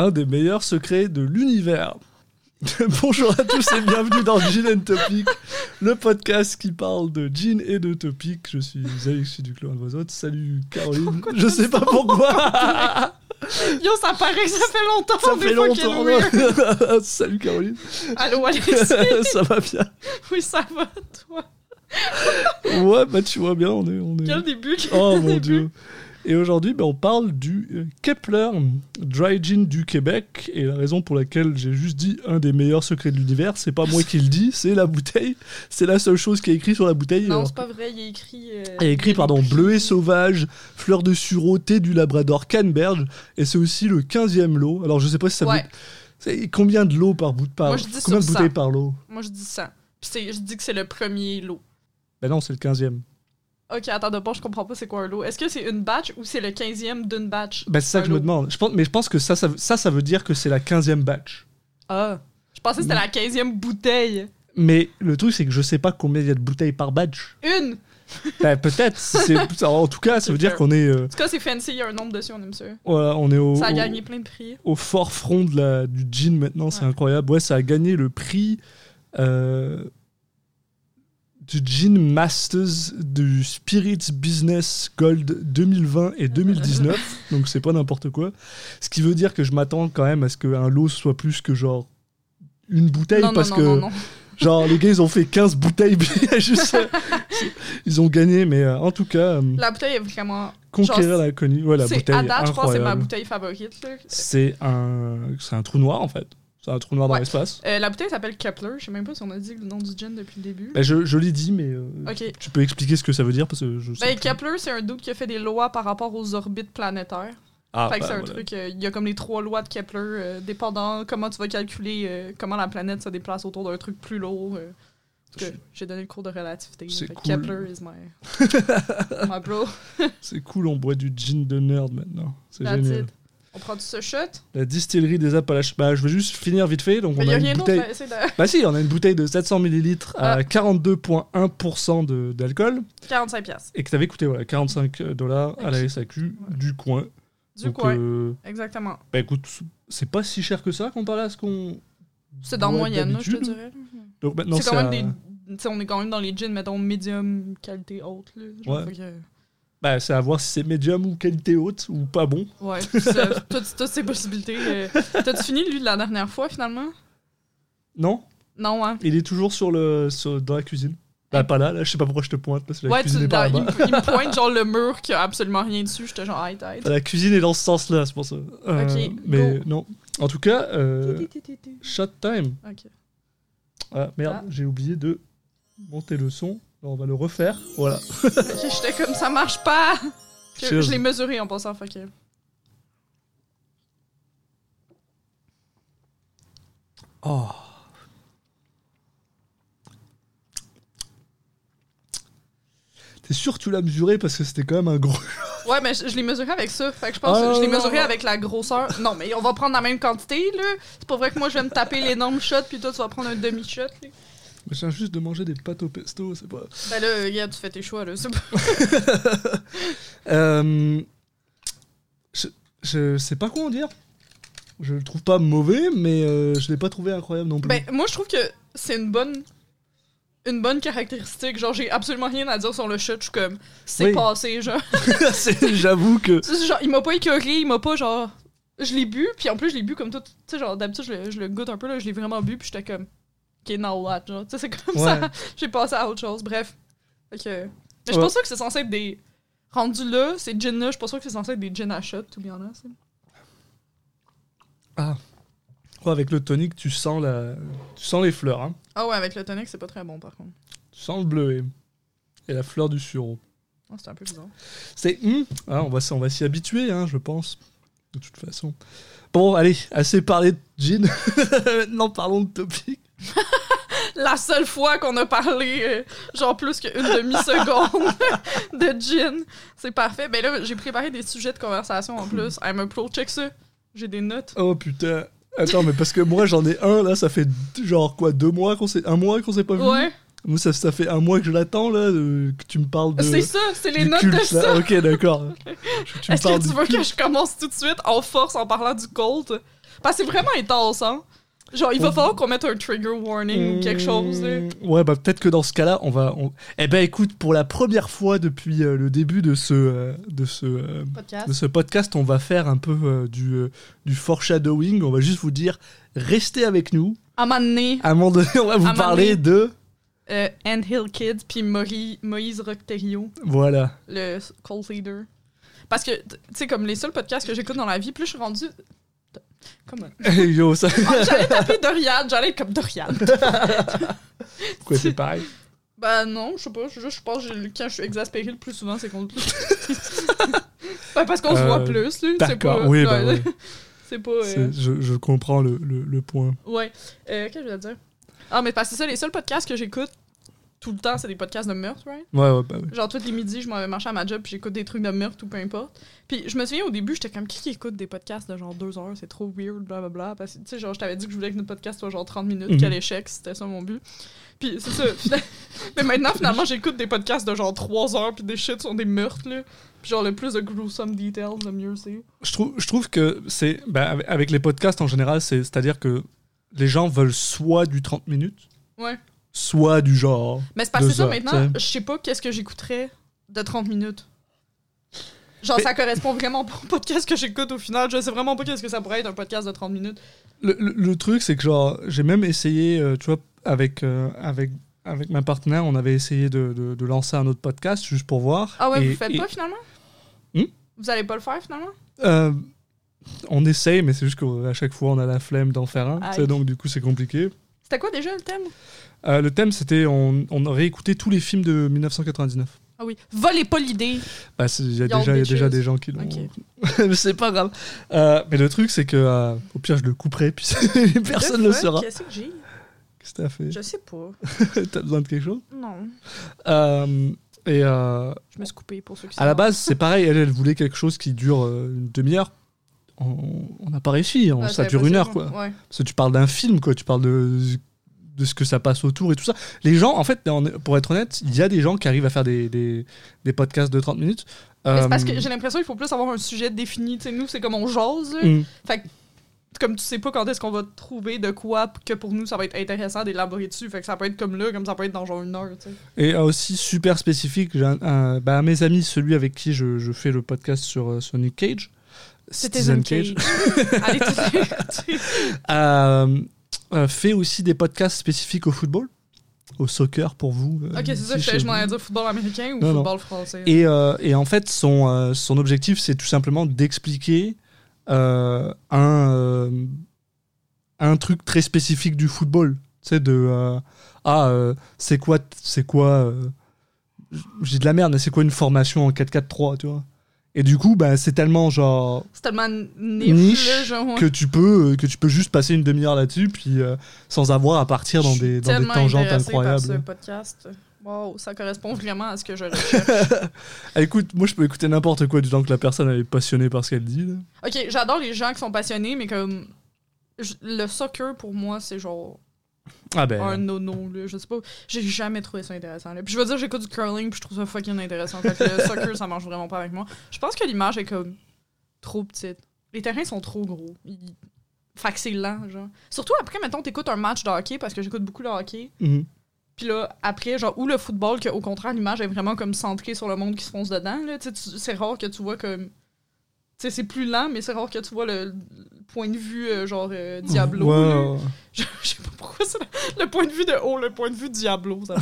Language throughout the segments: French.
un des meilleurs secrets de l'univers. Bonjour à tous et bienvenue dans Gin and Topic, le podcast qui parle de gin et de topic. Je suis Alexis du Clan autres. Salut Caroline. Je sais pas pourquoi. Yo, ça paraît que ça fait longtemps. Ça fait longtemps. Salut Caroline. Allô, Alexis. Ça va bien. oui, ça va, toi. Ouais, bah tu vois bien, on est. On est... Quel début. quel Oh mon début. dieu. Et aujourd'hui, bah, on parle du euh, Kepler Dry Gin du Québec. Et la raison pour laquelle j'ai juste dit un des meilleurs secrets de l'univers, c'est pas moi qui le dis, c'est la bouteille. C'est la seule chose qui est écrit sur la bouteille. Non, Alors, c'est pas vrai, il a écrit. euh, il a écrit, pardon, bleuet sauvage, fleur de sureau, thé du Labrador, canneberge. Et c'est aussi le 15e lot. Alors je sais pas si ça Ouais. Combien de lots par bout par Moi, je dis Combien de sur bouteilles 100. par lot? Moi, je dis ça. Puis c'est- je dis que c'est le premier lot. Ben non, c'est le 15e. Ok, attends, d'abord, je comprends pas c'est quoi un lot. Est-ce que c'est une batch ou c'est le 15e d'une batch? Ben c'est ça que je me demande. Je pense, mais je pense que ça, ça, ça, ça veut dire que c'est la 15e batch. Ah. Je pensais que c'était la 15e bouteille. Mais le truc, c'est que je sais pas combien il y a de bouteilles par batch. Une Ben, peut-être. c'est- En tout cas, ça veut dire qu'on est, euh, En tout cas, c'est fancy, il y a un nombre dessus, on aime ça. voilà, on est au, Ça a au- gagné plein de prix. au fort front de la, du gin maintenant. C'est Ouais. incroyable. Ouais, ça a gagné le prix euh, du Gin Masters du Spirits Business Gold 2020 et 2019. donc, c'est pas n'importe quoi. Ce qui veut dire que je m'attends quand même à ce qu'un lot soit plus que genre une bouteille non, parce non, que non, non. Genre, les gars, ils ont fait 15 bouteilles, juste, ils ont gagné, mais euh, en tout cas, euh, La bouteille est vraiment. conquérir l'inconnu. Ouais, la bouteille à date, je pense que c'est ma bouteille favorite. C'est un, c'est un trou noir, en fait. C'est un trou noir dans Ouais. l'espace. Euh, la bouteille s'appelle Kepler. Je sais même pas si on a dit le nom du gin depuis le début. Ben, je je l'ai dit, mais euh, tu peux expliquer ce que ça veut dire, parce que je sais Ben. Kepler, c'est un doute qui a fait des lois par rapport aux orbites planétaires. Ah, fait que bah, c'est un voilà. truc, euh, il y a comme les trois lois de Kepler, euh, dépendant comment tu vas calculer euh, comment la planète se déplace autour d'un truc plus lourd. euh. J'ai donné le cours de relativité. Fait cool. Kepler is my, my bro. C'est cool, on boit du gin de nerd maintenant. C'est génial. it. On prend du ce shot. La distillerie des Appalaches. Bah, je vais juste finir vite fait. Donc, Mais on il y a a une bouteille. de. Bah, si, on a une bouteille de 700 ml à Ah. 42,1% de- d'alcool. 45 piastres. et que t'avais coûté voilà, 45 dollars à la SAQ du coin. Du Donc, coin. euh, Exactement. bah écoute, c'est pas si cher que ça comparé à ce qu'on. C'est dans moyenne, je te dirais. Donc maintenant C'est à- des. on est quand même dans les jeans, mettons, médium, qualité haute. Là. Ouais. que- bah, c'est à voir si c'est médium ou qualité haute ou pas bon. Ouais, toutes, toutes ces possibilités. euh. T'as-tu fini, lui, de la dernière fois, finalement? Non, Non, hein? il est toujours sur le sur, dans la cuisine. Bah pas là, là, je sais pas pourquoi je te pointe parce que la Ouais, cuisine tu- est pas dans- il, il me pointe, genre, le mur qui a absolument rien dessus. J'étais genre, aïe, aïe. La cuisine est dans ce sens-là, c'est pour ça. Euh, Ok, mais go. non. En tout cas, euh, shot time. Ok. Ah merde, Ah. j'ai oublié de monter le son. On va le refaire. Voilà. J'étais comme, ça marche pas! Je l'ai mesuré en passant, fait que... Oh. T'es sûr que tu l'as mesuré parce que c'était quand même un gros. Ouais, mais je, je l'ai mesuré avec ça. Fait que je pense Ah, que je l'ai non, mesuré non. avec la grosseur. Non, mais on va prendre la même quantité, là. C'est pas vrai que moi, je vais me taper l'énorme shot, puis toi, tu vas prendre un demi-shot, là. Je viens juste de manger des pâtes au pesto, c'est pas. Ben là, regarde, tu fais tes choix, là. C'est pas... Euh, Je, je sais pas quoi en dire. Je le trouve pas mauvais, mais euh, je l'ai pas trouvé incroyable non plus. Ben, moi, je trouve que c'est une bonne. Une bonne caractéristique. Genre, j'ai absolument rien à dire sur le shot. Je suis comme, c'est Oui. passé, genre. J'avoue que. Genre, il m'a pas écœuré, il m'a pas, genre. Je l'ai bu, puis en plus, je l'ai bu comme tout. Tu sais, genre, d'habitude, je, le- je le goûte un peu, là. Je l'ai vraiment bu, puis j'étais comme, ok, now what, genre. Tu sais, c'est comme Ouais. ça. J'ai passé à autre chose. Bref. Fait que. Mais je suis Ouais. pas sûre que c'est censé être des. Rendu là, ces gins-là, je suis pas sûre que c'est censé être des gins à shot, tout bien honest. Ah. Ouais, avec le tonic, tu sens la. Tu sens les fleurs, hein. Ah ouais, avec le tonic, c'est pas très bon, par contre. Tu sens le bleuet. Et la fleur du sureau. Ah, c'est un peu bizarre. C'est. hum, ah, on va, on va s'y habituer, hein, je pense. De toute façon. Bon, allez, assez parlé de gin. Maintenant, parlons de topic. La seule fois qu'on a parlé, euh, genre plus qu'une demi-seconde de gin. C'est parfait. Ben là, j'ai préparé des sujets de conversation en plus. I'm a pro, check ça. J'ai des notes. Oh putain. Attends, mais parce que moi j'en ai un là, ça fait genre quoi, deux mois qu'on s'est, un mois qu'on s'est pas vu? Ouais, Moi ça, ça fait un mois que je l'attends là, de- que tu me parles de. c'est ça, c'est les notes culte, de là. ça. Ok, d'accord. Est-ce que tu veux que je commence tout de suite en force en parlant du Colt? Parce que c'est vraiment intense, hein. Genre, il va falloir qu'on mette un trigger warning ou quelque chose. là. Mmh, Ouais, bah peut-être que dans ce cas-là, on va. on- Eh ben, écoute, pour la première fois depuis euh, le début de ce, euh, de ce, euh, Podcast. de ce podcast, on va faire un peu euh, du, euh, du foreshadowing. On va juste vous dire, restez avec nous. À un moment donné, À un moment donné, on va vous À parler de. euh, Ant Hill Kids puis Moïse Rocterio, Voilà. le cult leader. Parce que, tu sais, comme les seuls podcasts que j'écoute dans la vie, plus je suis rendue. Comment? Yo, ça. Ah, j'allais taper Dorian, j'allais être comme Dorian. Quoi, c'est pareil? Ben non, je sais pas, je, je pense que quand je suis exaspérée le plus souvent, c'est contre lui. ben, parce qu'on se Euh, voit plus, là. D'accord, pas, oui, bah ouais. C'est pas. euh, Je, je comprends le, le, le point. Ouais. Euh, Qu'est-ce que je voulais dire? Ah, mais parce que c'est ça, les seuls podcasts que j'écoute tout le temps, c'est des podcasts de meurtre, right? Ouais, ouais, bah ouais. Genre, tous les midis, je m'en vais marcher à ma job, puis j'écoute des trucs de meurtre ou peu importe. Puis je me souviens au début, j'étais comme, qui écoute des podcasts de genre deux heures? C'est trop weird, blablabla. Parce que, tu sais, genre, je t'avais dit que je voulais que notre podcast soit genre 30 minutes, Mhm. quel échec, c'était ça mon but. Puis c'est ça. mais maintenant, finalement, j'écoute des podcasts de genre 3 heures, puis des shit sur des meurtres, là. Puis genre, le plus de gruesome details, le mieux c'est. Je trouve, je trouve que c'est. bah, avec- les podcasts en général, c'est- c'est-à-dire que les gens veulent soit du 30 minutes, Ouais. Soit du genre. Mais c'est parce que ça, heures, maintenant, t'sais. je sais pas qu'est-ce que j'écouterais de 30 minutes. Genre, Mais- ça correspond vraiment pas au podcast que j'écoute au final. Je sais vraiment pas qu'est-ce que ça pourrait être un podcast de 30 minutes. Le, le- le truc, c'est que genre, j'ai même essayé, euh, tu vois, avec, euh, avec, avec ma partenaire, on avait essayé de, de- de lancer un autre podcast juste pour voir. Ah ouais, Et- vous faites et, pas finalement? Hmm? Vous allez pas le faire finalement? euh, on essaye, mais c'est juste qu'à chaque fois, on a la flemme d'en faire un. donc, du coup, c'est compliqué. C'était quoi déjà le thème? Euh, le thème, c'était on, on aurait écouté tous les films de 1999. Ah oui. Volez pas l'idée. Bah, il y a déjà, il y a déjà bitches. des gens qui l'ont. Ok. mais c'est pas grave. Euh, mais le truc, c'est que euh, au pire, je le couperai, puis personne ne le saura. Qu'est-ce que j'ai? Qu'est-ce que t'as fait? Je sais pas. T'as besoin de quelque chose? Non. Euh, Et Je me suis coupée pour ceux qui à la base, c'est pareil. Elle, elle voulait quelque chose qui dure une demi-heure. On n'a pas réussi. on- ça dure une heure, quoi. Ouais. Parce que tu parles d'un film, quoi. Tu parles de, de ce que ça passe autour et tout ça. Les gens, en fait, pour être honnête, il y a des gens qui arrivent à faire des, des, des podcasts de 30 minutes. C'est parce Euh, que j'ai l'impression qu'il faut plus avoir un sujet défini. Tu sais, nous, c'est comme on jase. hum. Fait que, comme tu sais pas quand est-ce qu'on va trouver de quoi que pour nous ça va être intéressant d'élaborer dessus. Fait que ça peut être comme là, comme ça peut être dans genre une heure. Et aussi super spécifique, un, un- à mes amis, celui avec qui je, je fais le podcast sur, euh, sur Nick Cage, Citizen Cage, Allez, euh, euh, fait aussi des podcasts spécifiques au football, au soccer pour vous. euh, Ok, c'est ça, je, m'en allais dire football américain ou Non, non. football français. Et, euh, et en fait, son, euh, son objectif, c'est tout simplement d'expliquer euh, un, un truc très spécifique du football. Tu sais, de. ah, c'est quoi. C'est quoi. J'ai de la merde, mais c'est quoi une formation en 4-4-3, tu vois? Et du coup, bah, c'est tellement genre. C'est tellement niche, genre. ouais. Que tu, peux, euh, que tu peux juste passer une demi-heure là-dessus, puis euh, sans avoir à partir dans des, dans des tangentes intéressée par incroyables. ce podcast. Wow, ça correspond vraiment à ce que je recherche. Ah, écoute, moi je peux écouter n'importe quoi du temps que la personne elle est passionnée par ce qu'elle dit. là. ok, j'adore les gens qui sont passionnés, mais comme. je- Le soccer, pour moi, c'est genre Ah ben. un no-no, là. Je sais pas. J'ai jamais trouvé ça intéressant, là. Puis je veux dire, j'écoute du curling, puis je trouve ça fucking intéressant. Fait que le soccer, ça marche vraiment pas avec moi. Je pense que l'image est comme trop petite. Les terrains sont trop gros. Ils- Fait que c'est lent, genre. Surtout après, mettons, t'écoutes un match de hockey, parce que j'écoute beaucoup le hockey. Mhm. Puis là, après, genre, ou le football, que au contraire, l'image est vraiment comme centrée sur le monde qui se fonce dedans, là. Tu sais, c'est rare que tu vois comme. Sais, c'est plus lent, mais c'est rare que tu vois le, le point de vue, euh, genre, euh, Diablo. Je, je sais pas pourquoi c'est le, le point de vue de haut, le point de vue Diablo. Ça.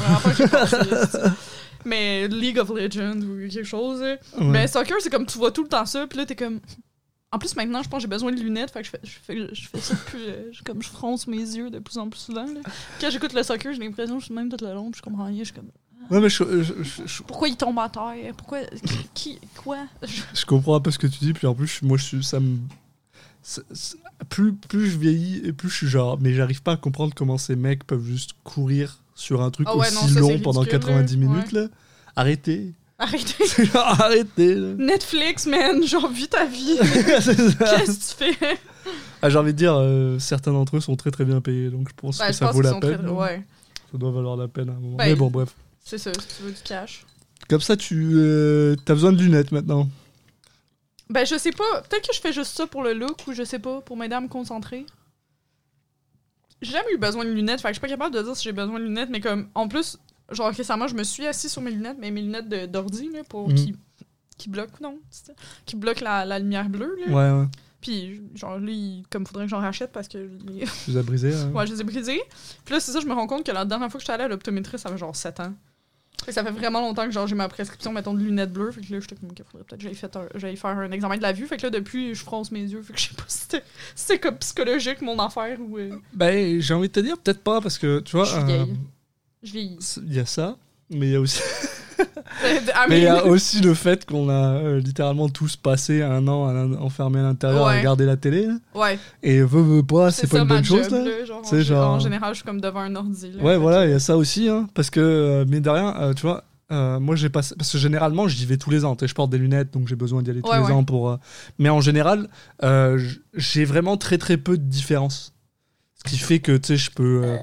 Mais League of Legends ou quelque chose. là. Ouais. Mais soccer, c'est comme tu vois tout le temps ça, puis là, t'es comme. En plus, maintenant, je pense que j'ai besoin de lunettes, fait que je fais, je fais, je fais ça plus. euh, je- comme je fronce mes yeux de plus en plus souvent. là. Quand j'écoute le soccer, j'ai l'impression que je suis même tout le long, puis je comprends rien. Je suis comme. Ouais, mais je, je- je- je- Pourquoi il tombe à terre? Pourquoi. Qui. quoi? Je- comprends un peu ce que tu dis, puis en plus, moi, je suis, ça me. plus, plus je vieillis, et plus je suis genre. Mais j'arrive pas à comprendre comment ces mecs peuvent juste courir sur un truc Ah ouais, aussi non, ça, c'est long pendant ridicule, 90 là. minutes, là. Arrêtez. Arrêtez. Genre, arrêtez, là. Netflix, man, genre, vis ta vie. Qu'est-ce que tu fais? Ah, J'ai envie de dire, euh, certains d'entre eux sont très très bien payés, donc je pense Ouais, que je ça pense vaut la peine. très- Ouais, Ça doit valoir la peine à un moment. Ben, mais bon, bref. C'est ça, si tu veux du cash. Comme ça, tu as besoin de lunettes maintenant. Ben, je sais pas. Peut-être que je fais juste ça pour le look ou je sais pas, pour m'aider à me concentrer. J'ai jamais eu besoin de lunettes, fait que je suis pas capable de dire si j'ai besoin de lunettes, mais comme, en plus, genre récemment, je me suis assis sur mes lunettes, mais mes lunettes d'ordi, là, pour Mhm. qui, qui bloquent, non, qui bloquent la, la lumière bleue, là. Ouais, ouais. Puis, genre, lui, comme faudrait que j'en rachète parce que. les- Tu les as brisés. hein. ouais, je les ai brisés. Puis là, c'est ça, je me rends compte que la dernière fois que j'étais allée à l'optométriste, ça fait genre 7 ans. Ça fait vraiment longtemps que genre j'ai ma prescription, mettons, de lunettes bleues. Fait que là, j'étais comme, qu'il faudrait peut-être que j'aille faire un examen de la vue. Fait que là, depuis, je fronce mes yeux. Fait que je sais pas si c'était comme psychologique, mon affaire, ou. euh, Ben, j'ai envie de te dire, peut-être pas, parce que tu vois, Je suis euh. Je vieillis. il y a ça, mais il y a aussi. Ah, Mais il y a mais- aussi le fait qu'on a euh, littéralement tous passé un an à l'in- enfermés à l'intérieur à Ouais. regarder la télé. là. Ouais, Et veut, veut pas, c'est pas ça une ma bonne chose. Là. là, genre, C'est en, genre- en général, je suis comme devant un ordi. Là, Ouais, voilà, il y a ça aussi. Hein, parce que, euh, mine de rien, euh, tu vois, euh, moi j'ai passé. Parce que généralement, j'y vais tous les ans. Tu sais, je porte des lunettes, donc j'ai besoin d'y aller tous Ouais, les ouais. ans pour. euh, Mais en général, euh, j- j'ai vraiment très très peu de différence. Ce qui fait que, tu sais, je peux. euh,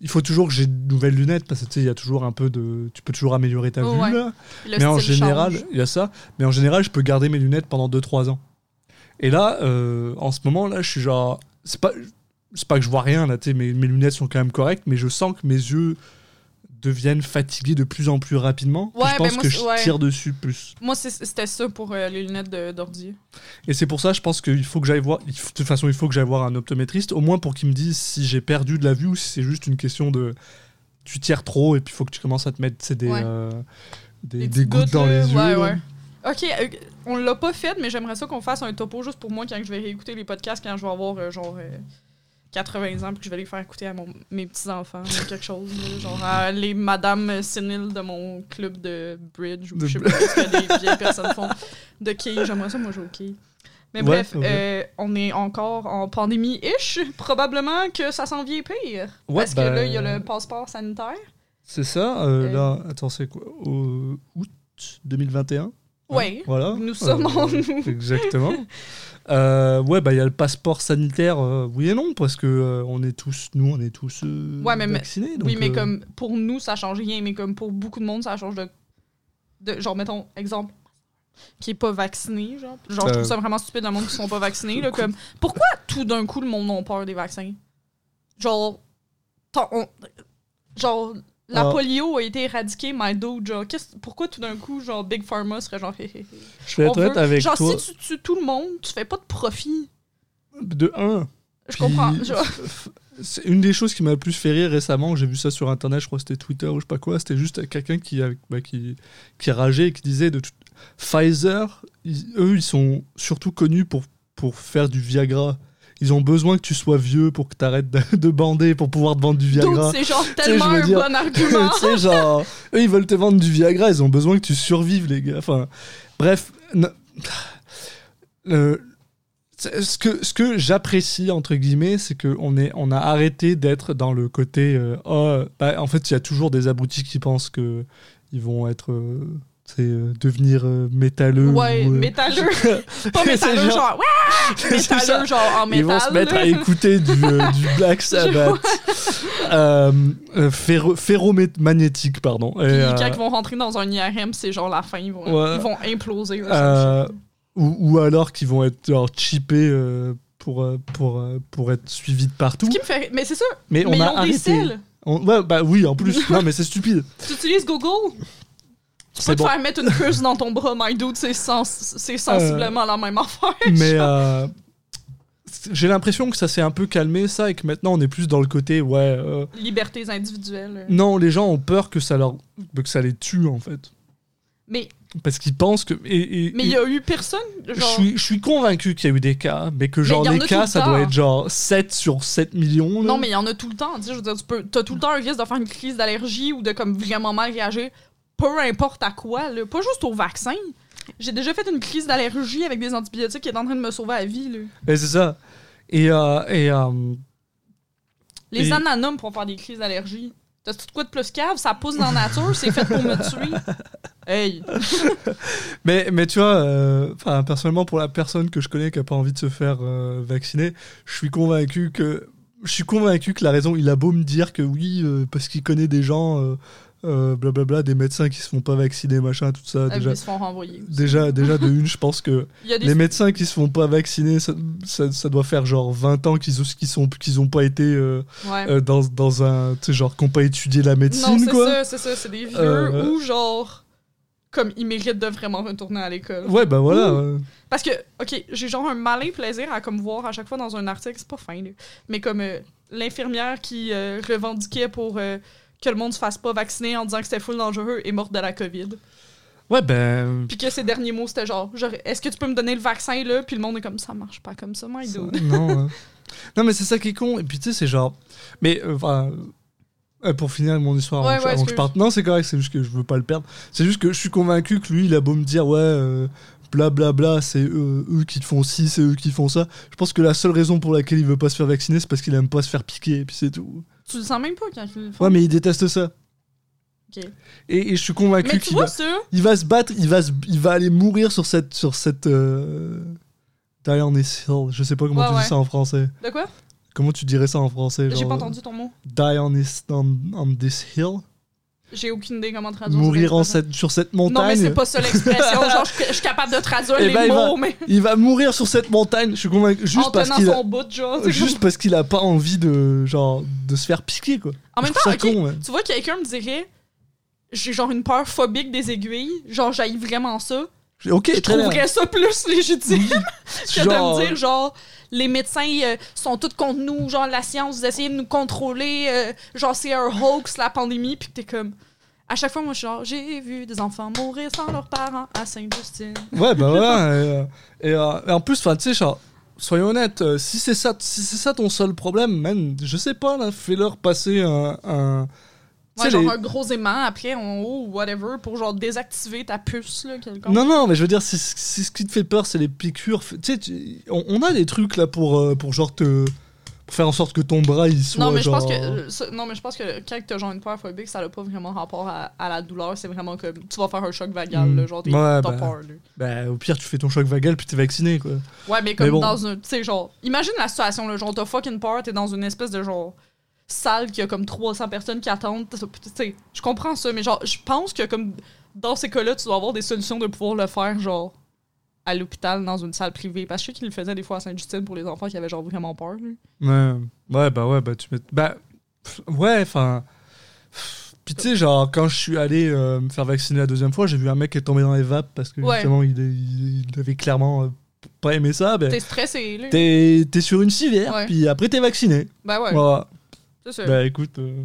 il faut toujours que j'ai de nouvelles lunettes parce que tu sais, il y a toujours un peu de. Tu peux toujours améliorer ta Oh, vue. ouais. là. Le mais en général, il y a ça. Mais en général, je peux garder mes lunettes pendant 2-3 ans. Et là, euh, en ce moment, là, je suis genre. C'est pas, c'est pas que je vois rien, là, tu sais, mes, mes lunettes sont quand même correctes, mais je sens que mes yeux deviennent fatigués de plus en plus rapidement. Ouais, je pense ben moi, que je ouais. tire dessus plus. Moi, c'était ça pour euh, les lunettes d'ordi. Et c'est pour ça, je pense qu'il faut que j'aille voir. De toute façon, il faut que j'aille voir un optométriste, au moins pour qu'il me dise si j'ai perdu de la vue ou si c'est juste une question de. Tu tires trop et puis il faut que tu commences à te mettre des, Ouais. euh, des, Des gouttes dans les yeux. ouais, là. ouais. Ok, euh, on l'a pas fait, mais j'aimerais ça qu'on fasse un topo juste pour moi quand je vais réécouter les podcasts, quand je vais avoir euh, genre 80 ans, puis que je vais les faire écouter à mon- mes petits-enfants ou quelque chose. là, genre à les madames séniles de mon club de bridge ou je sais pas ce que les vieilles personnes font. De quai, j'aimerais ça, moi, jouer au quai. Mais Ouais, bref, euh, on est encore en pandémie-ish. Probablement que ça s'en vient pire. Ouais, parce que ben- là, il y a le passeport sanitaire. C'est ça, euh, Euh. là, attends, c'est quoi Au août 2021 Ouais. Voilà. Nous sommes en. Exactement. Euh, ouais, bah il y a le passeport sanitaire, euh, oui et non, parce que euh, on est tous, nous, on est tous euh, Ouais, mais- mais- vaccinés. oui, mais euh, comme pour nous, ça change rien, mais comme pour beaucoup de monde, ça change de. de genre, mettons, exemple, qui est pas vacciné, genre. Genre, je trouve ça vraiment stupide, le monde qui sont pas vaccinés, là. Comme, pourquoi tout d'un coup le monde a peur des vaccins? Genre, on- genre, la Ah. polio a été éradiquée, my dude, genre, pourquoi tout d'un coup, genre, Big Pharma serait genre, hé, hé, hé. Je vais être avec genre, toi. si tu tues tout le monde, tu fais pas de profit. De un. Je puis- comprends. Genre, C'est une des choses qui m'a le plus fait rire récemment, j'ai vu ça sur internet, je crois que c'était Twitter ou je sais pas quoi, c'était juste quelqu'un qui, bah, qui, qui rageait et qui disait de tout- Pfizer, ils- eux ils sont surtout connus pour, pour faire du Viagra. Ils ont besoin que tu sois vieux pour que tu arrêtes de, de bander pour pouvoir te vendre du Viagra. c'est genre tellement un dire- bon argument. tu sais, genre, eux, ils veulent te vendre du Viagra, ils ont besoin que tu survives, les gars. Enfin, bref. ce que, ce que j'apprécie, entre guillemets, c'est qu'on on a arrêté d'être dans le côté. euh, oh, bah, en fait, il y a toujours des abrutis qui pensent que ils vont être. euh, sais, euh, devenir euh, métalleux. Ouais, ou, euh, métalleux. Pas C'est métalleux, genre- ouais! c'est. Métalleux, genre en métal. Ils vont se mettre à écouter du, euh, du Black Sabbath. euh, ferro- ferromagnétique, pardon. Et, Puis quand ils vont rentrer dans un IRM, c'est genre la fin. Ils vont, Ouais. ils vont imploser. ou, ou alors qu'ils vont être genre cheapés euh, pour, pour, pour être suivis de partout. Ce qui me fait. Mais c'est ça. Mais, Mais, on ils a ont arrêté. des selles. On- ouais, bah oui, en plus. non, mais c'est stupide. Tu utilises Google? Tu peux te bon. faire mettre une puce dans ton bras, my dude. C'est sens- c'est sensiblement la même affaire. Mais euh, j'ai l'impression que ça s'est un peu calmé, ça, et que maintenant on est plus dans le côté, ouais. euh, Libertés individuelles. non, les gens ont peur que ça, leur, que ça les tue, en fait. Mais Parce qu'ils pensent que. et- et- mais il y a eu personne. Je Genre, suis, je suis convaincu qu'il y a eu des cas, mais que genre tout cas, le ça temps. doit être genre 7 sur 7 millions. là. Non, mais il y en a tout le temps. Tu sais, je veux dire, tu peux, as tout le temps un risque de faire une crise d'allergie ou de comme vraiment mal réagir, peu importe à quoi, là. pas juste au vaccin. J'ai déjà fait une crise d'allergie avec des antibiotiques qui est en train de me sauver la vie. Là. Mais c'est ça. Et, euh, et euh, Les Et- ananas pour faire des crises d'allergie. T'as tout quoi de plus cave? Ça pousse dans la nature, c'est fait pour me tuer. Hey! Mais, mais tu vois, euh, personnellement, pour la personne que je connais qui a pas envie de se faire euh, vacciner, je suis convaincu que. Je suis convaincu que la raison, il a beau me dire que oui, euh, parce qu'il connaît des gens, euh, euh, blablabla, des médecins qui se font pas vacciner, machin, tout ça. Ah, déjà, Ils se font renvoyer. déjà, déjà, de une, je pense que des les médecins qui se font pas vacciner, ça, ça, ça doit faire genre 20 ans qu'ils ont, qu'ils sont, qu'ils ont pas été euh, Ouais. euh, dans, dans un. Tu sais, genre, qu'ils ont pas étudié la non, médecine, c'est quoi. ça, c'est ça. C'est des vieux ou genre. Comme ils méritent de vraiment retourner à l'école. Ouais, bah voilà. Ouh. Parce que, ok, j'ai genre un malin plaisir à comme voir à chaque fois dans un article, c'est pas fin, là, mais comme l'infirmière qui revendiquait pour que le monde se fasse pas vacciner en disant que c'était full dangereux est morte de la COVID. Ouais, ben. Puis que ses derniers mots c'était genre, genre, est-ce que tu peux me donner le vaccin là? Puis le monde est comme ça marche pas comme ça, my Ça- dude. non, hein. non, mais c'est ça qui est con. Et puis, tu sais, c'est genre. Mais, euh, enfin. euh, pour finir mon histoire Ouais, avant, que- ouais, avant que je parte. Non, c'est correct, c'est juste que je veux pas le perdre. C'est juste que je suis convaincu que lui, il a beau me dire, ouais, euh, blablabla, c'est eux, eux qui te font ci, c'est eux qui font ça. Je pense que la seule raison pour laquelle il veut pas se faire vacciner, c'est parce qu'il aime pas se faire piquer, et puis c'est tout. Tu le sens même pas quand le. Ouais, mais il déteste ça. Ok. Et, et je suis convaincu qu'il va, ça? il va se battre, il va, se- il va aller mourir sur cette. Sur cette euh, Die on this hill. Je sais pas comment Ouais, tu ouais. dis ça en français. De quoi? Comment tu dirais ça en français J'ai pas euh, entendu ton mot. Die on this, on, on this hill? J'ai aucune idée comment traduire. Mourir en cette cette, sur cette Non, mais montagne. c'est pas ça l'expression. genre, je, je suis capable de traduire Eh les ben, il va- mots, mais Il va mourir sur cette montagne. Je suis convaincu. Juste en parce qu'il a, bout, genre. juste parce qu'il a pas envie de genre de se faire piquer quoi. En même temps, ça ok, con, ouais. tu vois, quelqu'un me dirait j'ai genre une peur phobique des aiguilles, genre j'haïs vraiment ça. Ok, Je très bien. trouverais ça plus légitime que Genre, de me dire genre les médecins euh, sont tous contre nous, genre la science, vous essayez de nous contrôler, euh, genre c'est un hoax la pandémie, puis t'es comme. À chaque fois, moi, je suis genre, j'ai vu des enfants mourir sans leurs parents à Sainte-Justine. Ouais, bah voilà. et, euh, et, et en plus, tu sais, genre, soyons honnêtes, si c'est ça, si ça ton seul problème, man, je sais pas, là, fais-leur passer un. Ouais, genre les- un gros aimant après en haut ou whatever pour genre désactiver ta puce, là, quelconque. Non, non, mais je veux dire, c'est c'est ce qui te fait peur, c'est les piqûres. Tu sais, tu- on, on a des trucs là pour, euh, pour genre te. pour faire en sorte que ton bras il soit Non mais, je pense que, euh, non, mais je pense que quand t'as genre une peur phobique, ça n'a pas vraiment rapport à, à la douleur. C'est vraiment comme tu vas faire un choc vagal, Mm. là, genre t'es- Ouais, t'as bah. peur. Là. Bah, au pire, tu fais ton choc vagal puis t'es vacciné quoi. Ouais, mais comme bon. dans un. Tu sais, genre, imagine la situation, là, genre t'as fucking peur, t'es dans une espèce de genre salle qui a comme 300 personnes qui attendent. Je comprends ça, mais genre, je pense que comme dans ces cas-là, tu dois avoir des solutions de pouvoir le faire, genre à l'hôpital dans une salle privée. Parce que je sais qu'ils le faisaient des fois à Sainte-Justine pour les enfants qui avaient genre vraiment peur. là. Ouais, ouais, bah ouais, bah tu mets. Bah, pff, ouais, enfin. Puis tu sais, genre, quand je suis allé euh, me faire vacciner la deuxième fois, j'ai vu un mec qui est tombé dans les vapes parce que Ouais. justement, il, il- il avait clairement euh, pas aimé ça. Ben, T'es stressé, t'es t'es sur une civière, puis après t'es vacciné. Ben ouais, Voilà. C'est. Bah écoute. euh,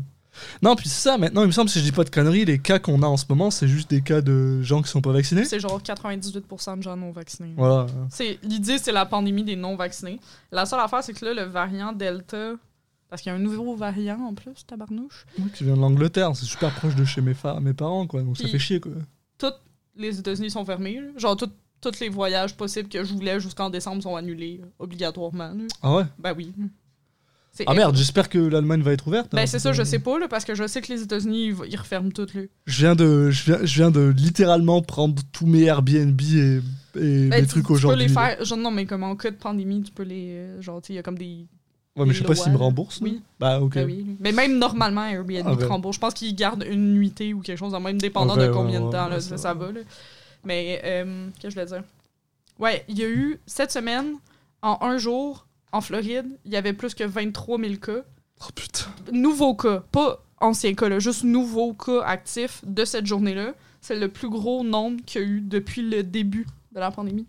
Non, puis c'est ça, maintenant, il me semble, si je dis pas de conneries, les cas qu'on a en ce moment, c'est juste des cas de gens qui sont pas vaccinés. C'est genre 98% de gens non vaccinés. Voilà. C'est L'idée, c'est la pandémie des non vaccinés. La seule affaire, c'est que là, le variant Delta. Parce qu'il y a un nouveau variant en plus, tabarnouche. Moi qui viens de l'Angleterre, c'est super proche de chez mes, fa- mes parents, quoi, donc ça Puis- fait chier, quoi. Les États-Unis sont fermés. là. Genre, tout- tous les voyages possibles que je voulais jusqu'en décembre sont annulés, euh, obligatoirement. là. Ah ouais? Ben oui. Ah merde, j'espère que l'Allemagne va être ouverte. Ben hein, c'est ça, je sais pas, là, parce que je sais que les États-Unis, ils, ils referment tout, là. Je viens de, je viens, je viens de littéralement prendre tous mes Airbnb et, et Ben, mes tu- trucs tu, peux aujourd'hui. les faire. Genre, non, mais comme en cas de pandémie, tu peux les. euh, Genre, tu sais, il y a comme des. Ouais, mais je sais pas s'ils me remboursent. Oui. Bah, ok. Ben oui. Mais même normalement, Airbnb Ah, te rembourse. Je pense qu'ils gardent une nuitée ou quelque chose, même dépendant Ah, de combien ouais, de temps ouais, là, ouais, ça, ça va. Là. Mais, euh, qu'est-ce que je voulais dire? Ouais, il y a eu, cette semaine, en un jour, en Floride, il y avait plus que 23 000 cas. Oh putain. Nouveaux cas, pas anciens cas, là, juste nouveaux cas actifs de cette journée-là. C'est le plus gros nombre qu'il y a eu depuis le début de la pandémie.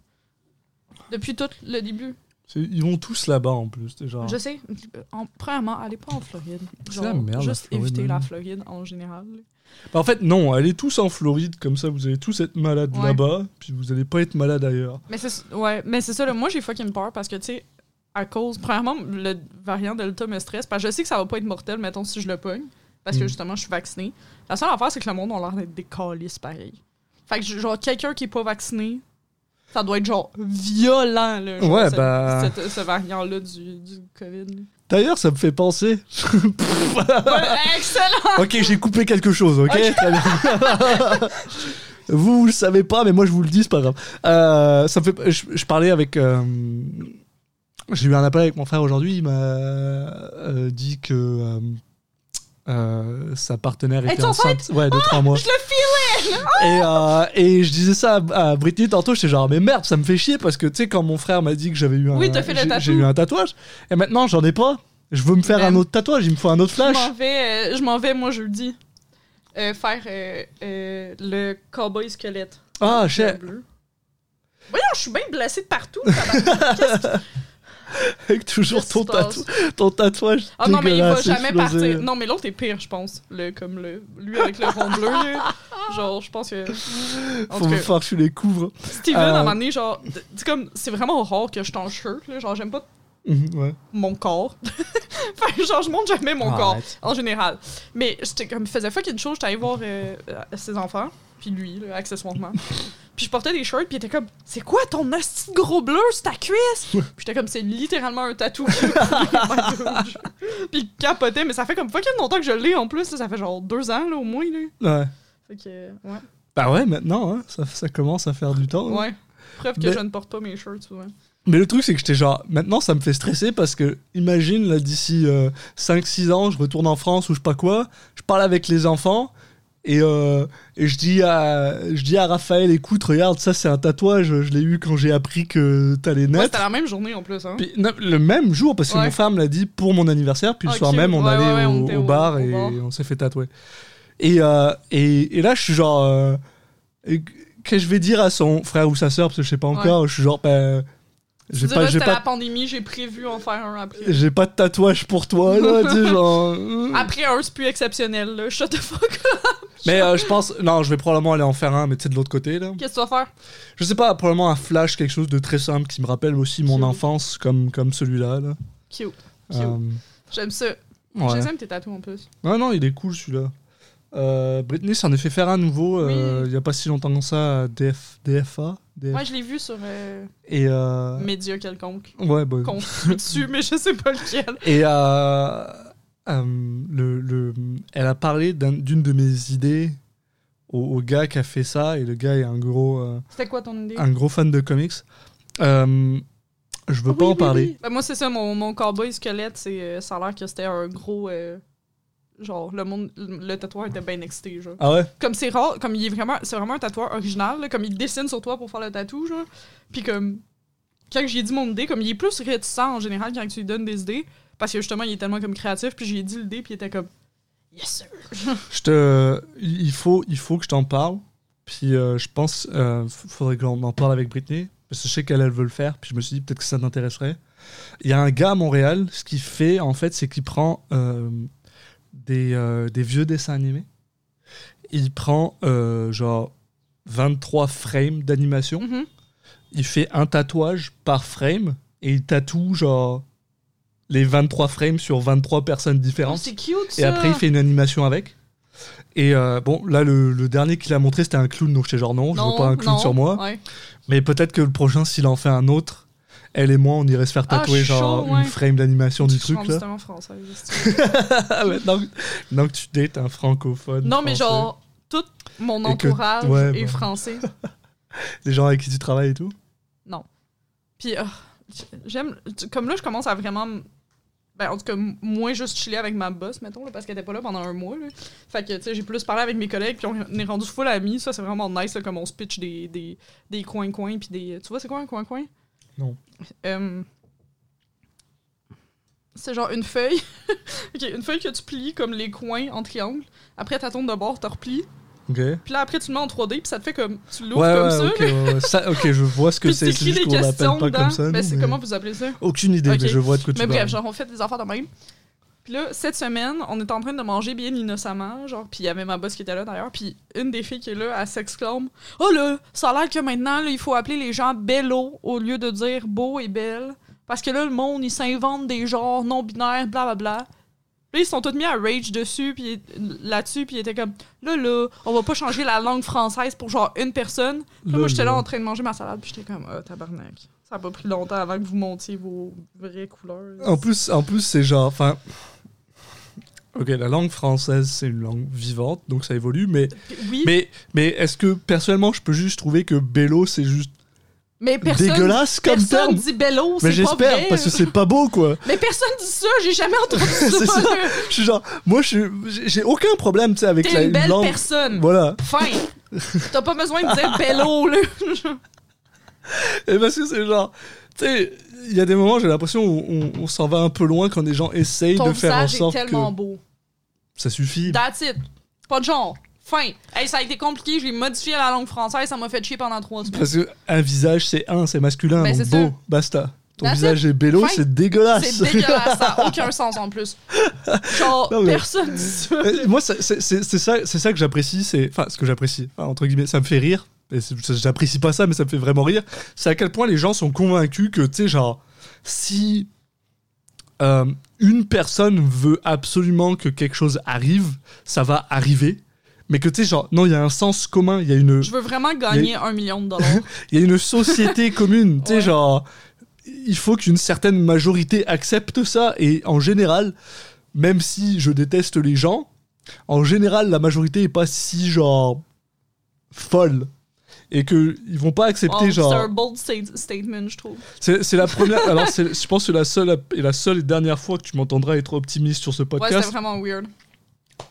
Depuis tout le début. Ils vont tous là-bas en plus, déjà. Je sais. En, premièrement, allez pas en Floride. C'est la merde, Juste éviter man. la Floride en général. Bah, en fait, non, allez tous en Floride, comme ça vous allez tous être malades Ouais. là-bas, puis vous allez pas être malades ailleurs. Mais c'est ouais, mais c'est ça. là, moi, j'ai fucking peur parce que, tu sais, à cause. Premièrement, le variant Delta me stresse parce que je sais que ça va pas être mortel, mettons, si je le pogne. Parce que Mm. justement, je suis vaccinée. La seule affaire, c'est que le monde a l'air d'être des calices pareil. Fait que, genre, quelqu'un qui est pas vacciné, ça doit être genre violent, là. genre, Ouais, bah. cette- ce variant-là du, du COVID. là. D'ailleurs, ça me fait penser. Excellent! ok, j'ai coupé quelque chose, ok, Ok. Très bien. vous, vous le savez pas, mais moi je vous le dis, c'est pas grave. Euh, ça me fait. Je, je parlais avec. euh, J'ai eu un appel avec mon frère aujourd'hui. Il m'a euh, dit que. euh, euh, sa partenaire était est enceinte ouais, de trois mois. Je le filais! Et, euh, et je disais ça à, à Britney tantôt, j'étais genre, mais merde, ça me fait chier parce que tu sais, quand mon frère m'a dit que j'avais eu un. Oui, j'ai- eu un tatouage. Et maintenant, j'en ai pas. Je veux me faire un autre tatouage, il me faut un autre Je flash. m'en vais, euh, je m'en vais, moi, jeudi, faire le cowboy squelette. Ah, bleu. Voyons, je suis bien blessée de partout. Qu'est-ce que- Avec toujours ton, tatou, tatouage. Ah non, mais il va jamais explosé. partir. Non, mais l'autre est pire, je pense. Le, comme le, lui avec le rond bleu. Genre, je pense que. En Faut me faire que tu les couvres. Steven, Euh, à un moment donné, genre, c'est comme, c'est vraiment rare que je t'en shirt, là. Genre, j'aime pas Mhm, ouais. mon corps. enfin, genre, je montre jamais mon corps, en général. Mais j'étais comme, faisait fucking chose, j'étais allée voir euh, euh, ses enfants, puis lui, là, accessoirement. puis je portais des shirts, puis il était comme, c'est quoi ton asti gros bleu sur ta cuisse? puis j'étais comme, c'est littéralement un tatou. puis il capotait, mais ça fait comme fucking longtemps que je l'ai en plus, là, ça fait genre deux ans, là, au moins, là. Ouais. Fait que, euh, ouais. Bah ouais, maintenant, hein, ça, ça commence à faire du temps. hein. Ouais. Preuve que Mais- je ne porte pas mes shirts souvent. Mais le truc, c'est que j'étais genre, maintenant, ça me fait stresser parce que, imagine, là, d'ici 5-6 ans, je retourne en France ou je sais pas quoi, je parle avec les enfants et, euh, et je, dis à, je dis à Raphaël, écoute, regarde, ça, c'est un tatouage, je l'ai eu quand j'ai appris que t'allais Ouais, naître. c'était la même journée en plus, hein. Puis, non, le même jour, parce que Ouais. mon femme l'a dit pour mon anniversaire, puis le soir même, on Ouais, allait ouais, ouais, au, on bar au et bar. on s'est fait tatouer. Et, euh, et, et là, je suis genre. euh, Qu'est-ce que je vais dire à son frère ou sa soeur, parce que je sais pas encore, je suis genre, ben. J'ai pas, j'ai c'était la pas, pandémie, j'ai prévu en faire un après. j'ai pas de tatouage pour toi, là, genre. euh. Après un, c'est plus exceptionnel, là. Shut the fuck up. Mais euh, je pense. Non, je vais probablement aller en faire un, mais tu sais, de l'autre côté, là. Qu'est-ce que tu vas faire? Je sais pas, probablement un flash, quelque chose de très simple qui me rappelle aussi mon enfance, comme, comme celui-là, là. Cute. Cute. Euh, J'aime ça. ouais. Je les aime tes tatous en plus. Non, non, il est cool celui-là. Euh, Britney s'en est fait faire un nouveau euh, Oui. il y a pas si longtemps que ça à DF, DFA. DF. Moi, je l'ai vu sur euh, Et euh, média quelconque. ouais, bah, dessus, mais je sais pas lequel. et le, le, elle a parlé d'un- d'une de mes idées au, au gars qui a fait ça et le gars est un gros, C'était quoi ton idée? un gros fan de comics. Je veux pas oui, en oui, parler. oui. Ben, moi, c'est ça, mon, mon cowboy squelette, c'est, ça a l'air que c'était un gros. Genre, le monde, le tatoueur était bien excité, genre. Ah ouais? Comme c'est rare, comme il est vraiment, c'est vraiment un tatoueur original, là, comme il dessine sur toi pour faire le tatou, genre. Puis comme, quand j'ai dit mon idée, comme il est plus réticent en général quand tu lui donnes des idées, parce que justement, il est tellement comme créatif, puis j'ai dit l'idée, puis il était comme, yes sir. Je te, il faut, il faut que je t'en parle. Puis euh, je pense, euh, faudrait que l'on en parle avec Britney, parce que je sais qu'elle elle veut le faire. Puis je me suis dit peut-être que ça t'intéresserait. Il y a un gars à Montréal, ce qu'il fait en fait, c'est qu'il prend euh, des, euh, des vieux dessins animés. Il prend euh, genre 23 frames d'animation. Mhm. Il fait un tatouage par frame et il tatoue genre les 23 frames sur 23 personnes Oh, différentes. c'est cute ça. Et après, il fait une animation avec. Et euh, bon, là, le, le dernier qu'il a montré, c'était un clown. Donc, j'étais genre, non, je veux pas un clown non, sur moi. ouais. Mais peut-être que le prochain, s'il en fait un autre, elle et moi, on irait se faire Ah, tatouer suis genre chaud, ouais. une frame d'animation du truc, là. française. c'est- maintenant, maintenant que tu dates un francophone. non, mais français, genre, tout mon que- entourage ouais, est bon. français. Les gens avec qui tu travailles et tout? Puis, ah, j'aime. Comme là, je commence à vraiment. Ben, en tout cas, moins juste chiller avec ma boss, mettons, là, parce qu'elle était pas là pendant un mois. Là. Fait que, tu sais, j'ai plus parlé avec mes collègues, puis on est rendu full amis. Ça, c'est vraiment nice, là, comme on se pitch des, des, des coins-coins, puis des. Tu vois, c'est quoi un coin-coin? Non. Euh, C'est genre une feuille. ok, une feuille que tu plies comme les coins en triangle. Après, ta tourne de bord, tu replies. Ok. Ouais, Puis là, après, tu le mets en 3D, puis ça te fait comme. Tu l'ouvres ouais, comme ça. ok, ouais, ouais. Ça, ok, je vois ce que c'est. tu C'est juste qu'on l'appelle pas dedans. comme ça. Ben, nous, c'est mais- comment vous appelez ça? Aucune idée, mais je vois de quoi tu Mais bref, genre, on fait des affaires de même. Puis là, cette semaine, on est en train de manger bien innocemment, genre, puis il y avait ma boss qui était là d'ailleurs, puis une des filles qui est là, elle s'exclame « Oh là, ça a l'air que maintenant, là, il faut appeler les gens bello au lieu de dire beau et belle, parce que là, le monde, il s'invente des genres non-binaires, blablabla. » Là, ils sont tous mis à rage dessus, puis là-dessus, puis ils étaient comme « Là, là, on va pas changer la langue française pour genre une personne. » Puis là, moi, j'étais là en train de manger ma salade, puis j'étais comme « Ah, tabarnak. » Ça a pas pris longtemps avant que vous montiez vos vraies couleurs. En plus, en plus c'est genre. Enfin. Ok, la langue française, c'est une langue vivante, donc ça évolue, mais, Oui, mais, mais est-ce que personnellement, je peux juste trouver que Bello, c'est juste Mais personne, dégueulasse comme personne terme. dit bello, c'est Mais j'espère, parce que c'est pas beau, quoi. Mais personne dit ça, j'ai jamais entendu ça. C'est ça. Je suis genre, moi, j'ai- aucun problème, tu sais, avec la une belle langue. personne. Voilà. Fin. T'as pas besoin de dire bello, là. Et parce que c'est genre, tu sais, il y a des moments, j'ai l'impression, où on, on s'en va un peu loin quand des gens essayent Ton de faire en visage est sorte tellement que beau. ça suffit. That's it. Pas de genre. Fin. Hey, ça a été compliqué, je l'ai modifié à la langue française, ça m'a fait chier pendant trois semaines. Parce que un visage, c'est un, c'est masculin, Ben, donc c'est beau, basta. Ton That's visage est Fin. c'est dégueulasse. C'est dégueulasse, ça a aucun sens en plus. Genre, Non, mais- personne dit ça. Euh, Moi, c'est ça, ça que j'apprécie. C'est enfin ce que j'apprécie. Enfin, entre guillemets, ça me fait rire. Et J'apprécie pas ça, mais ça me fait vraiment rire. C'est à quel point les gens sont convaincus que tu sais, genre, si euh, une personne veut absolument que quelque chose arrive, ça va arriver. Mais que tu sais, genre, non, il y a un sens commun. Il y a une, Je veux vraiment gagner un million de dollars. il y a une société commune. Tu sais, Ouais. genre, il faut qu'une certaine majorité accepte ça. Et en général, même si je déteste les gens, en général, la majorité est pas si, genre, folle. Et que ils vont pas accepter, Oh, C'est genre. un bold sta- statement, je trouve. C'est c'est la première. alors, c'est- je pense que c'est la seule et la seule et dernière fois que tu m'entendras être optimiste sur ce Ouais, podcast. c'était vraiment weird.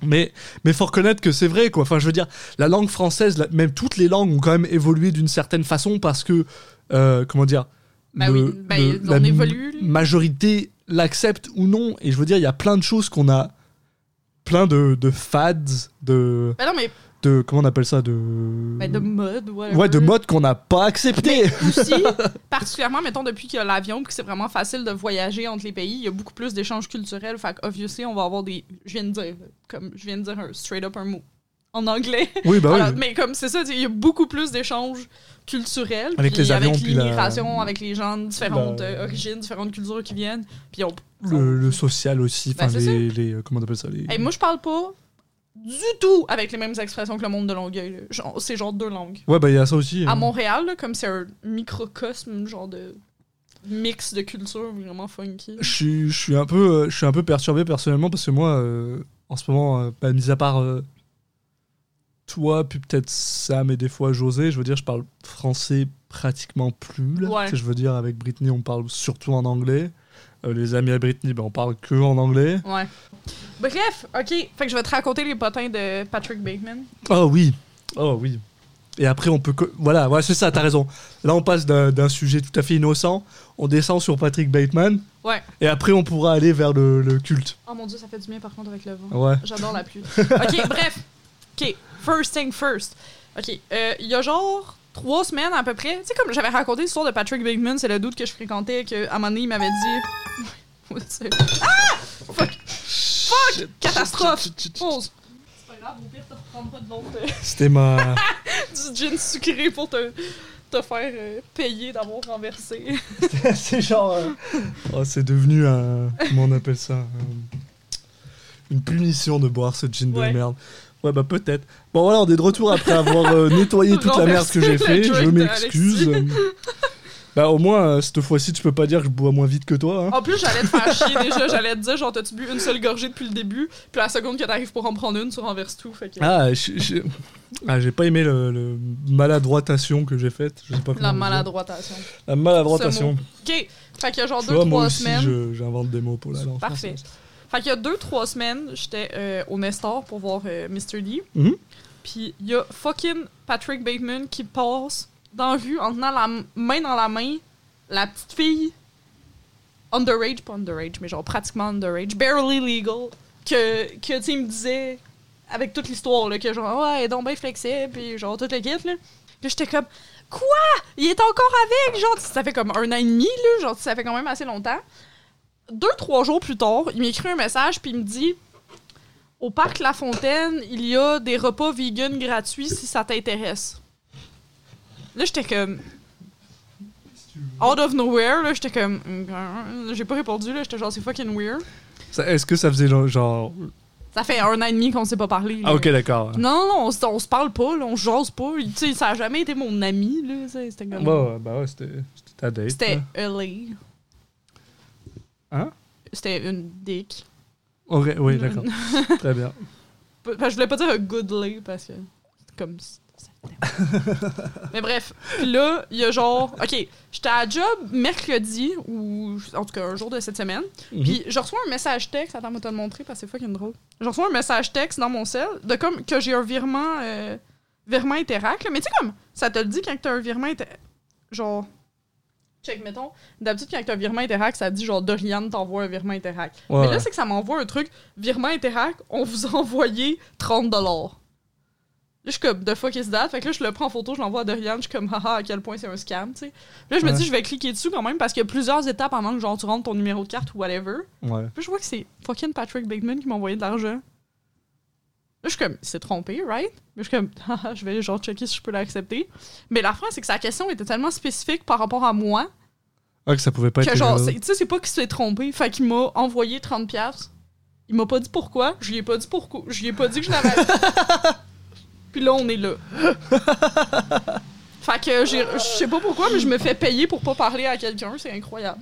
Mais mais faut reconnaître que c'est vrai quoi. Enfin je veux dire la langue française, la- même toutes les langues ont quand même évolué d'une certaine façon parce que euh, comment dire le- oui, ben, le- on la évolue. majorité l'accepte ou non. Et je veux dire il y a plein de choses qu'on a plein de, de fads de Ben non, mais de comment on appelle ça de ben de mode, ouais. ouais de modes qu'on n'a pas accepté. aussi, particulièrement, mettons, depuis qu'il y a l'avion, puis que c'est vraiment facile de voyager entre les pays, il y a beaucoup plus d'échanges culturels. Fait obviously, on va avoir des. Je viens de dire, comme je viens de dire un straight up un mot en anglais. oui bah oui. Alors, mais comme c'est ça, il y a beaucoup plus d'échanges culturels. Avec puis les avions, avec puis la- l'immigration, avec les gens de différentes La- euh, origines, différentes cultures qui viennent. Puis on. Le, le social aussi. Ben, Enfin les- euh, comment on appelle ça les... Hey, moi, je parle pas du tout avec les mêmes expressions que le monde de Longueuil. C'est genre deux langues. Ouais bah il y a ça aussi. À hein. Montréal, là, comme c'est un microcosme, genre de mix de culture vraiment funky. Je suis, un peu, euh, je suis un peu perturbé personnellement parce que moi, euh, en ce moment, euh, bah, mis à part euh, toi, puis peut-être Sam et des fois José, je veux dire, je parle français pratiquement plus. Là. Ouais. Tu sais, Je veux dire, avec Britney, on parle surtout en anglais. Euh, les amis à Britney, ben, on parle que en anglais. Ouais. Bref, ok. Fait que je vais te raconter les potins de Patrick Bateman. Oh oui, oh oui. Et après, on peut. Voilà, ouais, c'est ça, t'as raison. Là, on passe d'un sujet tout à fait innocent, on descend sur Patrick Bateman, Ouais. et après, on pourra aller vers le, le culte. Oh mon dieu, ça fait du bien par contre avec le vent. Ouais. J'adore la pluie. ok, bref. Ok, first thing first. Ok, euh, il y a genre trois semaines à peu près. Tu sais, comme j'avais raconté l'histoire de Patrick Bateman, c'est le doute que je fréquentais, qu'à un moment donné, il m'avait dit. Ah! Fuck! Fuck! Catastrophe! Pause. C'est pas grave, au pire, reprendras de l'autre. euh, C'était ma. du gin sucré pour te, te faire euh, payer d'avoir renversé. c'est genre. euh, oh, c'est devenu un. Comment on appelle ça un- Une punition de boire ce gin Ouais. de merde. Ouais, bah peut-être. Bon, voilà, on est de retour après avoir euh, nettoyé toute la merde que j'ai fait. Je m'excuse. bah, au moins, euh, cette fois-ci, tu peux pas dire que je bois moins vite que toi. Hein. En plus, j'allais te faire chier déjà. J'allais te dire, genre, t'as-tu bu une seule gorgée depuis le début? Puis la seconde que t'arrives pour en prendre une, tu renverses tout. Fait que... Ah, ah, j'ai pas aimé le, le maladroitation que j'ai faite. Je sais pas comment la maladroitation. La maladroitation. Ok. Fait qu'il y a genre Tu deux, vois, moi trois aussi, semaines. j'invente des mots pour la langue Parfait. Fait qu'il y a deux, trois semaines, j'étais euh, au Nestor pour voir euh, Mr. D. Mhm. Puis il y a fucking Patrick Bateman qui passe dans la rue en tenant la main dans la main la petite fille underage, pas underage, mais genre pratiquement underage, barely legal, que, que tu me disait avec toute l'histoire, là, que genre, ouais, elle est donc bien flexible, puis genre, tout le kit, là. Que j'étais comme, quoi? Il est encore avec? Genre, ça fait comme un an et demi, là, genre, ça fait quand même assez longtemps. Deux, trois jours plus tard, il m'écrit un message, puis il me dit, au parc La Fontaine, il y a des repas vegan gratuits si ça t'intéresse. Là, j'étais comme. Out of nowhere, là, j'étais comme. euh, J'ai pas répondu, là, j'étais genre, c'est fucking weird. Est-ce que ça faisait genre. Ça fait un an et demi qu'on s'est pas parlé. là. Ah, ok, d'accord. Non, non, non, on, se- on se parle pas, là, on se jase pas. Tu sais, ça a jamais été mon ami, là. C'était comme. Ouais, bah ouais, c'était c'était ta date. C'était là. Hein? C'était une dick. Ok, oui, d'accord. Très bien. Que je voulais pas dire un good lay parce que c'est comme Mais bref, là, il y a genre, ok, j'étais à job mercredi ou en tout cas un jour de cette semaine. Mhm. Puis je reçois un message texte, attends, moi te le montrer parce que c'est fucking drôle. Je reçois un message texte dans mon cell de comme que j'ai un virement euh, virement Interac, là. mais tu sais comme ça te le dit quand t'as un virement Interac genre check mettons, d'habitude quand t'as un virement Interac, ça dit genre Dorian t'envoie un virement Interac. Ouais, mais là ouais. c'est que ça m'envoie un truc virement Interac, on vous a envoyé 30 dollars. Là, je suis comme, the fuck is that? Fait que là, je le prends en photo, je l'envoie à Dorian, je suis comme, haha, à quel point c'est un scam, tu sais. Là, je me Ouais. dis, je vais cliquer dessus quand même parce qu'il y a plusieurs étapes avant que genre, tu rentres ton numéro de carte ou whatever. Ouais. Puis je vois que c'est fucking Patrick Bigman qui m'a envoyé de l'argent. Là, je suis comme, il s'est trompé, right? Mais je suis comme, haha, je vais genre checker si je peux l'accepter. Mais la fin, c'est que sa question était tellement spécifique par rapport à moi Ah, que ça pouvait pas que être. genre, c'est- tu sais, c'est pas qu'il s'est trompé. Fait qu'il m'a envoyé 30$. piastres. Il m'a pas dit pourquoi. Je lui ai pas dit pourquoi. Je lui ai pas dit que je l'avais. Puis là, on est là. fait que je sais pas pourquoi, mais je me fais payer pour pas parler à quelqu'un. C'est incroyable.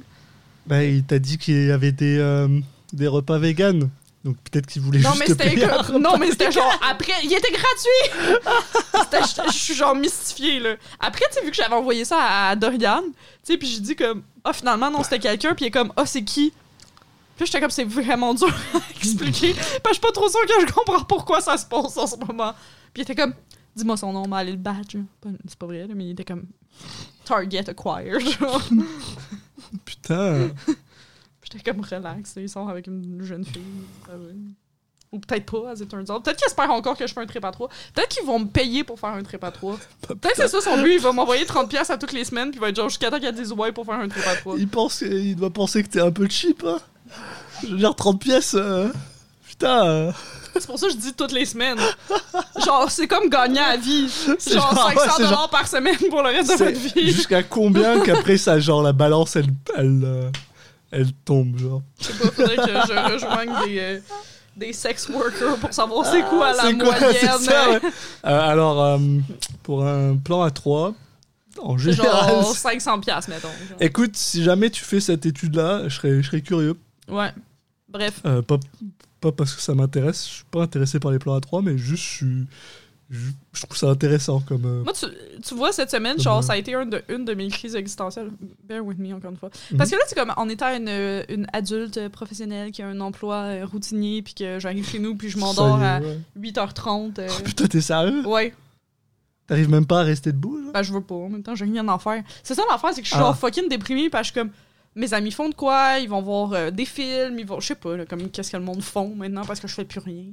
Ben, il t'a dit qu'il y avait des, euh, des repas vegan. Donc peut-être qu'il voulait Non, juste mais payer comme- Non, mais c'était genre après. Il était gratuit! Je suis genre mystifiée, là. Après, tu sais, vu que j'avais envoyé ça à Dorian, tu sais, puis j'ai dit comme, ah, finalement, non, c'était quelqu'un, puis il est comme, ah, c'est qui? Puis j'étais comme, c'est vraiment dur à expliquer. Parce que je suis pas trop sûre que je comprends pourquoi ça se passe en ce moment. Puis il était comme, dis-moi son nom, va aller le badge. C'est pas vrai, là, mais il était comme, Target acquired. genre. Putain. J'étais comme relax, il sort avec une jeune fille. Ou peut-être pas, as it turns out. Peut-être qu'ils espèrent encore que je fais un trip à 3. Peut-être qu'ils vont me payer pour faire un trip à 3. Peut-être que c'est ça son but, il va m'envoyer 30$ piastres à toutes les semaines, puis il va être genre jusqu'à temps qu'elle dise ouais pour faire un trip à 3. Il, pense, il doit penser que t'es un peu cheap, hein. Je veux dire, 30 pièces. euh, Putain. euh, C'est pour ça que je dis toutes les semaines. Genre, c'est comme gagner à vie. C'est Genre genre, ouais, 500$ c'est genre- par semaine pour le reste de c'est votre vie. Jusqu'à combien qu'après ça, genre, la balance, elle, elle, euh, elle tombe, genre. Je sais pas, faudrait que je rejoigne des, euh, des sex workers pour savoir c'est quoi la C'est quoi, moyenne. ça, ouais. Euh, alors, euh, pour un plan à 3, en général. Genre 500$, piastres, mettons. genre. Écoute, si jamais tu fais cette étude-là, je serais, je serais curieux. Ouais. Bref. Euh, pas, pas parce que ça m'intéresse, je suis pas intéressé par les plans à 3, mais juste, je, suis- je, je trouve ça intéressant comme. euh, Moi, tu, tu vois, cette semaine, genre, euh, ça a été une de, une de mes crises existentielles. Bear with me, encore une fois. Mhm. Parce que là, c'est comme, en étant une, une adulte professionnelle qui a un emploi euh, routinier, puis que j'arrive chez nous, puis je m'endors à ouais. 8h30. euh, Putain, t'es sérieux? Ouais, T'arrives même pas à rester debout, genre? Ben je veux pas. En même temps, j'ai rien à en faire. C'est ça l'affaire, c'est que je suis Ah. genre fucking déprimée, parce que je suis comme, mes amis font de quoi, ils vont voir euh, des films, ils vont, je sais pas, là, comme qu'est-ce que le monde font maintenant, parce que je fais plus rien.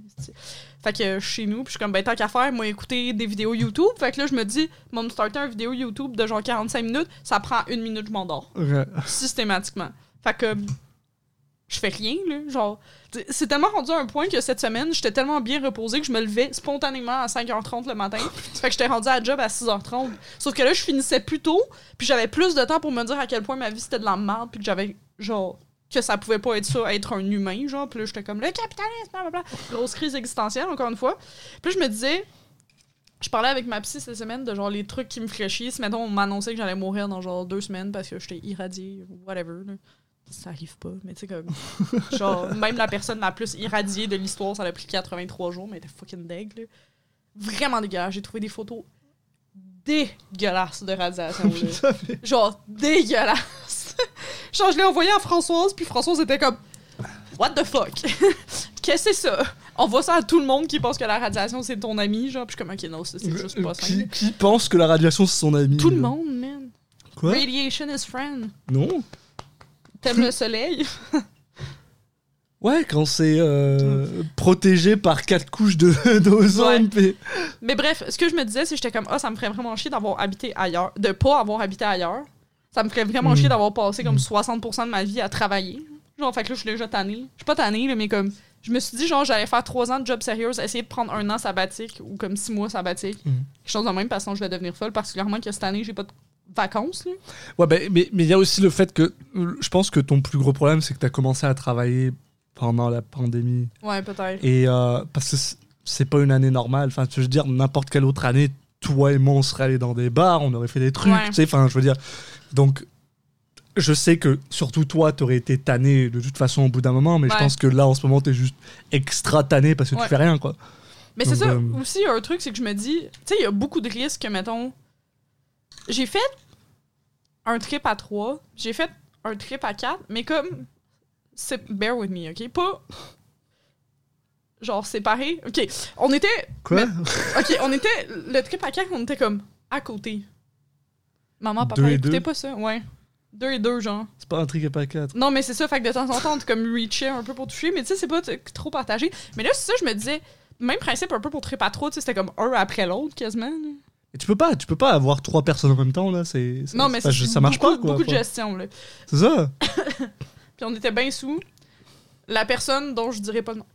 Fait que euh, chez nous, puis je suis comme, ben tant qu'à faire, moi, écouter des vidéos YouTube. Fait que là, je me dis, moi, me starter une vidéo YouTube de genre 45 minutes, ça prend une minute, je m'endors. Ouais. systématiquement. Fait que je fais rien, là. Genre, c'est tellement rendu à un point que cette semaine, j'étais tellement bien reposée que je me levais spontanément à 5h30 le matin. fait que j'étais rendue à la job à 6h30. Sauf que là, je finissais plus tôt, puis j'avais plus de temps pour me dire à quel point ma vie c'était de la merde, puis que j'avais, genre, que ça pouvait pas être ça, être un humain, genre. Puis là, j'étais comme, le capitalisme, blablabla. Grosse crise existentielle, encore une fois. Puis là, je me disais, je parlais avec ma psy cette semaine de genre les trucs qui me. Si mettons on m'annonçait que j'allais mourir dans genre deux semaines parce que j'étais irradiée whatever. là. Ça arrive pas, mais tu sais comme. genre, même la personne la plus irradiée de l'histoire, ça a pris 83 jours, mais elle était fucking deg, là. Vraiment dégueulasse. J'ai trouvé des photos dégueulasses de radiation, là. Genre dégueulasse. genre, je l'ai envoyé à Françoise, puis Françoise était comme What the fuck? Qu'est-ce que c'est ça? Envoie ça à tout le monde qui pense que la radiation c'est ton ami, genre, puis je suis comme ok, non, ça, c'est juste pas sain. qui, qui pense que la radiation c'est son ami Tout le monde, man. Quoi? Radiation is friend. Non T'aimes le soleil? Ouais, quand c'est euh, protégé par quatre couches de d'ozone. Mais bref, ce que je me disais, c'est que j'étais comme, ah, ça me ferait vraiment chier d'avoir habité ailleurs, de pas avoir habité ailleurs. Ça me ferait vraiment Mm. chier d'avoir passé comme Mm. 60% de ma vie à travailler. Genre, fait que là, je suis déjà tannée. Je suis pas tannée, mais comme, je me suis dit, genre, j'allais faire trois ans de job sérieux, essayer de prendre un an sabbatique ou comme six mois sabbatique. Mm. Quelque chose de même, parce que je vais devenir folle, particulièrement que cette année, j'ai pas de vacances, là. Ouais, ben, mais mais il y a aussi le fait que euh, je pense que ton plus gros problème c'est que tu as commencé à travailler pendant la pandémie. Ouais, peut-être. Et euh, parce que c'est pas une année normale. Enfin, je veux dire, n'importe quelle autre année, toi et moi, on serait allés dans des bars, on aurait fait des trucs. Ouais. Tu sais, enfin, je veux dire. Donc, je sais que surtout toi, t'aurais été tanné de toute façon au bout d'un moment, mais je pense que là, en ce moment, t'es juste extra tanné parce que Ouais. tu fais rien, quoi. Mais c'est ça, euh, aussi, un truc, c'est que je me dis, tu sais, il y a beaucoup de risques, mettons. J'ai fait un trip à 3, j'ai fait un trip à 4, mais comme. C'est, bear with me, ok? Pas. Genre séparés. Ok, on était. Quoi? Ok, on était. Le trip à 4, on était comme à côté. Maman, papa, Deux et écoutez deux? pas ça, ouais. Deux et deux, genre. C'est pas un truc à pas 4. Non, mais c'est ça, fait que de temps en temps, on comme reachait un peu pour toucher, mais tu sais, c'est pas t- trop partagé. Mais là, c'est ça, je me disais, même principe un peu pour trip à trop, tu sais, c'était comme un après l'autre quasiment. là. Et tu peux pas, tu peux pas avoir trois personnes en même temps là, c'est Non, mais pas- ça marche beaucoup, pas quoi. beaucoup de gestion, là. C'est ça. Puis on était bien sous. La personne dont je dirais pas le nom.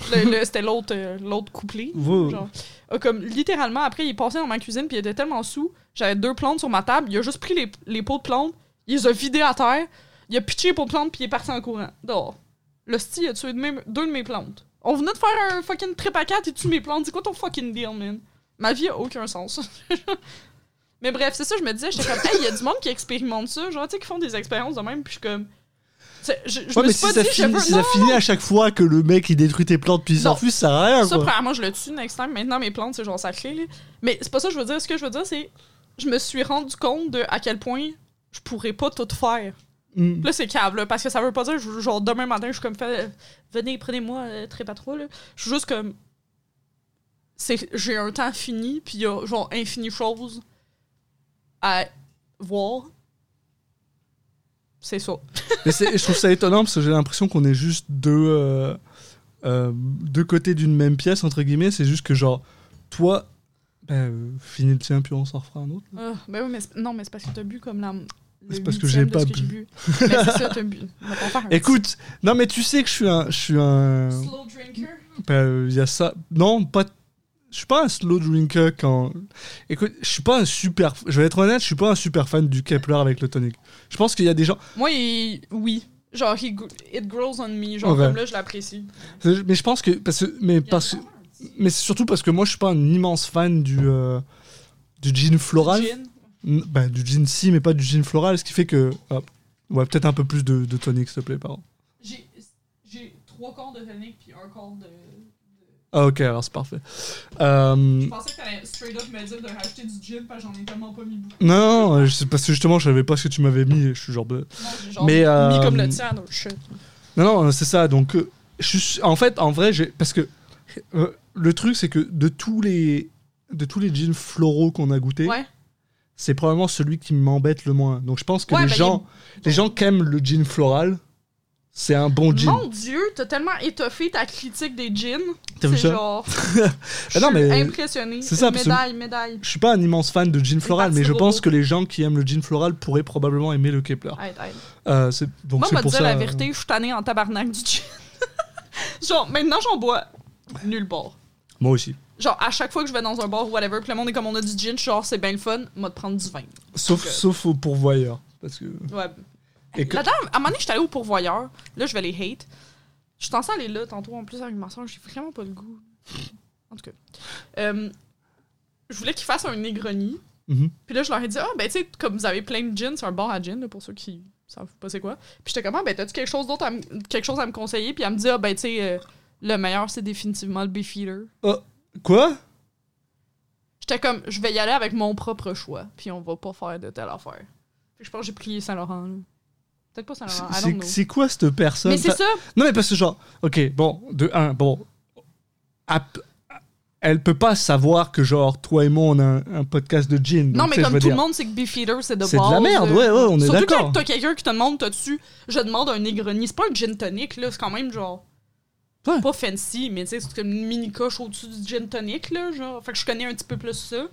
C'était l'autre euh, l'autre couplé. Wow. Genre, a comme littéralement, après, il est passé dans ma cuisine, puis il était tellement sous. J'avais deux plantes sur ma table. Il a juste pris les, les pots de plantes, il les a vidés à terre, il a pitché les pots de plantes, puis il est parti en courant. Dehors. Le style a tué de mes- deux de mes plantes. On venait de faire un fucking trip à quatre et tu mes plantes. C'est quoi ton fucking deal, man? Ma vie a aucun sens. Mais bref, c'est ça, je me disais, j'étais comme, hey, il y a du monde qui expérimente ça, genre, tu sais, qui font des expériences de même, puis je suis comme. c'est- Je, je Ouais, me mais suis si pas ça, dit, finit, veux. si non, ça finit à chaque fois que le mec il détruit tes plantes puis il Non. s'enfuit, ça sert à rien Ça, quoi. premièrement, je le tue next time. Maintenant, mes plantes, c'est genre sacré. Là. Mais c'est pas ça que je veux dire. Ce que je veux dire, c'est je me suis rendu compte de à quel point je pourrais pas tout faire. Mm. Là, c'est cave, là, parce que ça veut pas dire, genre, demain matin, je suis comme fait, venez, prenez-moi, euh, très pas trop, là. Je suis juste comme, c'est, j'ai un temps fini, puis il y a, genre, infini choses à voir. C'est ça. Mais je trouve ça étonnant parce que j'ai l'impression qu'on est juste deux, euh, euh, deux côtés d'une même pièce, entre guillemets. C'est juste que, genre, toi, ben, euh, finis le tien, puis on s'en refera un autre. Ah, ben oui, mais c'est- non, mais c'est parce que t'as bu comme la. C'est parce que j'ai pas bu. bu. Mais c'est ça, t'as bu. Écoute, non, mais tu sais que je suis un. Je suis un. slow drinker. Ben, il y a ça. Non, pas. Je suis pas un slow drinker quand. Écoute, je suis pas un super. Je vais être honnête, je suis pas un super fan du Kepler avec le tonic. Je pense qu'il y a des gens. Moi, il- oui. Genre, he gr- it grows on me. Genre, comme là, je l'apprécie. Mais je pense que. Parce mais, parce, mais c'est surtout parce que moi, je suis pas un immense fan du. euh, du gin floral. Gin. N- bah, du gin si, mais pas du gin floral, ce qui fait que. hop. Ouais, peut-être un peu plus de, de tonic, s'il te plaît, pardon. J'ai j'ai trois quarts de tonic puis un quart de. Ah, ok, alors c'est parfait. Euh, Je pensais que t'allais straight up me dire de racheter du gin parce que j'en ai tellement pas mis beaucoup. non, non, je sais- parce que justement, je savais pas ce que tu m'avais mis. Je suis genre. bah, Non, j'ai genre Mais, euh, mis comme le tien le shit. Non, non, c'est ça. Donc, euh, je suis- en fait, en vrai, j'ai parce que euh, le truc, c'est que de tous les de tous les gins floraux qu'on a goûté, Ouais. c'est probablement celui qui m'embête le moins. Donc, je pense que Ouais, les ben, gens, les gens qui aiment le gin floral, c'est un bon gin. Mon dieu, t'as tellement étoffé ta critique des gins. T'as vu C'est ça? genre. Non, mais impressionné. c'est ça, Médaille, médaille. Je suis pas un immense fan de gin floral, mais je pense robot. que les gens qui aiment le gin floral pourraient probablement aimer le Kepler. Aïe, aïe. Euh, donc Moi, pour dire ça. la euh, vérité, je suis tannée en tabarnak du gin. genre, maintenant, j'en bois nulle part. Moi aussi. Genre, à chaque fois que je vais dans un bar ou whatever, puis le monde est comme on a du gin, je suis genre, c'est bien le fun, moi de prendre du vin. Sauf, Ok. sauf au pourvoyeur. Parce que. Ouais. Que- Là-dedans, à un moment donné, j'étais allée au pourvoyeur. Là, je vais les hate. Je suis censée aller là tantôt en plus avec soeur. J'ai vraiment pas le goût. En tout cas. Euh, je voulais qu'ils fassent un Negroni. Mhm. Puis là, je leur ai dit, ah, ben, tu sais, comme vous avez plein de gin, c'est un bar à gin, là, pour ceux qui savent pas c'est quoi. Puis j'étais comme, ah, ben, t'as-tu quelque chose d'autre à me- quelque chose à me conseiller? Puis elle me dit, ah, ben, tu sais, euh, le meilleur, c'est définitivement le Beefeater. Quoi? J'étais comme, je vais y aller avec mon propre choix. Puis on va pas faire de telle affaire. Je pense que j'ai pris Saint-Laurent, là. Peut-être pas Saint-Laurent, I don't C'est know. c'est quoi cette personne? Mais c'est ça. Non, mais parce que genre, ok, bon, de un, bon, elle peut pas savoir que genre toi et moi on a un, un podcast de gin. Non, donc, mais tu sais, je comme veux tout le dire, monde sait que Beefeater, c'est de. C'est de la merde, euh, ouais, ouais, on est Surtout d'accord. que t'as quelqu'un qui te demande, t'as-tu. Je demande un Negroni. C'est pas un gin tonic, là. C'est quand même genre. Ouais. Pas fancy, mais tu sais, c'est comme une mini coche au-dessus du gin tonic, là. Genre. Fait que je connais un petit peu plus ça.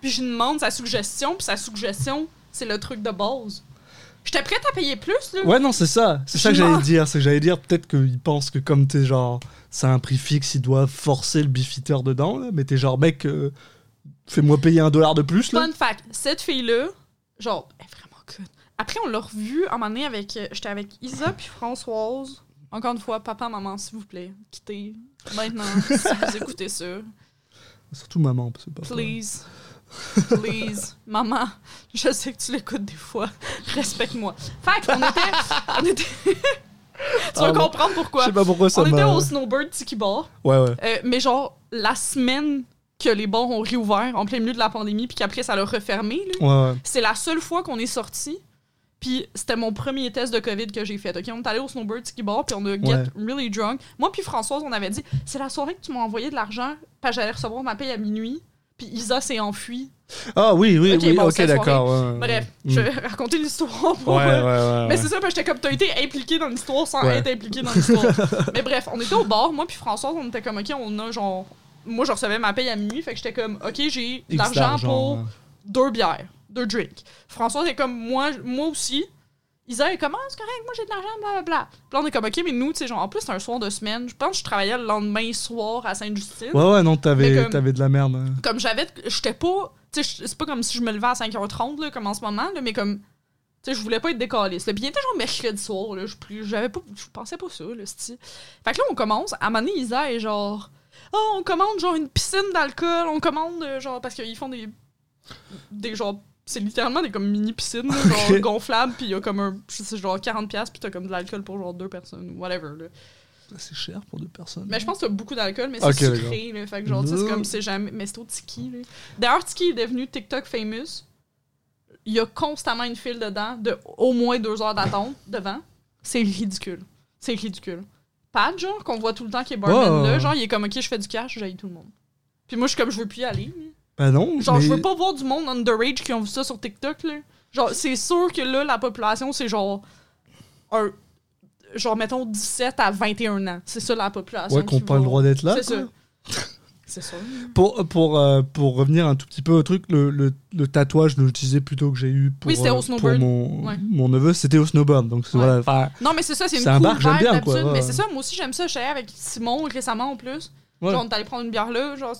Puis je lui demande sa suggestion, puis sa suggestion, c'est le truc de base. J'étais prête à payer plus, là. Ouais, non, c'est ça. C'est ça que j'allais dire. C'est que j'allais dire peut-être qu'ils pensent que comme t'es genre, c'est un prix fixe, ils doivent forcer le beefeater dedans, là, mais t'es genre, mec, euh, fais-moi payer un dollar de plus, là. Fun fact, cette fille-là, genre, elle est vraiment good. Après, on l'a revue un moment donné avec. euh, J'étais avec Isa puis Françoise. Encore une fois, papa, maman, s'il vous plaît, quittez. Maintenant, si vous écoutez ça. Surtout maman, parce que pas Please. Please. Maman, je sais que tu l'écoutes des fois. Respecte-moi. Fait qu'on était. On était tu vas Ah comprendre Je pourquoi. sais pas pourquoi ça On était au Snowbird Tiki Bar. Ouais, ouais. Euh, mais genre, la semaine que les bars ont réouvert en plein milieu de la pandémie, puis qu'après ça l'a refermé. Ouais, ouais. C'est la seule fois qu'on est sorti. Puis c'était mon premier test de COVID que j'ai fait. OK, on est allé au snowboard ski bar, puis on a get Ouais. really drunk. Moi puis Françoise, on avait dit c'est la soirée que tu m'as envoyé de l'argent, que j'allais recevoir ma paye à minuit. Puis Isa s'est enfuie. Ah oui, oui, Ok, oui, bon, ok, d'accord. ouais. Bref, Mm. je vais raconter l'histoire pour. Ouais, ouais, ouais. Mais c'est ça, parce que j'étais comme, t'as été impliqué dans l'histoire sans être impliqué dans l'histoire. mais bref, on était au bar, moi puis Françoise, on était comme, ok, on a genre. Moi, je recevais ma paye à minuit, fait que j'étais comme, ok, j'ai de l'argent pour deux bières, deux drinks. Françoise est comme, moi, moi aussi. Isa est comme, ah, c'est correct, moi j'ai de l'argent, blablabla. Puis là, on est comme, ok, mais nous, tu sais, genre, en plus, c'est un soir de semaine. Je pense que je travaillais le lendemain soir à Sainte-Justine. Ouais, ouais, non, t'avais t'avais de la merde. hein. Comme j'avais. J'étais pas. Tu sais, c'est pas comme si je me levais à 5h30, là, comme en ce moment, là, mais comme. Tu sais, je voulais pas être décaliste. Puis il était genre mercredi soir, là. Je, plus- j'avais pas. Je pensais pas ça, là, c'ti. Fait que là, on commence. À un moment donné, Isa est genre. Oh, on commande genre une piscine d'alcool. On commande, euh, genre. Parce qu'ils font des. Des genre. C'est littéralement des comme mini piscines, là, genre gonflables, puis il y a comme un. Je sais, genre 40$, puis t'as comme de l'alcool pour genre deux personnes, whatever, là. C'est cher pour deux personnes. Mais je pense que t'as beaucoup d'alcool, mais c'est Ok, sucré, là. Fait que genre, c'est comme c'est jamais. Mais c'est au Tiki, là. D'ailleurs, Tiki est devenu TikTok famous. Il y a constamment une file dedans de au moins deux heures d'attente devant. C'est ridicule. C'est ridicule. Pat, genre, qu'on voit tout le temps qui est barman là, genre, il est comme, ok, je fais du cash, j'aille tout le monde. Puis moi, je suis comme, je veux plus y aller. là. Bah non, Genre, mais... je veux pas voir du monde underage qui ont vu ça sur TikTok, là. Genre, c'est sûr que là, la population, c'est genre. Un. Genre, mettons 17 à 21 ans. C'est ça la population. Ouais, qu'on pas le droit d'être là. C'est ça. C'est ça. Pour, pour, euh, pour revenir un tout petit peu au truc, le, le, le tatouage, je disais plutôt que j'ai eu pour, Oui, c'était au euh, pour mon, Ouais. mon neveu, c'était au snowboard. Donc Ouais. voilà, Non, mais c'est ça, c'est une un bar j'aime bien, quoi, ouais. Mais c'est ça, moi aussi, j'aime ça. Je suis allée avec Simon récemment en plus. Genre, on est allé prendre une bière là. Genre,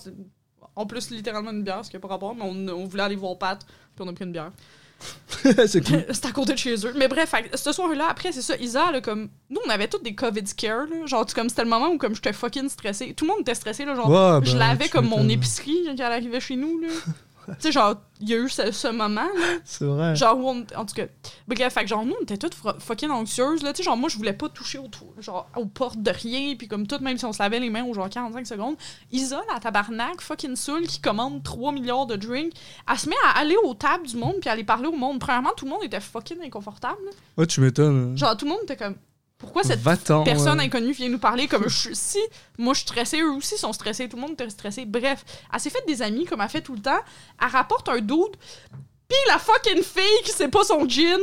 en plus, littéralement une bière, ce qui n'a pas rapport. Mais on, on voulait aller voir Pat, puis on a pris une bière. c'est cool. c'est à côté de chez eux. Mais bref, ce soir-là, après, c'est ça, Isa, là, comme. Nous, on avait tous des COVID scare, là. Genre, comme c'était le moment où, comme, j'étais fucking stressée. Tout le monde était stressé, là. Genre, Ouais, je bah, l'avais comme mon épicerie quand elle arrivait chez nous, là. tu sais, genre, il y a eu ce, ce moment, là. C'est vrai. Genre, où on- en tout cas. Bref, fait que genre, nous, on était toutes fucking anxieuses, là. Tu sais, genre, moi, je voulais pas toucher au, genre, aux portes de rien, puis comme tout, même si on se lavait les mains aux genre 45 secondes. Isa, la tabarnak, fucking saoule, qui commande 3 milliards de drinks, elle se met à aller aux tables du monde, puis à aller parler au monde. Premièrement, tout le monde était fucking inconfortable, là. Ouais, tu m'étonnes. Genre, tout le monde était comme, pourquoi cette personne ouais. inconnue vient nous parler comme je, si moi je suis stressée, eux aussi sont stressés, tout le monde était stressé. Bref, elle s'est fait des amis comme elle fait tout le temps. Elle rapporte un doute, puis la fucking fille qui sait pas son jean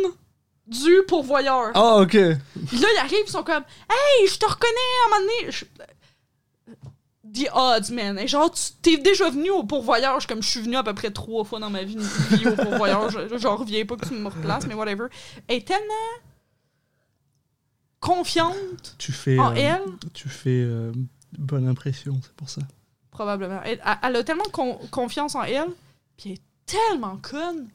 du pourvoyeur. Ah, ok. Là, ils arrivent, ils sont comme Hey, je te reconnais à un moment donné. Je- The odds, man. Et genre, tu t'es déjà venu au pourvoyeur. Je comme, je suis venu à peu près trois fois dans ma vie, vie au pourvoyeur. Je, j'en reviens pas que tu me replaces, mais whatever. Est tellement confiante Tu fais, en euh, elle, tu fais euh, bonne impression, c'est pour ça. probablement. Elle, elle- elle a tellement con- confiance en elle, puis elle est tellement conne.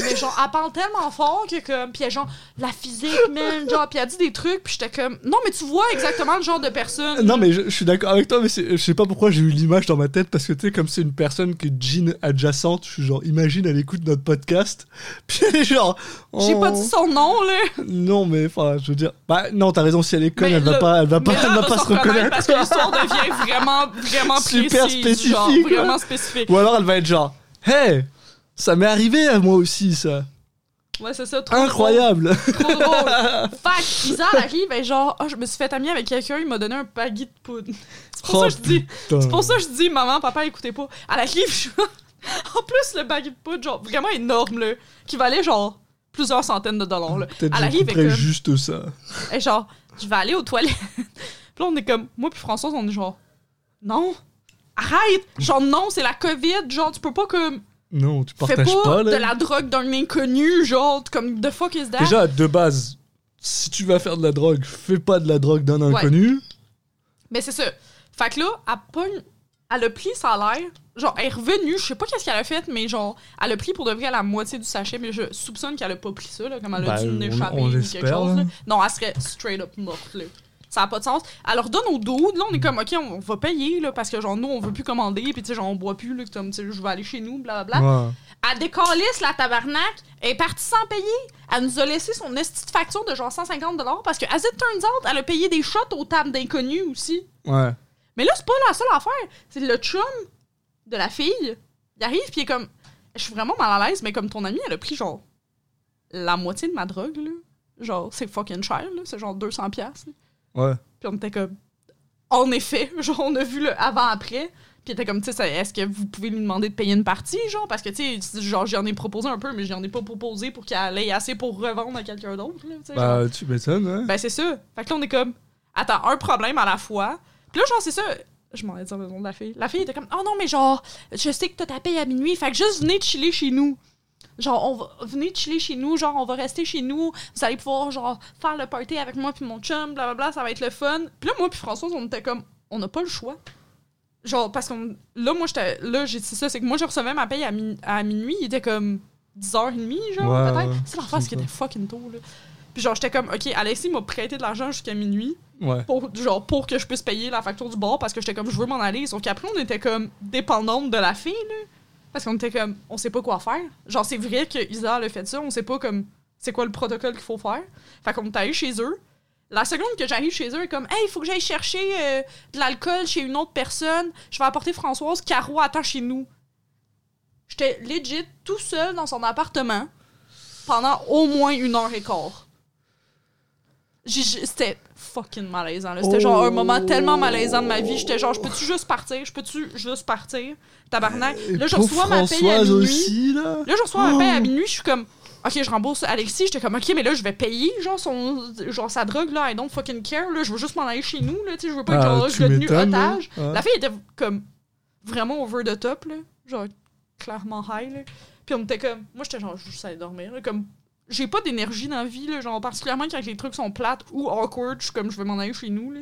Mais genre, elle parle tellement fort que comme. Puis elle, genre, la physique, man. Genre, puis elle dit des trucs, puis j'étais comme. Non, mais tu vois exactement le genre de personne. Non, mais je, je suis d'accord avec toi, mais je sais pas pourquoi j'ai eu l'image dans ma tête, parce que tu sais, comme c'est une personne qui est jean adjacente, je suis genre, imagine, elle écoute notre podcast, puis elle est genre. J'ai oh, pas dit son nom, là. Non, mais enfin, je veux dire. Bah, non, t'as raison, si elle est conne, elle va pas, elle va pas, là, elle va pas se reconnaître. Parce que l'histoire devient vraiment, vraiment Super précise. genre, spécifique, vraiment spécifique. Ou alors elle va être genre, hey, ça m'est arrivé à moi aussi, ça. Ouais, c'est ça. Trop Incroyable. Drôle, trop drôle. que Isa, elle arrive, et genre, Ah, je me suis fait amie avec quelqu'un, il m'a donné un pagui de poudre. C'est pour ça Oh, que je dis. putain. C'est pour ça que je dis, maman, papa, écoutez pas. Elle arrive, je... en plus, le baggy de poudre, genre, vraiment énorme, là, qui valait, genre, plusieurs centaines de dollars, là. Peut-être Elle arrive comme, juste ça. et genre, je vais aller aux toilettes. puis là, on est comme, moi puis Françoise, on est genre, non, arrête! Genre, non, c'est la COVID, genre, tu peux pas comme, Non, tu fais partages pas, pas, là. de la drogue d'un inconnu, genre, comme, the fuck is that? Déjà, de base, si tu vas faire de la drogue, fais pas de la drogue d'un Ouais. inconnu. Mais c'est ça. Fait que là, elle, pogne- elle a pris sa l'air. Genre, elle est revenue. Je sais pas qu'est-ce qu'elle a fait, mais genre, elle a pris pour de vrai la moitié du sachet. Mais je soupçonne qu'elle a pas pris ça, là, comme elle a Ben, dû on- l'échapper on ou quelque l'espère, chose. là. là. Non, elle serait straight up morte, là. Ça a pas de sens. Elle leur donne au dos. Là, on est comme, OK, on, on va payer, là, parce que genre, nous, on veut plus commander. Puis, tu sais, genre, on boit plus, là, comme, tu sais, je vais aller chez nous, blablabla. Ouais. Elle décalisse la tabarnak. Elle est partie sans payer. Elle nous a laissé son esti de facture de genre 150 parce que, as it turns out, elle a payé des shots aux tables d'inconnus aussi. Ouais. Mais là, c'est pas la seule affaire. C'est le chum de la fille. Il arrive, puis il est comme. Je suis vraiment mal à l'aise, mais comme ton amie, elle a pris genre la moitié de ma drogue, là. Genre, c'est fucking cher, là. C'est genre 200$. piastres, là. Ouais. Puis on était comme. En effet, genre, on a vu le avant-après. Puis il était comme, tu sais, est-ce que vous pouvez lui demander de payer une partie, genre? Parce que, tu sais, genre, j'en ai proposé un peu, mais j'en ai pas proposé pour qu'elle ait assez pour revendre à quelqu'un d'autre, là, genre. Bah, tu m'étonnes, ouais. Ben, c'est ça. Fait que là, on est comme, attends, un problème à la fois. Puis là, genre, c'est ça. Je m'en ai dit le nom de la fille. La fille était comme, oh non, mais genre, je sais que t'as ta paye à minuit. Fait que juste venez chiller chez nous. Genre, on va, venez chiller chez nous. Genre, on va rester chez nous. Vous allez pouvoir, genre, faire le party avec moi puis mon chum, blablabla. Ça va être le fun. Puis là, moi puis Françoise, on était comme, on n'a pas le choix. Genre, parce que là, moi, j'étais. Là, j'ai dit ça, c'est que moi, je recevais ma paye à, mi- à minuit. Il était comme 10h30, genre, Ouais, peut-être. ouais, c'est c'est qui était fucking tôt, là. Puis genre, j'étais comme, OK, Alexis m'a prêté de l'argent jusqu'à minuit Ouais. pour, genre, pour que je puisse payer la facture du bar parce que j'étais comme, je veux m'en aller. Sauf qu'après, on était comme dépendante de la fille, là. Parce qu'on était comme, on sait pas quoi faire. Genre, c'est vrai que Isa a fait ça, on sait pas comme, c'est quoi le protocole qu'il faut faire. Fait qu'on est allé chez eux. La seconde que j'arrive chez eux, comme, hey, il faut que j'aille chercher euh, de l'alcool chez une autre personne. Je vais apporter Françoise. Caro attend chez nous. J'étais legit tout seul dans son appartement pendant au moins une heure et quart. C'était fucking malaisant. là. C'était genre un moment tellement malaisant de ma vie. J'étais genre, je peux-tu juste partir? Je peux-tu juste partir? Tabarnak. Là, je reçois ma paye à minuit. aussi, là. Là, je reçois ma paye à Oh. minuit. Je suis comme, OK, je rembourse Alexis. J'étais comme, OK, mais là, je vais payer, genre, son, genre sa drogue, là. I don't fucking care. Là, je veux juste m'en aller chez nous, là. Tu sais, je veux pas être, Ah, genre, tu retenue m'étonnes, là. otage. Ouais. La fille était comme vraiment over the top, là. Genre, clairement high, là. Puis on était comme, moi, j'étais genre, juste aller dormir, là. Comme, j'ai pas d'énergie dans la vie, là. Genre, particulièrement quand les trucs sont plates ou awkward, je suis comme, je vais m'en aller chez nous, là.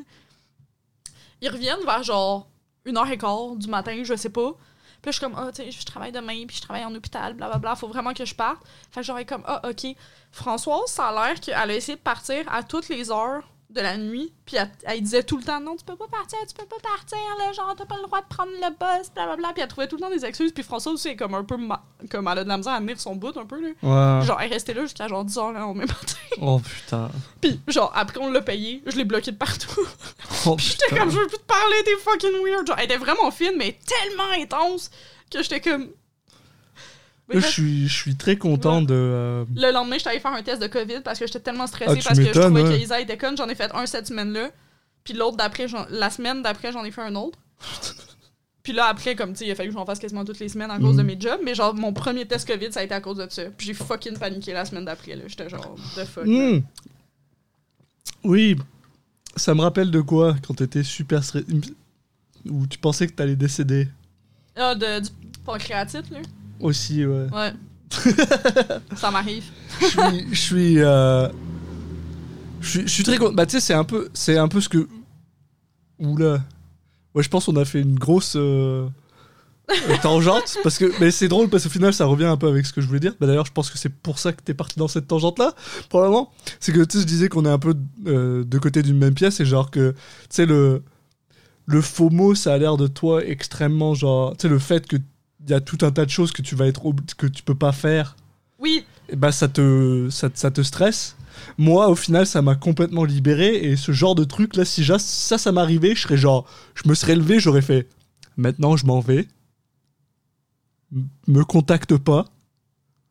Ils reviennent vers genre une heure et quart du matin, je sais pas. Puis là, je suis comme, ah, tu sais, je travaille demain, puis je travaille en hôpital, blablabla, faut vraiment que je parte. Fait que j'aurais comme, ah, ok. Françoise, ça a l'air qu'elle a essayé de partir à toutes les heures de la nuit, puis elle, elle disait tout le temps, non, tu peux pas partir, tu peux pas partir, là, genre, t'as pas le droit de prendre le bus, blablabla. Puis elle trouvait tout le temps des excuses, puis Françoise aussi est comme un peu, ma- comme elle a de la misère à tenir son bout un peu, là. Ouais. Genre, elle est restée là jusqu'à genre 10 heures, là, au même matin. Oh putain. Puis, genre, après on l'a payé, je l'ai bloqué de partout. Oh, J'étais comme, je veux plus te parler, t'es fucking weird. Genre, elle était vraiment fine, mais tellement intense que j'étais comme. Là, je suis, je suis très content de. euh, Le lendemain, j'étais allée faire un test de COVID parce que j'étais tellement stressée Ah, parce que je trouvais que Isa était conne. J'en ai fait un cette semaine-là. Puis l'autre d'après, la semaine d'après, j'en ai fait un autre. Puis là, après, comme tu sais, il a fallu que j'en fasse quasiment toutes les semaines à cause de Mhm. mes jobs. Mais genre, mon premier test COVID, ça a été à cause de ça. Puis j'ai fucking paniqué la semaine d'après, là. J'étais genre, the fuck. hmm. Oui. Ça me rappelle de quoi quand t'étais super stressé. Où tu pensais que t'allais décéder? Ah, de, du pancréatite, là. Aussi, ouais. Ouais. ça m'arrive. Je suis. Je suis. euh, Je suis, je suis très content. Bah, tu sais, c'est un peu, c'est un peu ce que. Oula. Ouais, je pense qu'on a fait une grosse euh, tangente. parce que, mais c'est drôle parce qu'au final, ça revient un peu avec ce que je voulais dire. Bah, D'ailleurs, je pense que c'est pour ça que t'es parti dans cette tangente-là, probablement. C'est que, tu sais, je disais qu'on est un peu euh, de côté d'une même pièce et genre que, tu sais, le, le FOMO, ça a l'air de toi extrêmement, genre, tu sais, le fait que il y a tout un tas de choses que tu vas être que tu peux pas faire Oui, et bah ça te, ça, te- ça te stresse. Moi, au final, ça m'a complètement libéré. Et ce genre de truc, là, si ça, ça m'arrivait, je serais genre. Je me serais levé, j'aurais fait. Maintenant, je m'en vais. Me contacte pas.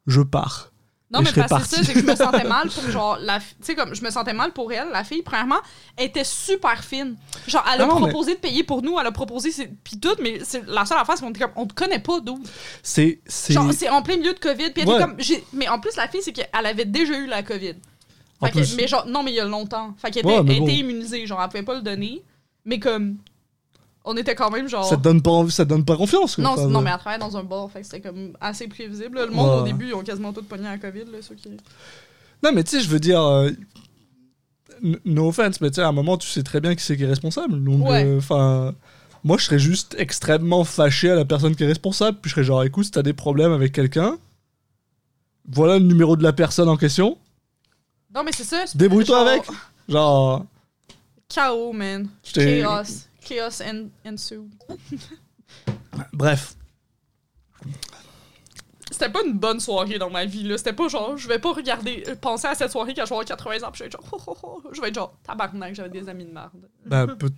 Je pars. Non, mais parce que c'est ça, c'est que je me sentais mal pour genre la tu sais comme je me sentais mal pour elle, la fille premièrement, elle était super fine. Genre elle a mais- proposé de payer pour nous, elle a proposé puis tout mais c'est la seule affaire c'est qu'on était comme on te connaît pas d'où. C'est. c'est- Genre c'est en plein milieu de Covid puis elle Ouais. était comme mais en plus la fille c'est qu'elle avait déjà eu la Covid. Fait que- mais genre non mais il y a longtemps. Fait qu'elle Ouais, était, mais elle bon. était immunisée, genre elle pouvait pas le donner, mais comme on était quand même genre Ça te donne pas, envie- ça te donne pas confiance. quoi. non, non, mais elle travaillait dans un bar, fait que c'était comme assez prévisible. là. Le monde, au début, ils ont quasiment tout pogné à la COVID, là, ceux qui... Non, mais tu sais, je veux dire. euh, No offense, mais tu sais, à un moment, tu sais très bien qui c'est qui est responsable. Donc, Ouais. euh, enfin. moi, je serais juste extrêmement fâché à la personne qui est responsable. Puis je serais genre, écoute, si t'as des problèmes avec quelqu'un, voilà le numéro de la personne en question. Non, mais c'est ça. Débrouille-toi genre, avec. Genre. Chaos, man. Chaos. Chaos en- ensue. Bref. C'était pas une bonne soirée dans ma vie, là. C'était pas genre, je vais pas regarder, euh, penser à cette soirée quand je vais avoir 80 ans, puis je vais être genre, oh, oh, oh. je vais être genre, tabarnak, j'avais des amis de merde. Bah, peut-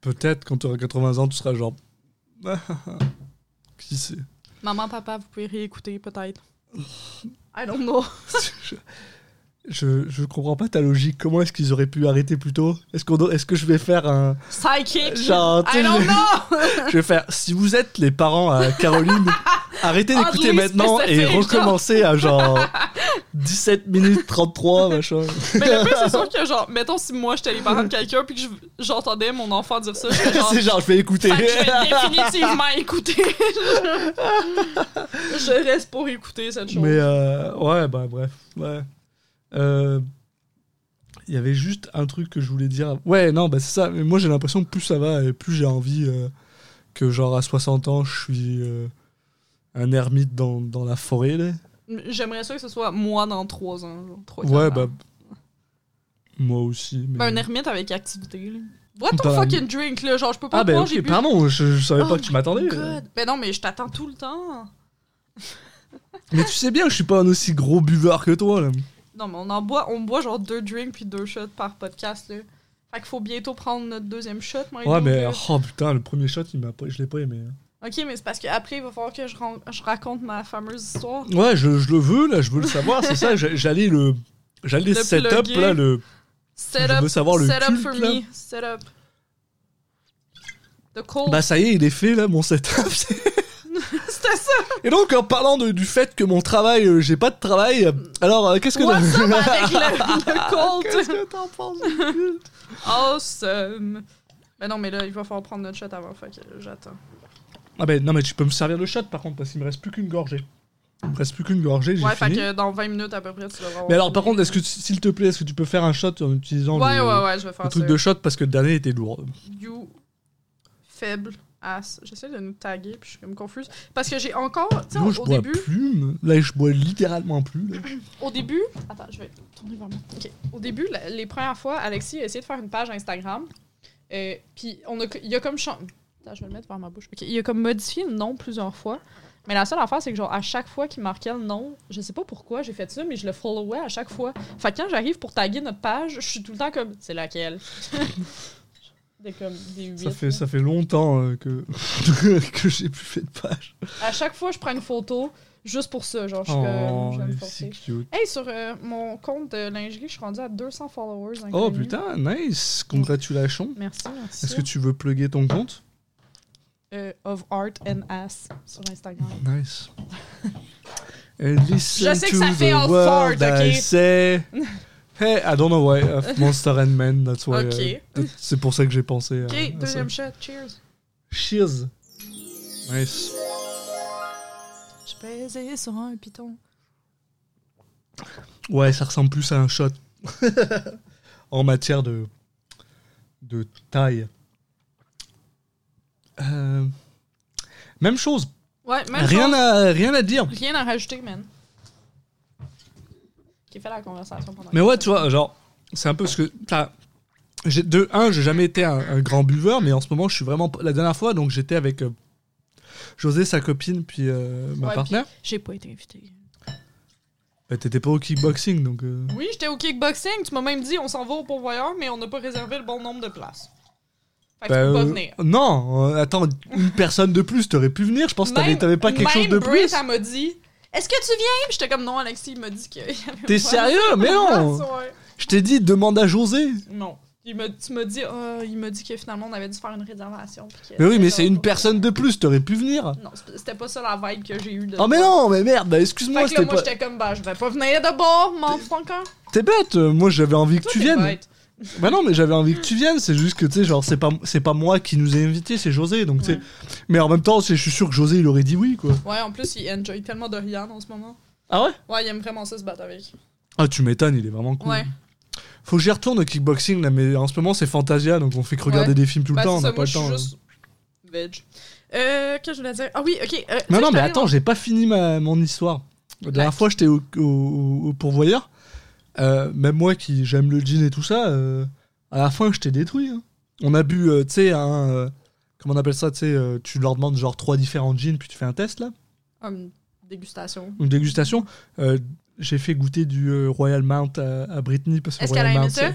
peut-être quand tu auras 80 ans, tu seras genre. Qui sait? Maman, papa, vous pouvez réécouter peut-être. I don't know. je, je, comprends pas ta logique. Comment est-ce qu'ils auraient pu arrêter plus tôt? Est-ce qu'on est-ce que je vais faire un. Psychic. Genre, I don't je- know. Je vais faire. Si vous êtes les parents à Caroline, arrêtez d'écouter maintenant et recommencez à genre 17 minutes 33, machin. Mais le pire, c'est sûr que, genre, mettons si moi j'étais les parents de quelqu'un puis que je- j'entendais mon enfant dire ça, je serais genre. C'est genre, je vais écouter. Je vais définitivement écouter. je reste pour écouter cette chose. Mais euh, ouais, bah bref. Ouais. Euh, Il y avait juste un truc que je voulais dire. Ouais, non, bah c'est ça. Mais moi, j'ai l'impression que plus ça va et plus j'ai envie euh, que, genre, à 60 ans, je suis euh, un ermite dans, dans la forêt. Là. J'aimerais ça que ce soit moi dans trois ans. genre, trois, Ouais, bah. Moi aussi. Mais... Ben, un ermite avec activité. Là. Bois Dans ton la- fucking drink, là? Genre, je peux pas Ah, ben boire, ok, j'ai bu. pardon, je, je savais Oh pas que tu my m'attendais. God. Ben non, mais je t'attends tout le temps. Mais tu sais bien que je suis pas un aussi gros buveur que toi. Là. Non, mais on en boit, on boit genre deux drinks puis deux shots par podcast, là. Fait qu'il faut bientôt prendre notre deuxième shot, Ouais, mais oh putain, le premier shot, il m'a pas, je l'ai pas aimé. hein. Ok, mais c'est parce qu'après, il va falloir que je, ran- je raconte ma fameuse histoire. Ouais, je, je le veux, là, je veux le savoir, c'est ça. j'a- J'allais le. J'allais Le setup, plugger. là, le. Set Je veux savoir le set up culte, for là. me. Set up. The cold. Bah, ça y est, il est fait, là, mon setup. Ça. Et donc, en parlant de- du fait que mon travail, euh, j'ai pas de travail, alors, euh, qu'est-ce que What's up avec le, le cold? Qu'est-ce que t'en penses du culte? Awesome. Ben non, mais là, il va falloir prendre notre shot avant, fait que j'attends. Ah, ben non, mais tu peux me servir le shot, par contre, parce qu'il me reste plus qu'une gorgée. Il me reste plus qu'une gorgée, j'ai Ouais, fait fini. que dans 20 minutes à peu près, tu vas voir. Mais alors, par contre, est-ce que, tu- s'il te plaît, est-ce que tu peux faire un shot en utilisant Ouais, le, ouais, ouais, je vais faire truc de shot parce que le dernier était lourd You faible ass. J'essaie de nous taguer, puis je suis comme confuse. Parce que j'ai encore. Tu sais, au, je au bois début. plus. Là, je bois littéralement plus. là. Au début. Attends, je vais tourner vers moi. Au début, la- les premières fois, Alexis a essayé de faire une page Instagram. Euh, puis on a, il a comme. chan- Attends, je vais le mettre vers ma bouche. Ok. Il a comme modifié le nom plusieurs fois. Mais la seule affaire, c'est que genre, à chaque fois qu'il marquait le nom, je sais pas pourquoi j'ai fait ça, mais je le followais à chaque fois. Fait que quand j'arrive pour taguer notre page, je suis tout le temps comme, c'est laquelle? des comme des huit, Ça fait, là. ça fait longtemps euh, que, que j'ai plus fait de page. À chaque fois, je prends une photo juste pour ça. Genre, je suis Oh, comme, je vais me forcer. cute. Hey, sur euh, mon compte de lingerie, je suis rendue à 200 followers. Oh inconnus. putain, nice. Congratulations. Merci, merci. Est-ce que tu veux plugger ton compte? Euh, of Art and Ass sur Instagram. Nice. Je sais que to ça fait all I ok? Hey, I don't know why. of Monster and Men, that's why. Ok. euh, peut-être c'est pour ça que j'ai pensé. Ok, à ça. deuxième shot. Cheers. Cheers. Nice. Je pesais sur un piton. Ouais, ça ressemble plus à un shot. en matière de, de taille. Euh, même chose. Ouais, même Rien chose. à, rien à dire. Rien à rajouter, man. Qui fait la conversation pendant Mais ouais, tu vois, genre, c'est un peu ce que. j'ai- De un, j'ai jamais été un, un grand buveur, mais en ce moment, je suis vraiment. La dernière fois, donc j'étais avec euh, José, sa copine, puis euh, ma Ouais, partenaire. J'ai pas été invité. Bah, T'étais pas au kickboxing, donc. euh, Oui, j'étais au kickboxing. Tu m'as même dit on s'en va au pourvoyeur, mais on n'a pas réservé le bon nombre de places. Fait que bah, tu peux pas venir. Non, attends, une personne de plus, t'aurais pu venir. Je pense que t'avais pas quelque chose de Britt, plus. elle m'a dit Est-ce que tu viens? Puis J'étais comme non, Alexis, il m'a dit qu'il y avait T'es sérieux? Mais non. Je t'ai dit, demande à José. Non. Il m'a, tu m'as dit, Ah, il m'a dit que finalement on avait dû faire une réservation. puis que Mais oui, mais c'est une personne de plus, t'aurais pu venir. Non, c'était- pas ça la vibe que j'ai eue de. Oh, mais non, mais merde, bah, excuse-moi, Fait que là, c'était moi, pas. j'étais comme, bah, je vais pas venir de bord, m'en fous encore. T'es bête, euh, moi j'avais envie que tu viennes. bête. Bah non, mais j'avais envie que tu viennes, c'est juste que tu sais, genre, c'est pas, c'est pas moi qui nous ai invités, c'est José, donc tu sais. Ouais. Mais en même temps, je suis sûr que José il aurait dit oui, quoi. Ouais, en plus, il enjoy tellement de Rihanna en ce moment. Ah ouais? Ouais, il aime vraiment ça se battre avec. Ah, tu m'étonnes, il est vraiment cool. Ouais. Faut que j'y retourne au kickboxing, là, mais en ce moment c'est Fantasia, donc on fait que regarder Ouais. des films tout le Bah, temps, on n'a pas moi, le temps. juste veg. Euh, qu'est-ce que je voulais dire? Ah oui, ok. euh, Non, non, mais attends, j'ai pas fini ma, mon histoire. La dernière fois, j'étais au, au- au pourvoyeur. Euh, même moi qui j'aime le gin et tout ça, euh, à la fin, j'étais détruit. hein. On a bu, euh, tu sais, un. comment on appelle ça, tu sais, tu leur demandes genre trois différents gins, puis tu fais un test, là Une dégustation. Une dégustation. J'ai fait goûter du Royal Mount à, à Britney parce que Est-ce qu'elle a aimé ça?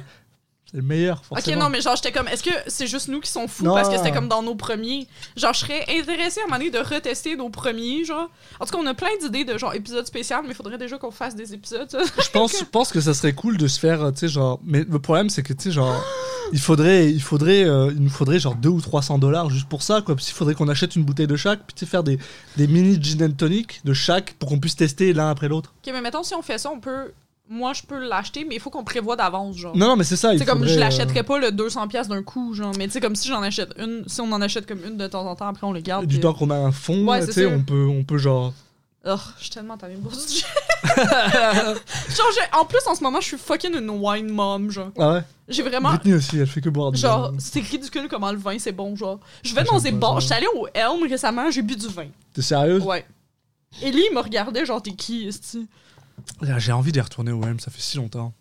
Le meilleur, Ok, forcément. non, mais genre, j'étais comme, est-ce que c'est juste nous qui sont fous Non. parce que c'était comme dans nos premiers? Genre, je serais intéressée à un moment donné de retester nos premiers, genre. En tout cas, on a plein d'idées de genre épisodes spéciaux, mais il faudrait déjà qu'on fasse des épisodes. ça. Je pense, je pense que ça serait cool de se faire, euh, tu sais, genre. Mais le problème, c'est que, tu sais, genre. Il faudrait, il faudrait, euh, il nous faudrait genre 2 ou 300 dollars juste pour ça, quoi. Parce qu'il faudrait qu'on achète une bouteille de chaque, puis tu sais, faire des, des mini gin and tonic de chaque pour qu'on puisse tester l'un après l'autre. ok, mais mettons, si on fait ça, on peut. Moi, je peux l'acheter, mais il faut qu'on prévoit d'avance, genre. Non, non, mais c'est ça. il C'est comme je euh, l'achèterais pas le 200$ piastres d'un coup, genre. Mais tu sais, comme si j'en achète une, si on en achète comme une de temps en temps, après on le garde. Du temps qu'on a un fond, Ouais, tu sais, on peut, on peut genre. Oh, je suis tellement boire du gin. genre, en plus, en ce moment, je suis fucking une wine mom, genre. Ah ouais? J'ai vraiment. Britney aussi, elle fait que boire du Genre, c'est ridicule comment le vin c'est bon, genre. Je vais Ah, dans des bars, ça. j'étais allée au Elm récemment, j'ai bu du vin. T'es sérieuse? Ouais. Ellie me regardait, genre, t'es qui, esti? J'ai envie d'y retourner au M, ça fait si longtemps.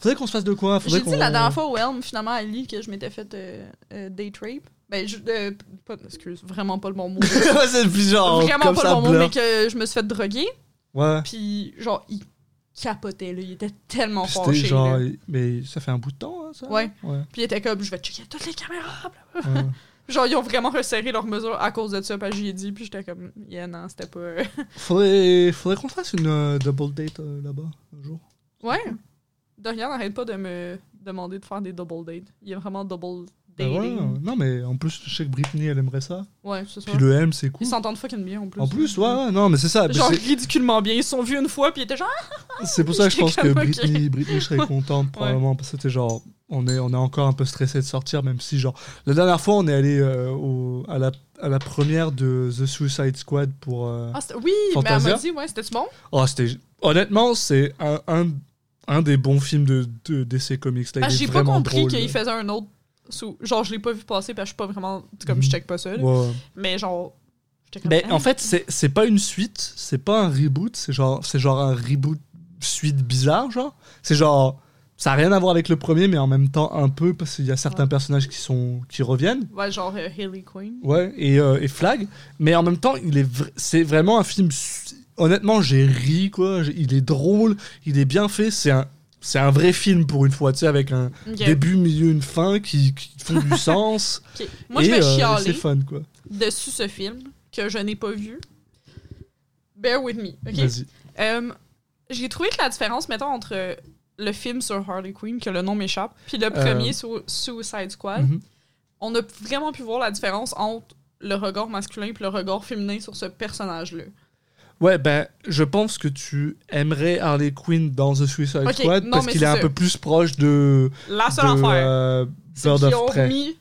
Faudrait qu'on se fasse de quoi? J'ai dit la dernière fois au Elm, finalement, à Ellie, que je m'étais fait euh, euh, date rape. Ben, je, euh, pas, excuse, vraiment pas le bon mot. C'est plus genre. vraiment comme pas ça, le bon mot, mais que je me suis fait droguer. Ouais. Puis, genre, il capotait, là. Il était tellement Puis fâché. genre. là. Mais ça fait un bout de temps, hein, ça? Ouais. Ouais. Puis il était comme, je vais checker toutes les caméras. ouais. Genre, ils ont vraiment resserré leurs mesures à cause de ça, puis j'y ai dit, puis j'étais comme, yeah, non, c'était pas. Faudrait, faudrait qu'on fasse une euh, double date euh, là-bas un jour. Ouais. Dorian n'arrête pas de me demander de faire des double dates. Il y a vraiment double Ouais, dating. euh, non, mais en plus, je sais que Britney, elle aimerait ça. Ouais, c'est ça. Puis le M, c'est cool. Ils s'entendent fucking bien en plus. En plus, ouais, ouais, non, mais c'est ça. Genre C'est- ridiculement bien. Ils se sont vus une fois, puis ils étaient genre. C'est pour ça que je pense que comme, ok. Britney, Britney serait contente probablement parce que c'était genre on est on est encore un peu stressé de sortir même si genre la dernière fois on est allé euh, au, à la à la première de The Suicide Squad pour euh, Ah, c'était- oui, mais elle m'a dit, ouais, c'était-tu bon? oh c'était honnêtement c'est un, un un des bons films de, de DC Comics là, Ah, j'ai pas compris qu'il faisait un autre. Sous- Genre, je l'ai pas vu passer, parce que je suis pas vraiment. Comme Mhm. je check pas ça, là. Ouais. Mais genre. j'étais comme, Mais hein? en fait c'est c'est pas une suite c'est pas un reboot c'est genre c'est genre un reboot suite bizarre genre c'est genre ça a rien à voir avec le premier mais en même temps un peu parce qu'il y a certains Ouais. personnages qui sont qui reviennent Ouais, genre euh, Hailey Quinn. Ouais, et, euh, et Flag. Mais en même temps, il est vr- c'est vraiment un film. su- Honnêtement, j'ai ri, quoi. J'ai- Il est drôle, il est bien fait. C'est un, c'est un vrai film pour une fois, tu sais, avec un Ok. début, milieu, une fin qui, qui font du sens. Moi, je vais euh, chialer. C'est fun, quoi. dessus ce film que je n'ai pas vu. Bear with me, ok? Vas-y. Euh, J'ai trouvé que la différence, mettons, entre le film sur Harley Quinn, que le nom m'échappe, puis le premier sur Suicide Squad, Mhm. on a vraiment pu voir la différence entre le regard masculin et le regard féminin sur ce personnage-là. Ouais, ben, je pense que tu aimerais Harley Quinn dans The Suicide Ok, Squad non, parce qu'il est un peu plus proche de, La de seule affaire, euh, Bird of ont Prey. mis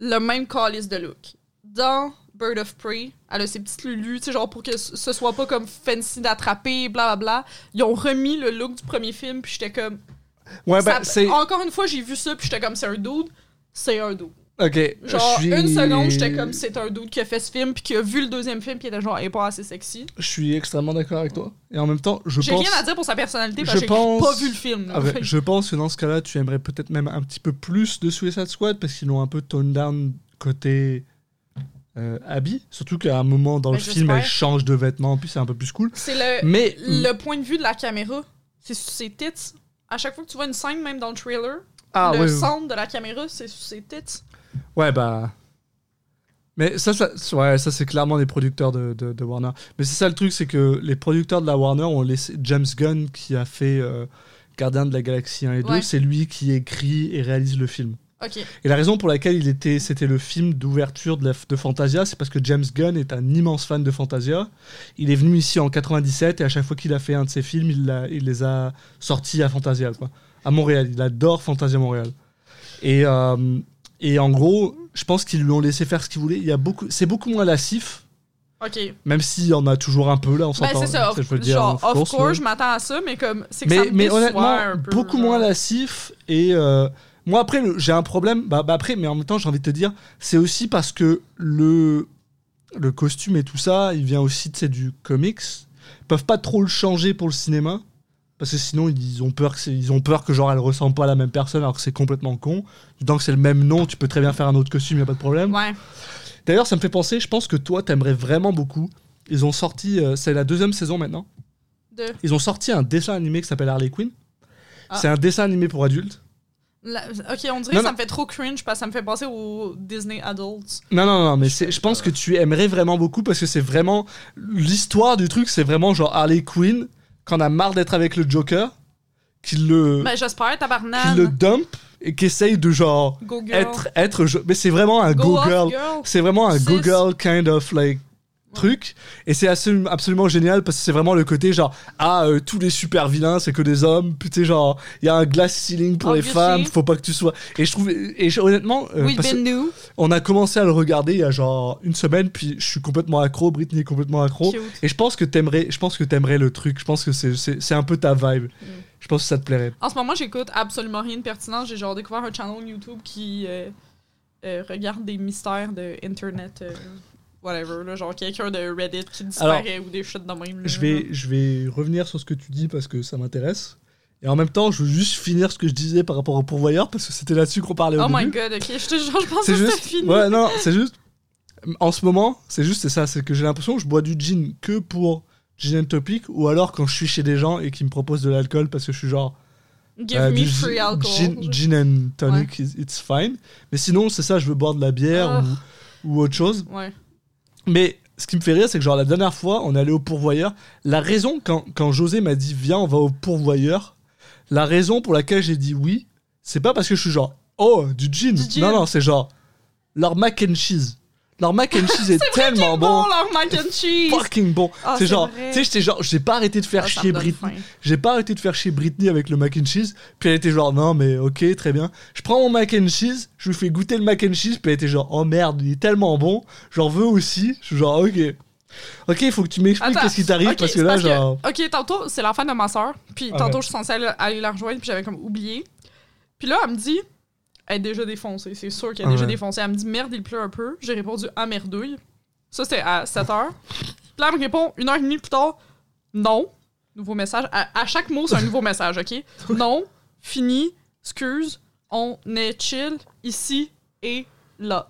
le même calice de look. Dans Bird of Prey, elle a ses petites lulus, tu sais, genre pour que ce soit pas comme fancy d'attraper, blablabla. Ils ont remis le look du premier film, puis j'étais comme... Ouais, ben, c'est. Encore une fois, j'ai vu ça, puis j'étais comme, c'est un dude. C'est un dude. Ok. Genre, je suis... une seconde, j'étais comme, c'est un dude qui a fait ce film, puis qui a vu le deuxième film, puis qui était genre, est pas assez sexy. Je suis extrêmement d'accord avec toi. Et en même temps, je J'ai pense. rien à dire pour sa personnalité, parce que j'ai pense- pas vu le film. Ah ouais, je pense que dans ce cas-là, tu aimerais peut-être même un petit peu plus de Suicide Squad parce qu'ils l'ont un peu tone down côté euh, Abby. Surtout qu'à un moment dans Ben, le film, j'espère. elle change de vêtements, puis c'est un peu plus cool. C'est le, Mais le point de vue de la caméra. C'est sur ses tits. À chaque fois que tu vois une scène, même dans le trailer, ah le ouais, centre de la caméra, c'est sur ses tits. Ouais bah. Mais ça, ça, ouais, ça c'est clairement les producteurs de, de- de Warner. Mais c'est ça le truc, c'est que les producteurs de la Warner ont laissé James Gunn qui a fait euh, Gardien de la Galaxie 1 et 2, Ouais. c'est lui qui écrit et réalise le film. Et la raison pour laquelle il était, c'était le film d'ouverture de, la- de Fantasia, c'est parce que James Gunn est un immense fan de Fantasia. Il est venu ici en 97 et à chaque fois qu'il a fait un de ses films, il les a sortis à Fantasia, quoi. À Montréal. Il adore Fantasia Montréal. Et, euh, et en gros, je pense qu'ils lui ont laissé faire ce qu'il voulait. Il y a beaucoup, c'est beaucoup moins lassif, Ok. même s'il y en a toujours un peu là, on Ben, s'entend. c'est ça. je veux dire, genre, of course, ouais. je m'attends à ça, mais comme, c'est que mais, ça me mais honnêtement, un peu, beaucoup genre. moins lassif. Et euh, moi, après, j'ai un problème. Bah, bah, après, mais en même temps, j'ai envie de te dire, c'est aussi parce que le, le costume et tout ça, il vient aussi tu sais, du comics. Ils peuvent pas trop le changer pour le cinéma. Parce que sinon, ils ont peur que, ils ont peur que genre, elle ressemble pas à la même personne alors que c'est complètement con. Tant que c'est le même nom, tu peux très bien faire un autre costume, y a pas de problème. Ouais. D'ailleurs, ça me fait penser, je pense que toi, t'aimerais vraiment beaucoup. Ils ont sorti, euh, c'est la deuxième saison maintenant. De... Ils ont sorti un dessin animé qui s'appelle Harley Quinn. Ah. C'est un dessin animé pour adultes. La- Ok, on dirait Non, que ça me fait trop cringe parce que ça me fait penser aux Disney Adults. Non, non, non, mais je pense que tu aimerais vraiment beaucoup parce que c'est vraiment. L'histoire du truc, c'est vraiment genre Harley Quinn, quand on a marre d'être avec le Joker, qui le, Ben, j'espère, qui tabarnak. le dump et qui essaye de genre. Go girl. Être, être. Mais c'est vraiment un Go go girl. girl. C'est vraiment un go girl kind of like truc et c'est absolu- absolument génial parce que c'est vraiment le côté genre ah euh, tous les super vilains c'est que des hommes sais genre il y a un glass ceiling pour les femmes faut pas que tu sois et je trouve et je- honnêtement euh, We've parce que been new. on a commencé à le regarder il y a genre une semaine puis je suis complètement accro Britney est complètement accro Cute. et je pense que t'aimerais je pense que t'aimerais le truc je pense que c'est c'est c'est un peu ta vibe Mm. je pense que ça te plairait En ce moment, j'écoute absolument rien de pertinent. J'ai genre découvert un channel YouTube qui euh, euh, regarde des mystères de Internet. Whatever, là, genre quelqu'un de Reddit qui disparaît ou des shit de même. là. je vais je vais revenir sur ce que tu dis parce que ça m'intéresse et en même temps je veux juste finir ce que je disais par rapport au pourvoyeur parce que c'était là-dessus qu'on parlait au Oh my début god, ok, je te jure, je pense c'est que juste fini. ouais non c'est juste en ce moment c'est juste c'est ça c'est que j'ai l'impression que je bois du gin que pour gin and topic ou alors quand je suis chez des gens et qu'ils me proposent de l'alcool parce que je suis genre Give euh, me free gin- alcohol. gin, gin and tonic it's fine mais sinon c'est ça je veux boire de la bière Ah. ou, ou autre chose Ouais. Mais ce qui me fait rire, c'est que genre la dernière fois, on est allé au pourvoyeur. La raison, quand, quand José m'a dit viens, on va au pourvoyeur, la raison pour laquelle j'ai dit oui, c'est pas parce que je suis genre oh, du gin. Non, non, c'est genre leur mac and cheese. Leur mac and cheese est, tellement Bon, bon. leur mac and cheese! Fucking bon. Ah, c'est genre, tu sais, j'étais genre, j'ai pas arrêté de faire Ah, chier Britney. J'ai pas arrêté de faire chier Britney avec le mac and cheese. Puis elle était genre, non, mais ok, très bien. Je prends mon mac and cheese, je lui fais goûter le mac and cheese. Puis elle était genre, oh merde, il est tellement bon. J'en veux aussi. Je suis genre, ok. Ok, il faut que tu m'expliques qu'est-ce qui t'arrive parce que là, genre. ok, tantôt, c'est la fin de ma soeur. Puis Ok. tantôt, je suis censée aller, aller la rejoindre, puis j'avais comme oublié. Puis là, elle me dit, est déjà défoncée. C'est sûr qu'elle est déjà défoncée. Elle me dit, merde, il pleut un peu. J'ai répondu, ah, merdouille. Ça, c'était à 7 h. Puis là, elle me répond, une heure et demie plus tard, non. Nouveau message. À, à chaque mot, c'est un nouveau message, ok? Non, fini, excuse, on est chill, ici et là.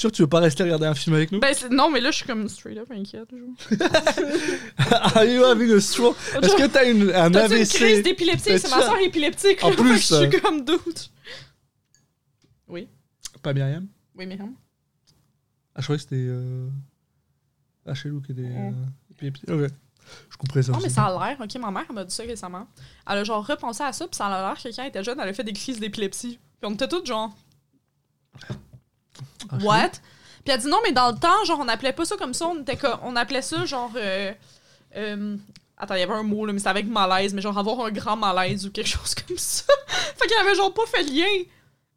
Sûr, tu veux pas rester regarder un film avec nous? Ben, c'est- non, mais là, je suis comme straight up inquiète. Are you having a stroke? Est-ce que t'as une, un T'as-tu une crise AVC d'épilepsie? C'est ma T'as-tu- soeur épileptique. En là, fait plus, que je euh, suis comme doute. Pas Myriam? Oui, Myriam. Ah, je croyais que c'était. Euh... Ah, chez Lou qui était. Mm. Euh... épileptique. Ok. Je comprends ça. Non, mais ça a l'air. Ok, ma mère elle m'a dit ça récemment. Elle a genre repensé à ça, puis ça a l'air que quand elle était jeune, elle a fait des crises d'épilepsie. Puis on était toutes genre. Ah, What? Puis elle dit non, mais dans le temps, genre, on appelait pas ça comme ça. On, était on appelait ça genre. euh, euh, Attends, il y avait un mot, là, mais c'était avec malaise, mais genre avoir un grand malaise ou quelque chose comme ça. fait qu'elle avait genre pas fait lien.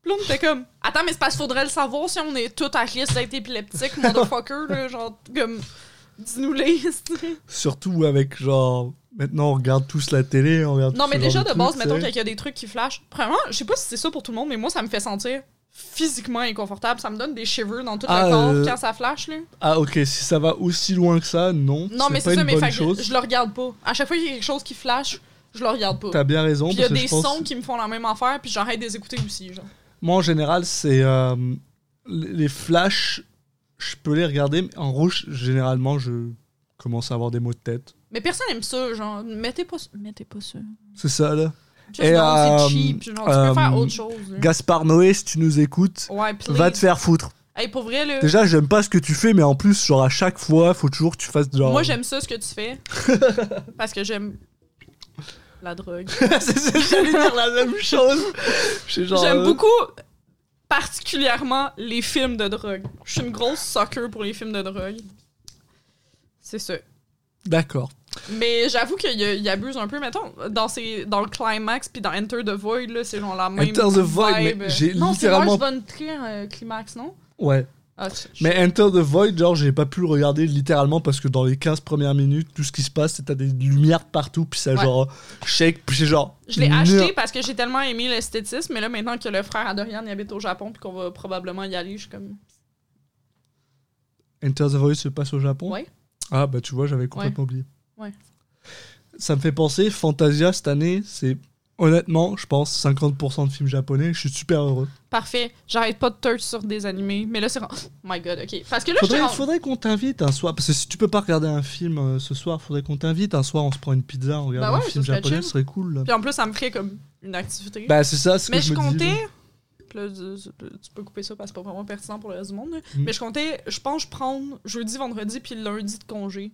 Puis là, on était comme. Attends, mais c'est parce qu'il faudrait le savoir si on est tout à risque d'être épileptique, motherfucker, là. Genre, comme. Dis-nous-les, Surtout avec genre. Maintenant, on regarde tous la télé, on regarde Non, mais déjà, de base, mettons qu'il y a des trucs qui flashent. Premièrement, je sais pas si c'est ça pour tout le monde, mais moi, ça me fait sentir physiquement inconfortable. Ça me donne des shivers dans tout Ah, le corps euh, quand ça flash, là. Ah, ok, si ça va aussi loin que ça, non. Non, mais c'est ça, mais fait que je, je le regarde pas. À chaque fois qu'il y a quelque chose qui flash, je le regarde pas. T'as bien raison. Puis il y a des pense- sons qui me font la même affaire, puis j'arrête de les écouter aussi, genre. Moi, en général, c'est. euh, les les flashs, je peux les regarder, mais en rouge, généralement, je commence à avoir des maux de tête. Mais personne aime ça, genre. Mettez pas, mettez pas ça. C'est ça, là. Juste, Et, non, euh, c'est cheap. Genre, tu euh, peux faire autre chose. là. Gaspard Noé, si tu nous écoutes, Ouais, please. va te faire foutre. Hey, pour vrai, là. Déjà, j'aime pas ce que tu fais, mais en plus, genre, à chaque fois, faut toujours que tu fasses genre. Moi, j'aime ça, ce que tu fais. parce que j'aime la drogue. c'est ça, j'allais dire la même chose. Je suis genre, J'aime euh, beaucoup, particulièrement, les films de drogue. Je suis une grosse sucker pour les films de drogue. C'est ça. D'accord. Mais j'avoue qu'il y abuse un peu. Mettons, dans, ces, dans le climax puis dans Enter the Void, là, c'est genre la même. Enter the Void, mais j'ai non, littéralement- c'est Lars von Trier, euh, climax, non? Ouais. Ah, Mais Enter the Void, genre, j'ai pas pu le regarder littéralement parce que dans les 15 premières minutes, tout ce qui se passe, c'est t'as des lumières partout, puis ça, Ouais. genre, shake, puis c'est genre. Je l'ai acheté parce que j'ai tellement aimé l'esthétisme, mais là, maintenant que le frère à Dorian il habite au Japon puis qu'on va probablement y aller, je suis comme. Enter the Void se passe au Japon? Ouais. Ah, bah tu vois, j'avais complètement oublié. Ouais. Ça me fait penser, Fantasia cette année, c'est honnêtement, je pense 50% de films japonais, je suis super heureux. Parfait. J'arrête pas de touch sur des animés. Mais là, c'est. Oh my god, ok. Parce que là, Faudrait, je faudrait qu'on t'invite un soir, parce que si tu peux pas regarder un film euh, ce soir, faudrait qu'on t'invite un soir, on se prend une pizza, on regarde Bah ouais, un film japonais, ce serait cool. là. Puis en plus, ça me ferait comme une activité. Bah c'est ça, ce mais que je je comptais. Là, tu peux couper ça parce que c'est pas vraiment pertinent pour le reste du monde. Mm. Mais je comptais, je pense, je prendre jeudi, vendredi, puis lundi de congé.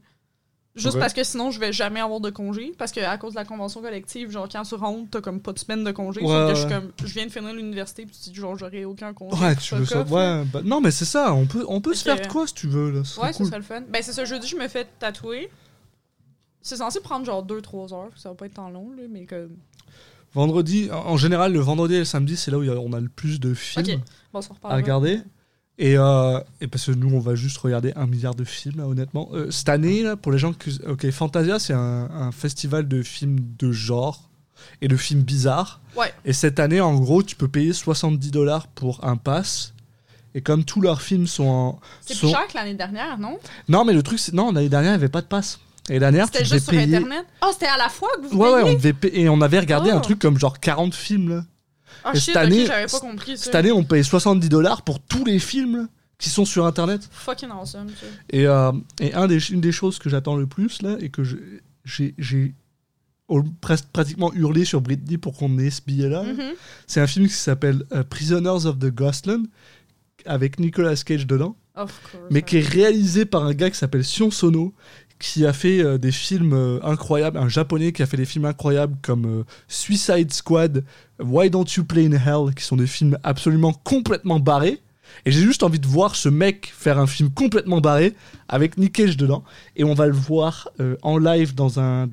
Juste Ouais. parce que sinon, je vais jamais avoir de congé. Parce que à cause de la convention collective, genre, quand tu rentres, t'as comme pas de semaine de congé. Ouais, que je suis ouais. comme, je viens de finir l'université, puis tu dis, genre, j'aurai aucun congé. Ouais, tu veux ça. Ouais, bah, non, mais c'est ça, on peut, on peut se faire de quoi si tu veux. Là. Ouais, ça cool. serait le fun. Ben, c'est ça, jeudi, je me fais tatouer. C'est censé prendre genre 2-3 heures, ça va pas être tant long, là, mais comme. Vendredi, en général, le vendredi et le samedi, c'est là où on a le plus de films Ok, bon, ça à regarder. Et, euh, et parce que nous, on va juste regarder un milliard de films, là, honnêtement. Euh, cette année, là, pour les gens que. Ok, Fantasia, c'est un, un festival de films de genre et de films bizarres. Ouais. Et cette année, en gros, tu peux payer 70 dollars pour un pass. Et comme tous leurs films sont en. C'est sont- plus cher que l'année dernière, non? Non, mais le truc, c'est. Non, l'année dernière, il n'y avait pas de pass. L'année dernière, C'était juste sur payer. Internet? Ah, c'était à la fois que vous Ouais, ouais, on devait payer- et on avait regardé Oh. un truc comme genre 40 films. Là. Ah, shit, cette année- ok, j'avais pas compris ça. Cette année, on paye 70 dollars pour tous les films là, qui sont sur Internet. Fucking awesome, ça. Et, euh, et un des, une des choses que j'attends le plus, là, et que j'ai pratiquement hurlé sur Britney pour qu'on ait ce billet-là, Mhm. c'est un film qui s'appelle euh, Prisoners of the Ghostland, avec Nicolas Cage dedans, Of course. mais qui est réalisé par un gars qui s'appelle Sion Sono, qui a fait euh, des films euh, incroyables, un japonais qui a fait des films incroyables comme euh, Suicide Squad, Why Don't You Play in Hell, qui sont des films absolument complètement barrés. Et j'ai juste envie de voir ce mec faire un film complètement barré avec Nick Cage dedans. Et on va le voir en live dans un,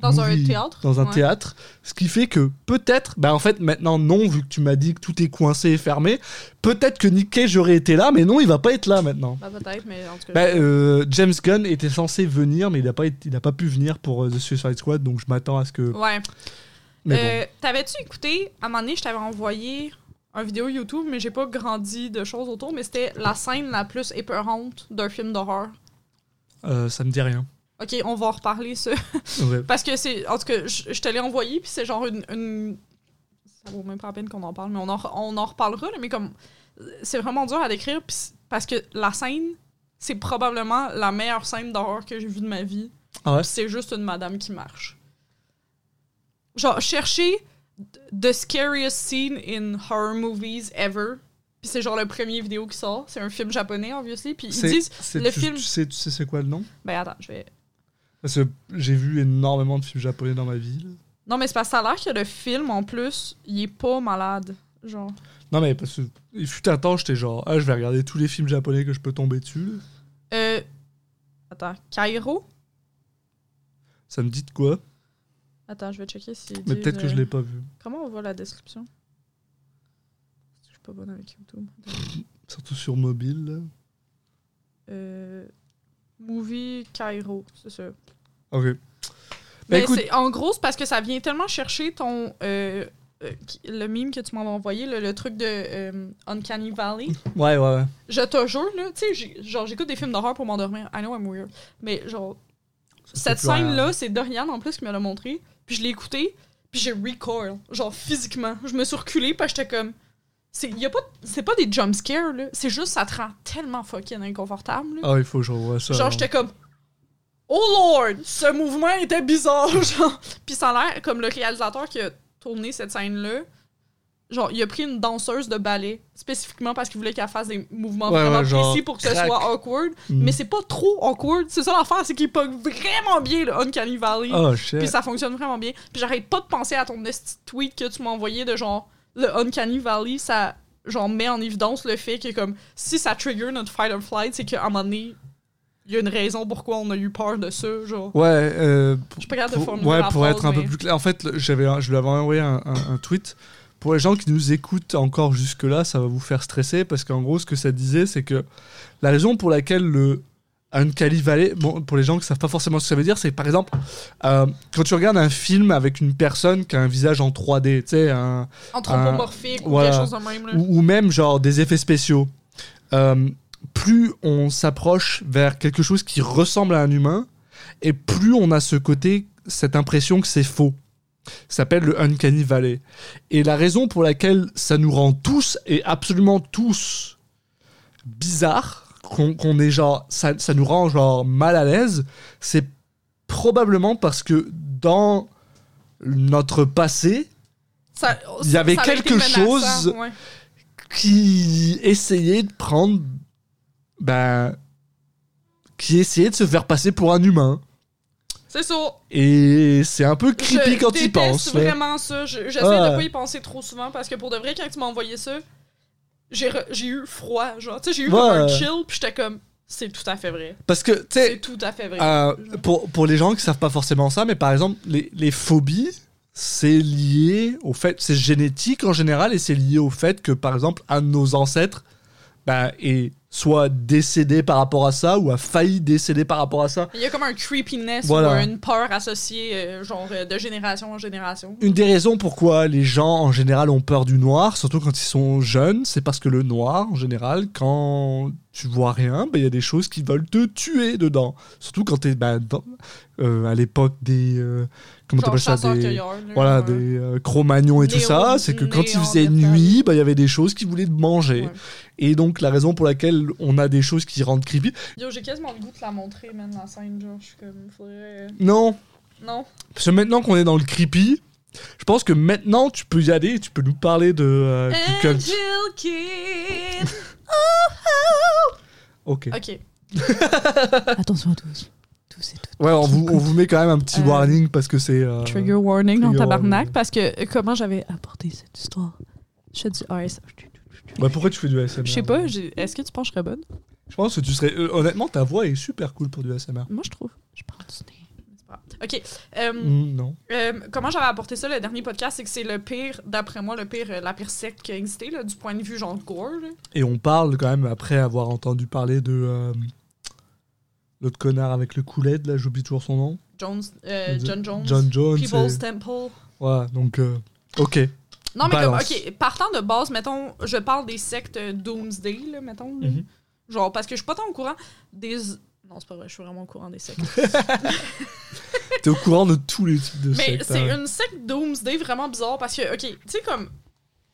Dans un théâtre, Dans un ouais. théâtre. Ce qui fait que peut-être, bah en fait maintenant non, vu que tu m'as dit que tout est coincé et fermé, peut-être que Nick Cage aurait été là, mais non, il va pas être là maintenant. Bah, peut-être, mais en tout cas. Bah, euh, James Gunn était censé venir, mais il n'a pas, été- il a pas pu venir pour euh, The Suicide Squad, donc je m'attends à ce que. Ouais. Mais Euh, T'avais-tu écouté, à un moment donné, je t'avais envoyé un vidéo YouTube, mais j'ai pas grandi de choses autour, mais c'était la scène la plus épeurante d'un film d'horreur. bon, euh, ça me dit rien. Ok, on va en reparler ça. Ouais. Parce que c'est. En tout cas, je, je te l'ai envoyé, puis c'est genre une, une- Ça vaut même pas la peine qu'on en parle, mais on en, on en reparlera, là, mais comme. C'est vraiment dur à décrire, parce que la scène, c'est probablement la meilleure scène d'horreur que j'ai vue de ma vie. Ah ouais? C'est juste une madame qui marche. Genre, chercher The Scariest Scene in Horror Movies Ever. Puis c'est genre le premier vidéo qui sort. C'est un film japonais, obviously. Puis ils disent. le tu, film- Tu sais, tu sais c'est quoi le nom? Ben attends, je vais. Parce que j'ai vu énormément de films japonais dans ma vie. là. Non, mais c'est parce que ça a l'air que le film, en plus, il est pas malade. Genre. Non, mais parce que il fut un temps, j'étais genre, ah, je vais regarder tous les films japonais que je peux tomber dessus. là. Euh. Attends, Cairo Ça me dit de quoi? Attends, je vais checker si. Mais peut-être que je l'ai pas vu. Comment on voit la description? Je suis pas bonne avec YouTube. Surtout sur mobile. là. Euh. Movie Cairo, c'est ça. Ok. Bah, Mais écoute, en gros, c'est parce que ça vient tellement chercher ton. euh, euh, le meme que tu m'avais envoyé, le, le truc de euh, Uncanny Valley. ouais, ouais, ouais. Je te jure, là, tu sais, genre, j'écoute des films d'horreur pour m'endormir. I know I'm weird. Mais genre, Ça cette scène-là, c'est Dorian en plus qui me l'a montré. Puis je l'ai écouté, puis j'ai recoil. Genre, physiquement. Je me suis reculée, parce que j'étais comme. C'est y a pas, c'est pas des jump scares, là. C'est juste, ça te rend tellement fucking inconfortable, là. Ah, il faut que je revoie ça. Genre, j'étais comme. Oh Lord! Ce mouvement était bizarre, genre. Puis ça a l'air comme le réalisateur qui a tourné cette scène-là. Genre, il a pris une danseuse de ballet spécifiquement parce qu'il voulait qu'elle fasse des mouvements Ouais, vraiment genre, précis pour que ce crac. soit awkward. Mhm. Mais c'est pas trop awkward. C'est ça l'affaire, c'est qu'il pogne vraiment bien le Uncanny Valley. Oh, shit. Puis ça fonctionne vraiment bien. Puis j'arrête pas de penser à ton tweet que tu m'as envoyé de genre le Uncanny Valley, ça genre met en évidence le fait que comme si ça trigger notre fight or flight, c'est qu'à un moment donné, il y a une raison pourquoi on a eu peur de ça, genre. Ouais, euh, Je de pour, ouais, pour phrase, être un peu plus clair. En fait, j'avais, je lui avais envoyé un, un- un tweet. Pour les gens qui nous écoutent encore jusque-là, ça va vous faire stresser parce qu'en gros, ce que ça disait, c'est que la raison pour laquelle le Uncanny Valley, bon, pour les gens qui savent pas forcément ce que ça veut dire, c'est par exemple, euh, quand tu regardes un film avec une personne qui a un visage en 3D, tu sais, un, Anthropomorphique ou voilà. quelque chose de même, là. ou, ou même genre des effets spéciaux. Euh, plus on s'approche vers quelque chose qui ressemble à un humain, et plus on a ce côté, cette impression que c'est faux. s'appelle le Uncanny Valley. Et la raison pour laquelle ça nous rend tous, et absolument tous, bizarres, qu'on est genre, ça, ça nous rend genre mal à l'aise, c'est probablement parce que dans notre passé, Il y avait ça quelque chose- ouais. qui essayait de prendre, ben, qui essayait de se faire passer pour un humain. C'est ça. Et c'est un peu creepy je quand il déteste pense. là. vraiment ça. Je- J'essaie Ah. de pas y penser trop souvent parce que pour de vrai, quand tu m'as envoyé ça, j'ai re- j'ai eu froid. Genre, tu sais, j'ai eu Ouais. comme un chill, puis j'étais comme, c'est tout à fait vrai. Parce que, tu C'est sais, tout à fait vrai. euh, pour, pour les gens qui savent pas forcément ça, mais par exemple, les, les phobies, c'est lié au fait, c'est génétique en général, et c'est lié au fait que, par exemple, un de nos ancêtres ben, est soit décédé par rapport à ça, ou a failli décéder par rapport à ça. Il y a comme un creepiness Voilà. ou une peur associée, euh, genre, euh, de génération en génération. Une des raisons pourquoi les gens en général ont peur du noir, surtout quand ils sont jeunes, c'est parce que le noir, en général, quand tu vois rien, il y a des choses qui veulent te tuer dedans. Surtout quand t'es dans- euh, à l'époque des. euh, comment t'appelles ça des, Voilà, des euh, Cro-Magnons et tout ça. C'est que quand il faisait nuit, ben, il y avait des choses qui voulaient te manger. Ouais. Et donc, la raison pour laquelle on a des choses qui rendent creepy. Yo, j'ai quasiment le goût de la montrer, man, la scène, genre, je suis comme, faudrait... Non, Non? parce que maintenant qu'on est dans le creepy. Je pense que maintenant tu peux y aller, tu peux nous parler de, euh, du. Angel Kid! Ok. Ok. Attention à tous. Tous et toutes. Ouais, on vous, on vous met quand même un petit Euh, warning parce que c'est. euh, Trigger warning en tabarnak, warning. parce que euh, comment j'avais... Apporter cette histoire? Je dis AS. Ouais, pourquoi tu fais du ASMR Je sais pas, est-ce que tu penses que je serais bonne? Je pense que tu serais. euh, honnêtement, ta voix est super cool pour du ASMR. Moi, je trouve. Je parle du nez. Ok. euh, Mm, non. euh, comment j'avais apporté ça le dernier podcast, c'est que c'est le pire, d'après moi, le pire, euh, la pire secte qui a existé, là, du point de vue genre gore. là. Et on parle quand même après avoir entendu parler de. euh, L'autre connard avec le coulet, là, j'oublie toujours son nom. Jones, John Jones. John Jones. People's et- Temple. Voilà, donc. ok. Non, mais comme, ok, partant de base, mettons, je parle des sectes Doomsday, là, mettons. Mhm. Genre, parce que je suis pas tant au courant des. Non, c'est pas vrai, je suis vraiment au courant des sectes. T'es au courant de tous les types de mais sectes, c'est hein. une secte Doomsday vraiment bizarre parce que, ok, tu sais, comme.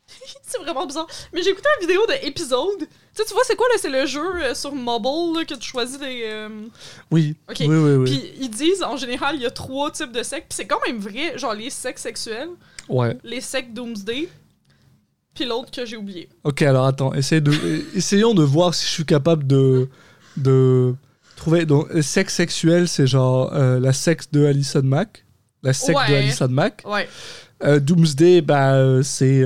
c'est vraiment bizarre. Mais j'ai écouté une vidéo d'épisode. Tu sais, tu vois, c'est quoi, là? C'est le jeu euh, sur mobile, là, que tu choisis des. euh, Oui. Ok. Oui, oui, oui. Puis ils disent, en général, il y a trois types de sectes. Puis c'est quand même vrai, genre les sectes sexuels, Ouais. les sectes Doomsday, puis l'autre que j'ai oublié. Ok, alors attends, essaye de, essayons de voir si je suis capable de, de trouver. Donc, euh, sexe sexuel, c'est genre euh, la sexe de Alison Mack. La secte de. Alison Mack. Ouais. Euh, Doomsday, bah, c'est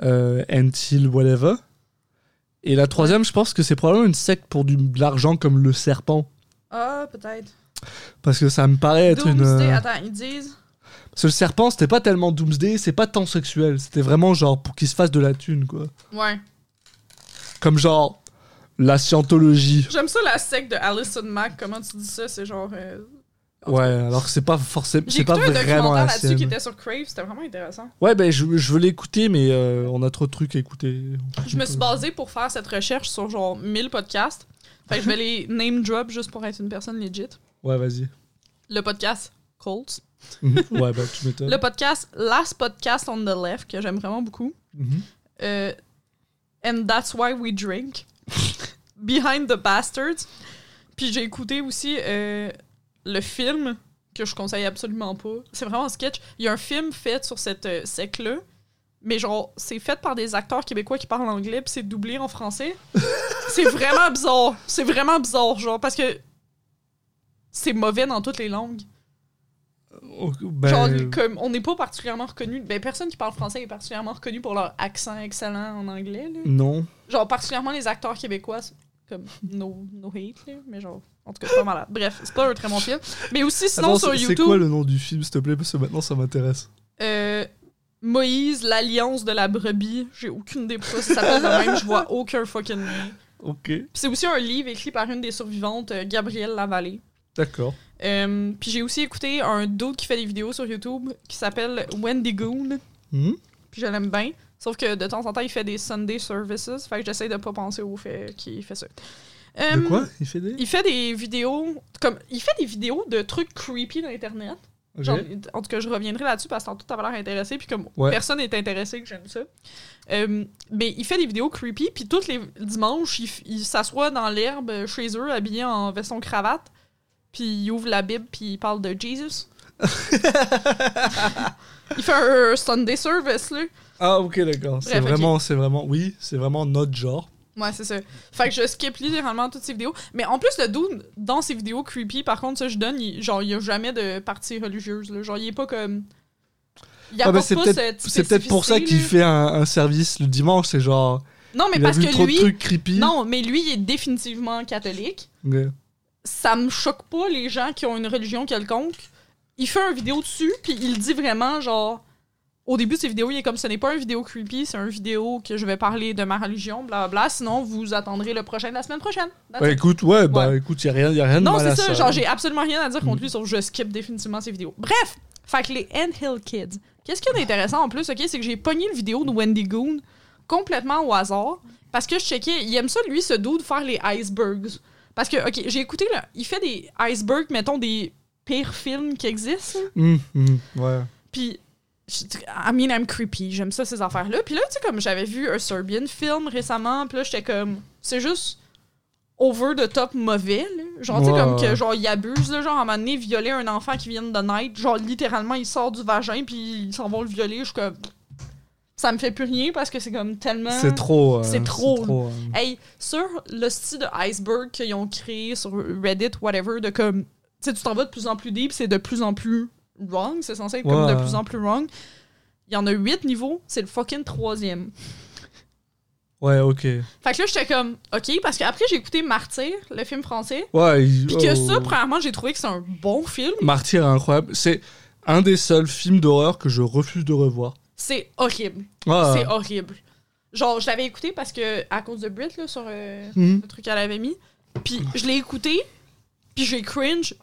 Until Whatever. Et la troisième, je pense que c'est probablement une secte pour du, de l'argent comme le serpent. Ah, peut-être. Parce que ça me paraît être une. Doomsday, euh, attends, ils disent? Parce que le serpent, c'était pas tellement Doomsday, c'est pas tant sexuel. C'était vraiment genre pour qu'il se fasse de la thune, quoi. Ouais. Comme genre la scientologie. J'aime ça la secte de Alison Mack. Comment tu dis ça? C'est genre. euh, Ouais, alors que c'est pas forcément. J'ai pas un vraiment la là-dessus qui était sur Crave. C'était vraiment intéressant. Ouais, ben je, je veux l'écouter, mais euh, on a trop de trucs à écouter. Je me suis basée pour faire cette recherche sur genre 1000 podcasts. Fait que je vais les name drop juste pour être une personne legit. Ouais, vas-y. Le podcast Colts. Mhm. ouais, bah tu m'étonnes. Le podcast Last Podcast on the Left, que j'aime vraiment beaucoup. Euh, And That's Why We Drink. Behind the Bastards. Puis j'ai écouté aussi euh, le film que je conseille absolument pas. C'est vraiment un sketch. Il y a un film fait sur cette euh, secte-là. Mais genre, c'est fait par des acteurs québécois qui parlent anglais, puis c'est doublé en français. c'est vraiment bizarre. C'est vraiment bizarre, genre, parce que c'est mauvais dans toutes les langues. Oh, ben, Genre, comme on n'est pas particulièrement reconnu. Ben, personne qui parle français est particulièrement reconnu pour leur accent excellent en anglais. Là. Non. Genre, particulièrement les acteurs québécois, comme no, no hate, là, mais genre, en tout cas, pas malade. Bref, c'est pas un très bon film. Mais aussi, sinon, Attends, sur c'est- c'est YouTube, quoi le nom du film, s'il te plaît? Parce que maintenant ça m'intéresse. euh, Moïse, l'alliance de la brebis. J'ai aucune idée pourquoi ça s'appelle de même, je vois aucun fucking lien. Ok, c'est aussi un livre écrit par une des survivantes, euh, Gabrielle Lavallée. d'accord. Euh, puis j'ai aussi écouté un dude qui fait des vidéos sur YouTube qui s'appelle Wendy Goon. Mhm. Puis je l'aime bien. Sauf que de temps en temps, il fait des Sunday services. Fait que j'essaie de pas penser au fait qu'il fait ça. De Euh, quoi Il fait des. Il fait des vidéos. comme Il fait des vidéos de trucs creepy dans Internet. Ok. Genre, en tout cas, je reviendrai là-dessus parce que tantôt t'avais l'air intéressé, puis comme Ouais. personne n'est intéressé que j'aime ça. Euh, mais il fait des vidéos creepy, puis tous les dimanches, il, s'assoit dans l'herbe chez eux, habillé en veston cravate, puis il ouvre la Bible, puis il parle de Jesus. il fait un Sunday service, là. Ah, ok, d'accord. C'est Bref, vraiment, c'est vraiment, oui, c'est vraiment notre genre. Ouais, c'est ça. Fait que je skip littéralement toutes ces vidéos. Mais en plus, le dude, dans ses vidéos creepy, par contre, ça, je donne, il, genre, il y a jamais de partie religieuse, là. Genre, il est pas comme. Il Ah, apporte c'est pas peut-être, cette c'est peut-être pour ça qu'il fait un, un service le dimanche. C'est genre, Non, mais il a parce vu que trop lui. de trucs creepy. Non, mais lui, il est définitivement catholique. Ok. Ça me choque pas les gens qui ont une religion quelconque. Il fait une vidéo dessus, puis il dit vraiment, genre. Au début de ses vidéos, il est comme ce n'est pas une vidéo creepy, c'est une vidéo que je vais parler de ma religion, blablabla. Sinon, vous attendrez le prochain de la semaine prochaine. It. écoute, ouais, bah Ouais. écoute, y a rien, y a rien de Non, mal c'est à ça, ça. genre j'ai absolument rien à dire contre Mm. lui, sauf que je skip définitivement ses vidéos. Bref, fait que les End Hill Kids. Qu'est-ce qu'il y a d'intéressant en plus, ok, c'est que j'ai pogné une vidéo de Wendy Goon complètement au hasard parce que je checkais, il aime ça lui ce dude faire les icebergs. Parce que, ok, j'ai écouté, là, il fait des icebergs, mettons des pires films qui existent. Hum, hum, ouais. Puis, I mean, I'm creepy. J'aime ça, ces affaires-là. Puis là, tu sais, comme j'avais vu un Serbian film récemment, puis là, j'étais comme, c'est juste over the top mauvais, là. Genre, tu sais, comme que, genre, il abuse, là, genre, à un moment donné, violer un enfant qui vient de naître. Genre, littéralement, il sort du vagin, puis ils s'en vont le violer. Je suis comme, ça me fait plus rien parce que c'est comme tellement. C'est trop. euh, C'est trop. euh, Hey, sur le style de iceberg qu'ils ont créé sur Reddit, whatever, de comme. Tu sais, tu t'en vas de plus en plus deep, c'est de plus en plus wrong, c'est censé être comme de plus en plus wrong. Il y en a huit niveaux, c'est le fucking troisième. Ouais, ok. Fait que là, j'étais comme, ok, parce qu'après, j'ai écouté Martyr, le film français. Ouais. il- Puis que oh. ça, premièrement, j'ai trouvé que c'est un bon film. Martyr est incroyable. C'est un des seuls films d'horreur que je refuse de revoir. C'est horrible. C'est horrible. Genre, je l'avais écouté parce que, à cause de Brit, là, sur euh, Mhm. le truc qu'elle avait mis. Puis je l'ai écouté, puis j'ai cringe.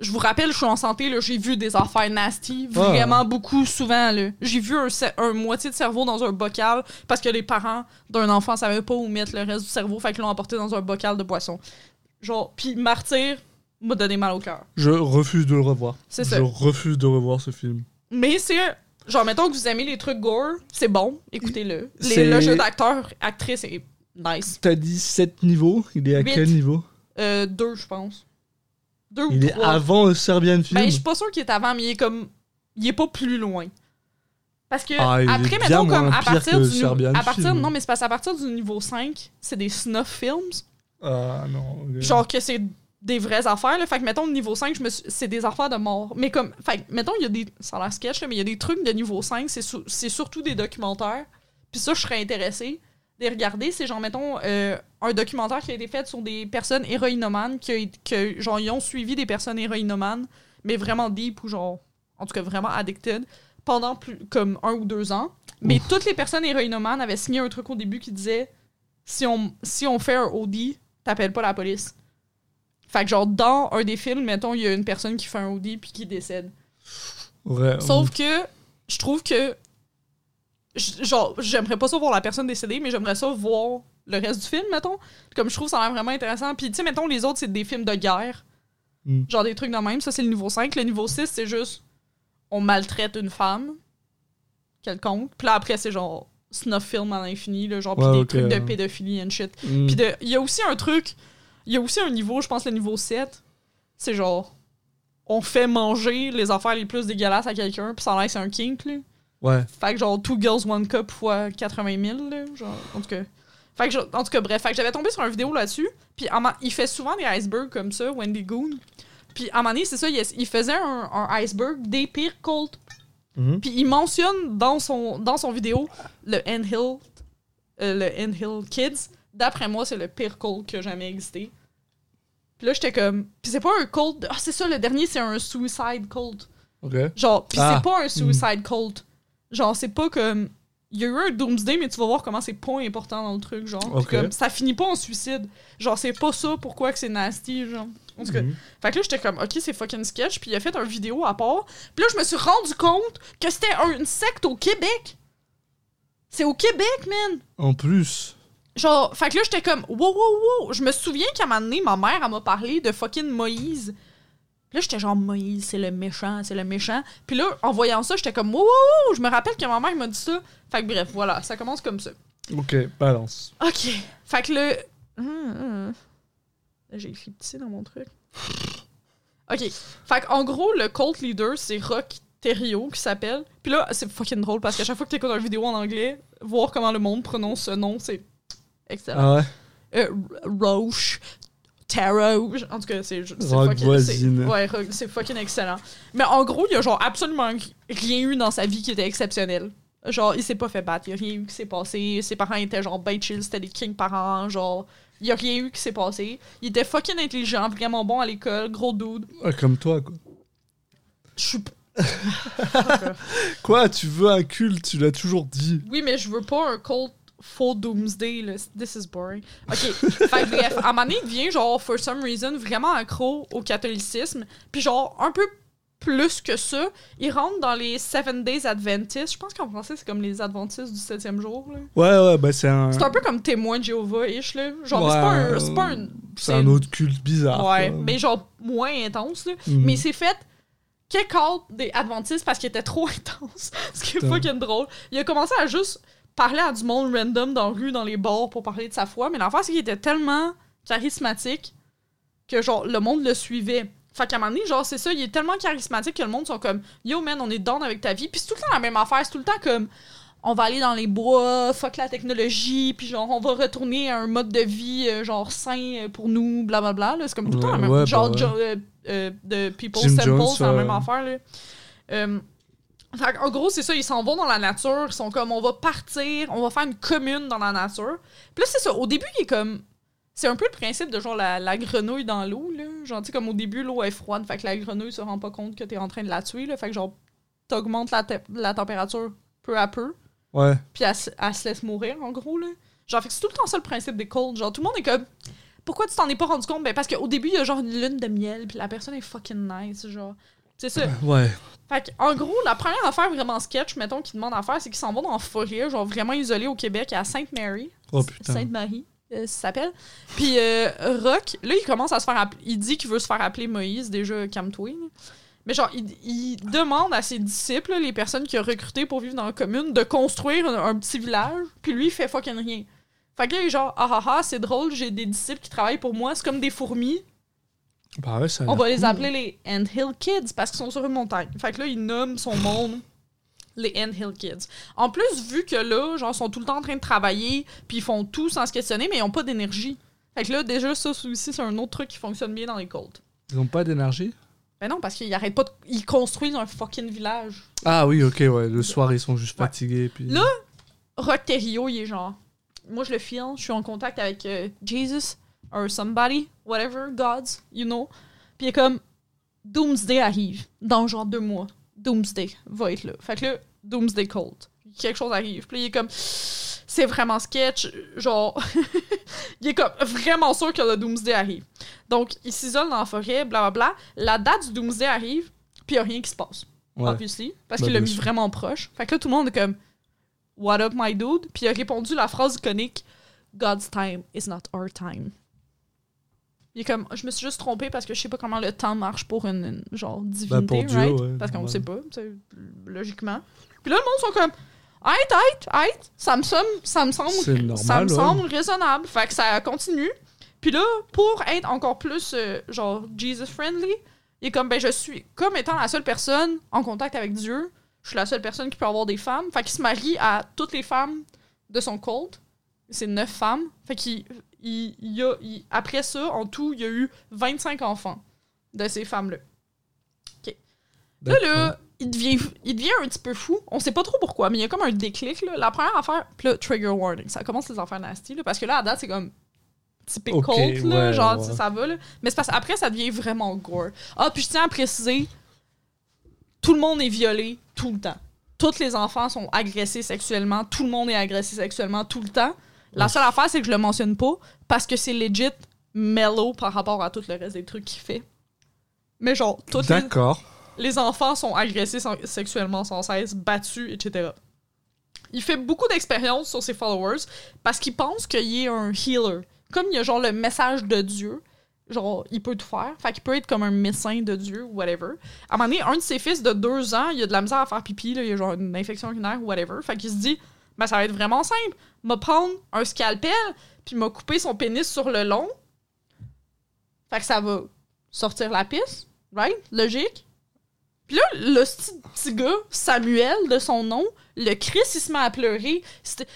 Je vous rappelle, je suis en santé, j'ai vu des affaires nasty, vraiment beaucoup, souvent. J'ai vu un, moitié de cerveau dans un bocal parce que les parents d'un enfant savaient pas où mettre le reste du cerveau, fait qu'ils l'ont emporté dans un bocal de boisson. Genre, puis Martyr m'a donné mal au cœur. Je refuse de le revoir. C'est Je ça. refuse de revoir ce film. Mais c'est. Genre, mettons que vous aimez les trucs gore, c'est bon, écoutez-le. Le jeu d'acteur, actrice est nice. T'as dit 7 niveaux. Il est à Huit. quel niveau? Euh, deux, je pense. Deux ou Il est trois. avant le Serbian film. Ben, je suis pas sûre qu'il est avant, mais il est comme. Il est pas plus loin. Parce que, Ah, il est après, bien mettons, comme à pire partir que du. Serbian à partir, film. non, mais c'est parce qu'à partir du niveau 5, c'est des snuff films. Ah non. ok. Genre que c'est des vraies affaires, là. Fait que, mettons, le niveau 5, je me suis- c'est des affaires de mort. Mais comme. Fait que, mettons, il y a des. Ça a l'air sketch, là, mais il y a des trucs de niveau 5, c'est sou- c'est surtout des documentaires. Puis ça, je serais intéressée les regarder. C'est genre, mettons, euh, un documentaire qui a été fait sur des personnes héroïnomanes, qui a- que, genre, ils ont suivi des personnes héroïnomanes, mais vraiment deep ou genre, en tout cas, vraiment addicted, pendant plus, comme un ou deux ans. Mais toutes les personnes héroïnomanes avaient signé un truc au début qui disait si on, si on fait un OD, t'appelles pas la police. Fait que, genre, dans un des films, mettons, il y a une personne qui fait un OD puis qui décède. Ouais, Sauf que je trouve que. Genre, j'aimerais pas ça voir la personne décédée, mais j'aimerais ça voir le reste du film, mettons. Comme je trouve ça a l'air vraiment intéressant. Puis, tu sais, mettons, les autres, c'est des films de guerre. Mm. Genre des trucs de même. Ça, c'est le niveau 5. Le niveau 6, c'est juste. On maltraite une femme. Quelconque. Puis là, après, c'est genre. Snuff film à l'infini, genre, puis Ouais, des ok, trucs de pédophilie and shit. Mm. Puis il y a aussi un truc, il y a aussi un niveau, je pense le niveau 7, c'est genre on fait manger les affaires les plus dégueulasses à quelqu'un, puis ça que c'est un kink là. Ouais. Fait que genre two girls one cup fois 80 000 là, genre en tout cas. Fait que en tout cas bref, fait que j'avais tombé sur une vidéo là-dessus, puis il fait souvent des icebergs comme ça, Wendy Goon. Puis à un moment donné, c'est ça, il, il faisait un, un iceberg des pires cultes. Mhm. Puis il mentionne dans son, dans son vidéo le End Hill, euh, le End Hill Kids. D'après moi, c'est le pire cult qui a jamais existé. Puis là, j'étais comme. Puis c'est pas un cult. de- Ah, c'est ça, le dernier, c'est un suicide cult. Ok. Genre, puis Ah. c'est pas un suicide cult. Genre, c'est pas comme. Il y a eu un Doomsday, mais tu vas voir comment c'est pas important dans le truc, genre. Puis comme, ça finit pas en suicide. Genre, c'est pas ça pourquoi que c'est nasty, genre. En tout cas, Mhm. fait que là, j'étais comme, ok, c'est fucking sketch. Puis il a fait une vidéo à part. Puis là, je me suis rendu compte que c'était un- une secte au Québec. C'est au Québec, man. En plus. Genre, fait que là, j'étais comme, wow, wow, wow. Je me souviens qu'à un moment donné, ma mère, elle m'a parlé de fucking Moïse. Puis là, j'étais genre, Moïse, c'est le méchant, c'est le méchant. Puis là, en voyant ça, j'étais comme, wow, je me rappelle que ma mère m'a dit ça. Fait que bref, voilà, ça commence comme ça. Ok, balance. OK. Fait que le. Hum, hum. J'ai écrit petit dans mon truc. OK. Fait en gros, le cult leader, c'est Rock Terrio qui s'appelle. Puis là, c'est fucking drôle parce qu'à chaque fois que t'écoutes une vidéo en anglais, voir comment le monde prononce ce nom, c'est excellent. Ah ouais? Euh, Roche, Tarot. En tout cas, c'est fucking, ouais, c'est fucking excellent. Mais en gros, il y a genre absolument rien eu dans sa vie qui était exceptionnel. Genre, il s'est pas fait battre, il y a rien eu qui s'est passé. Ses parents étaient genre ben chill, c'était des king parents, genre. Il y a rien eu qui s'est passé. Il était fucking intelligent, vraiment bon à l'école, gros dude. Ah, comme toi, quoi. Je suis. Quoi, tu veux un culte, tu l'as toujours dit. Oui, mais je veux pas un cult full doomsday, là. This is boring. OK. fait bref, à un moment donné, il devient, genre, for some reason, vraiment accro au catholicisme. Puis, genre, un peu plus que ça, il rentre dans les Seven Days Adventists. Je pense qu'en français, c'est comme les Adventistes du septième jour, là. Ouais, ouais, bah c'est un, C'est un peu comme témoin de Jéhovah-ish, là. Genre, mais c'est pas un... C'est pas un... c'est un autre culte bizarre. Ouais, quoi. mais genre, moins intense, là. Mhm. Mais il s'est fait kick out des Adventistes parce qu'il était trop intense. Ce qui est fucking drôle. Il a commencé à juste parler à du monde random dans la rue, dans les bars pour parler de sa foi. Mais l'affaire, c'est qu'il était tellement charismatique que genre le monde le suivait. Fait qu'à un moment donné, genre, c'est ça, il est tellement charismatique que le monde sont comme Yo man, on est down avec ta vie. Puis c'est tout le temps la même affaire, c'est tout le temps comme on va aller dans les bois, fuck la technologie, puis genre on va retourner à un mode de vie euh, genre sain pour nous, blablabla. C'est comme tout le temps la même. ouais, genre bah ouais. Euh, euh, de People Jim Simple, Jones, c'est la même affaire. Là. En gros, c'est ça, ils s'en vont dans la nature, ils sont comme on va partir, on va faire une commune dans la nature. Puis là, c'est ça, au début, il est comme. C'est un peu le principe de genre la, la grenouille dans l'eau, là. Genre, tu sais, comme au début, l'eau est froide, fait que la grenouille se rend pas compte que t'es en train de la tuer, là. Fait que genre, t'augmentes la, te- la température peu à peu, Ouais. puis elle, se- elle se laisse mourir, en gros, là. Genre, fait que c'est tout le temps ça le principe des colds. Genre, tout le monde est comme. Pourquoi tu t'en es pas rendu compte? Ben, parce qu'au début, il y a genre une lune de miel, puis la personne est fucking nice, genre. C'est ça. Ouais. Fait en gros, la première affaire vraiment sketch, mettons, qu'ils demandent à faire, c'est qu'ils s'en vont dans la forêt, genre vraiment isolé au Québec, à Sainte-Marie. Oh putain. Sainte-Marie, euh, ça s'appelle. Puis euh, Rock, là, il commence à se faire appeler. Il dit qu'il veut se faire appeler Moïse, déjà, calme-toi. là. Mais genre, il, il demande à ses disciples, les personnes qu'il a recrutées pour vivre dans la commune, de construire un, un petit village, puis lui, il fait fucking rien. Fait que là, il est genre, ah ah ah, c'est drôle, j'ai des disciples qui travaillent pour moi, c'est comme des fourmis. Bah ouais, ça On va les cool. appeler les End Hill Kids parce qu'ils sont sur une montagne. Fait que là, il nomme son monde les End Hill Kids. En plus, vu que là, genre, sont tout le temps en train de travailler, puis ils font tout sans se questionner, mais ils ont pas d'énergie. Fait que là, déjà, ça aussi, c'est un autre truc qui fonctionne bien dans les cultes. Ils ont pas d'énergie? Ben non, parce qu'ils arrêtent pas de... Ils construisent un fucking village. Ah oui, ok, ouais. Le soir, ils sont juste Ouais. fatigués. Puis... Là, Rock Terrio, il est genre... Moi, je le filme, je suis en contact avec euh, Jesus, or somebody, whatever, gods, you know. Puis il est comme... Doomsday arrive, dans genre deux mois. Doomsday va être là. Fait que là, Doomsday Cold. Quelque chose arrive. Puis il est comme... C'est vraiment sketch, genre... il est comme vraiment sûr que le Doomsday arrive. Donc, il s'isole dans la forêt, blablabla. La date du Doomsday arrive, puis il a rien qui se passe Ouais. obviously, parce Bah, qu'il l'a mis vraiment proche. Fait que là, tout le monde est comme What up, my dude? Puis il a répondu la phrase iconique God's time is not our time. Il est comme, je me suis juste trompé parce que je sais pas comment le temps marche pour une, une genre divinité, Dieu, right? ouais, parce qu'on sait pas, logiquement. Puis là, le monde sont comme, Aïe, aïe, aïe, ça me semble, ça me semble, normal, ça me ouais. semble raisonnable. Fait que ça continue. Puis là, pour être encore plus, euh, genre, Jesus-friendly, il est comme, ben, je suis, comme étant la seule personne en contact avec Dieu, je suis la seule personne qui peut avoir des femmes. Fait qu'il se marie à toutes les femmes de son culte. C'est neuf femmes. Fait qu'il, il, il a, il- après ça, en tout, il y a eu 25 enfants de ces femmes-là. Là, là, il devient, il devient un petit peu fou. On sait pas trop pourquoi, mais il y a comme un déclic. Là. La première affaire, puis là, trigger warning. Ça commence les affaires nasty, là, parce que là, à date, c'est comme typique Ok, cult, là, ouais, genre, ouais. ça va, là. Mais c'est parce qu'après, ça devient vraiment gore. Ah, puis je tiens à préciser, tout le monde est violé tout le temps. Tous les enfants sont agressés sexuellement, tout le monde est agressé sexuellement tout le temps. La seule affaire, c'est que je le mentionne pas, parce que c'est legit mellow par rapport à tout le reste des trucs qu'il fait. Mais genre, toutes les, D'accord. les enfants sont agressés sans- sexuellement sans cesse, battus, etc. Il fait beaucoup d'expériences sur ses followers parce qu'il pense qu'il est un healer. Comme il y a genre le message de Dieu, genre, il peut tout faire. Fait qu'il peut être comme un médecin de Dieu ou whatever. À un moment donné, un de ses fils de deux ans, il a de la misère à faire pipi, là, il a genre une infection urinaire ou whatever. Fait qu'il se dit, ben ça va être vraiment simple. M'a prendre un scalpel, puis m'a couper son pénis sur le long. Fait que ça va sortir la piste, right? Logique. Puis là, le petit petit gars, Samuel, de son nom, le Chris, il se met à pleurer. C'était-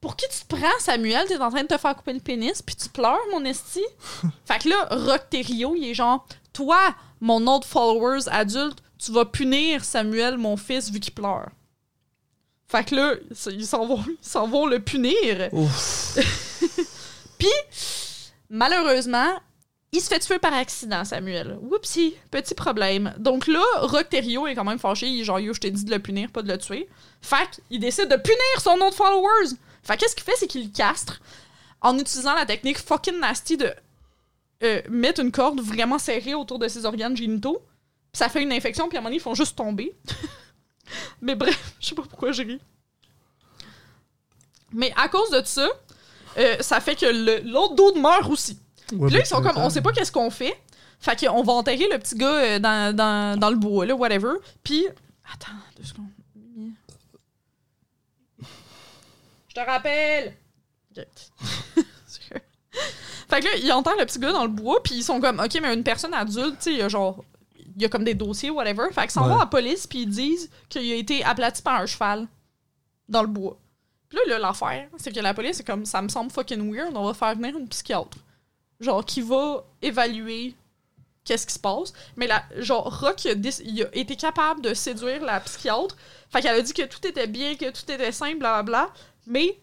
Pour qui tu te prends, Samuel? T'es en train de te faire couper le pénis, puis tu pleures, mon esti? fait que là, Rock Terrio, il est genre, toi, mon autre followers adulte, tu vas punir Samuel, mon fils, vu qu'il pleure. Fait que là, ils s'en vont, ils s'en vont le punir. Ouf. Malheureusement, il se fait tuer par accident, Samuel. Whoopsie, petit problème. Donc là, Rock Terrio est quand même fâché. Il est genre, yo, je t'ai dit de le punir, pas de le tuer. Fait qu'il décide de punir son autre followers. Fait qu'est-ce qu'il fait, c'est qu'il le castre en utilisant la technique fucking nasty de euh, mettre une corde vraiment serrée autour de ses organes génitaux. Puis ça fait une infection, puis à un moment donné, ils font juste tomber. Mais bref, je sais pas pourquoi je ris. Mais à cause de ça, euh, ça fait que l'autre dude meurt aussi. Ouais, Puis là, ils sont comme, on sait pas qu'est-ce qu'on fait. Fait qu'on va enterrer le petit gars euh, dans, dans, dans le bois, là, whatever. Puis, attends, deux secondes. Je te rappelle. Fait que là, ils enterrent le petit gars dans le bois, puis ils sont comme, ok, mais une personne adulte, tu sais, genre, il y a comme des dossiers, whatever. Fait qu'ils s'en Ouais. vont à la police, puis ils disent qu'il a été aplati par un cheval dans le bois. Puis là, l'affaire, c'est que la police, c'est comme, ça me semble fucking weird, on va faire venir une psychiatre genre qui va évaluer qu'est-ce qui se passe mais la genre Rock il a, déc- il a été capable de séduire la psychiatre fait qu'elle a dit que tout était bien que tout était simple blablabla mais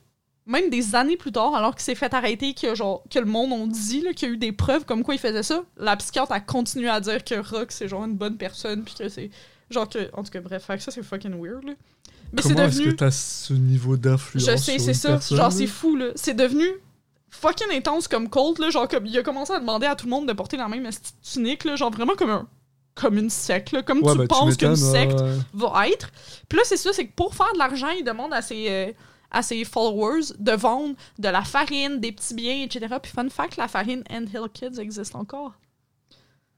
même des années plus tard alors qu'il s'est fait arrêter que genre que le monde ont dit là, qu'il y a eu des preuves comme quoi il faisait ça la psychiatre a continué à dire que Rock c'est genre une bonne personne puis que c'est genre que en tout cas bref ça c'est fucking weird là. mais c'est Comment est-ce devenu que t'as ce niveau d'influence je sais, sur c'est une ça. personne, Genre, là? c'est fou, là. C'est devenu fucking intense comme Colt, là. Genre, comme, il a commencé à demander à tout le monde de porter la même tunique, là. Genre, vraiment comme un. Comme une secte, là. Comme Ouais, tu bah, penses qu'une secte ouais. va être. Puis là, c'est ça, c'est que pour faire de l'argent, il demande à ses, euh, à ses followers de vendre de la farine, des petits biens, etc. Puis fun fact, la farine End Hill Kids existe encore.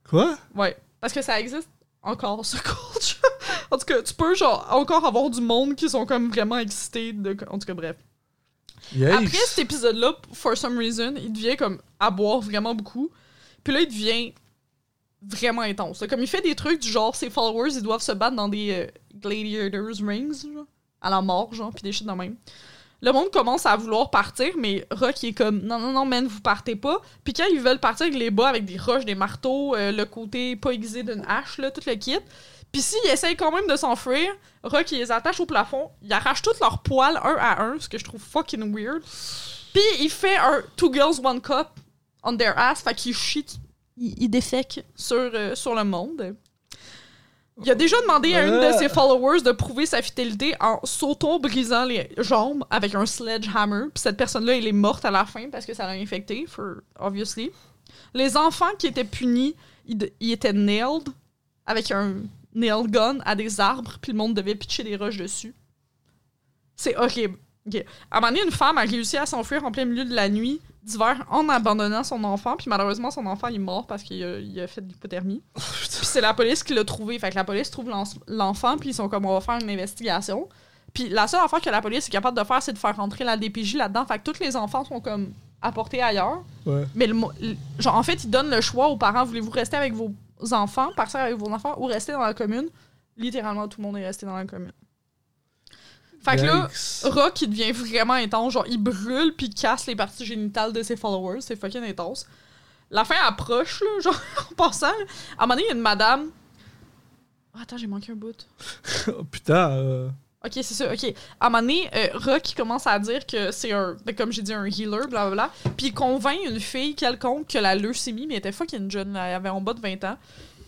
Quoi? Ouais. Parce que ça existe encore, ce culture. en tout cas, tu peux, genre, encore avoir du monde qui sont comme vraiment excités de. En tout cas, bref. Après cet épisode-là, for some reason, il devient comme à boire vraiment beaucoup. Puis là, il devient vraiment intense. Comme il fait des trucs du genre, ses followers, ils doivent se battre dans des euh, gladiators rings, genre, à la mort, genre, puis des shit de même. Le monde commence à vouloir partir, mais Rock est comme non, non, non, man, vous partez pas. Puis quand ils veulent partir avec les bas, avec des roches, des marteaux, euh, le côté pas aiguisé d'une hache, là, tout le kit. Puis s'ils essayent quand même de s'enfuir, Rock les attache au plafond, il arrache tous leurs poils un à un, ce que je trouve fucking weird. Puis il fait un Two Girls One Cup on their ass, fait qu'il chie, il, défèque sur, euh, sur le monde. Il a déjà demandé à une de ses followers de prouver sa fidélité en s'auto-brisant les jambes avec un sledgehammer. Puis cette personne-là, elle est morte à la fin parce que ça l'a infecté, for obviously. Les enfants qui étaient punis, ils, étaient nailed avec un nail gun à des arbres, puis le monde devait pitcher des roches dessus. C'est horrible. Ok. À un moment donné, une femme a réussi à s'enfuir en plein milieu de la nuit d'hiver en abandonnant son enfant, puis malheureusement, son enfant il est mort parce qu'il a, il a fait de l'hypothermie. Oh, Puis c'est la police qui l'a trouvé. Fait que la police trouve l'en- l'enfant, puis ils sont comme, on va faire une investigation. Puis la seule affaire que la police est capable de faire, c'est de faire rentrer la DPJ là-dedans. Fait que tous les enfants sont comme apportés ailleurs. Ouais. Mais le, mo- le- genre, en fait, ils donnent le choix aux parents voulez-vous rester avec vos enfants, partir avec vos enfants, ou rester dans la commune? Littéralement, tout le monde est resté dans la commune. Fait que là. Rock, il devient vraiment intense. Genre, il brûle puis il casse les parties génitales de ses followers. C'est fucking intense. La fin approche, là, genre, en passant. là. À un moment donné, il y a une madame. Ah, attends, j'ai manqué un bout. Oh, putain. euh, Ok, c'est ça, ok. À un moment donné, euh, Rock il commence à dire que c'est un, comme j'ai dit, un healer, blablabla. Puis il convainc une fille quelconque que la leucémie, mais elle était fucking jeune, elle avait en bas de 20 ans.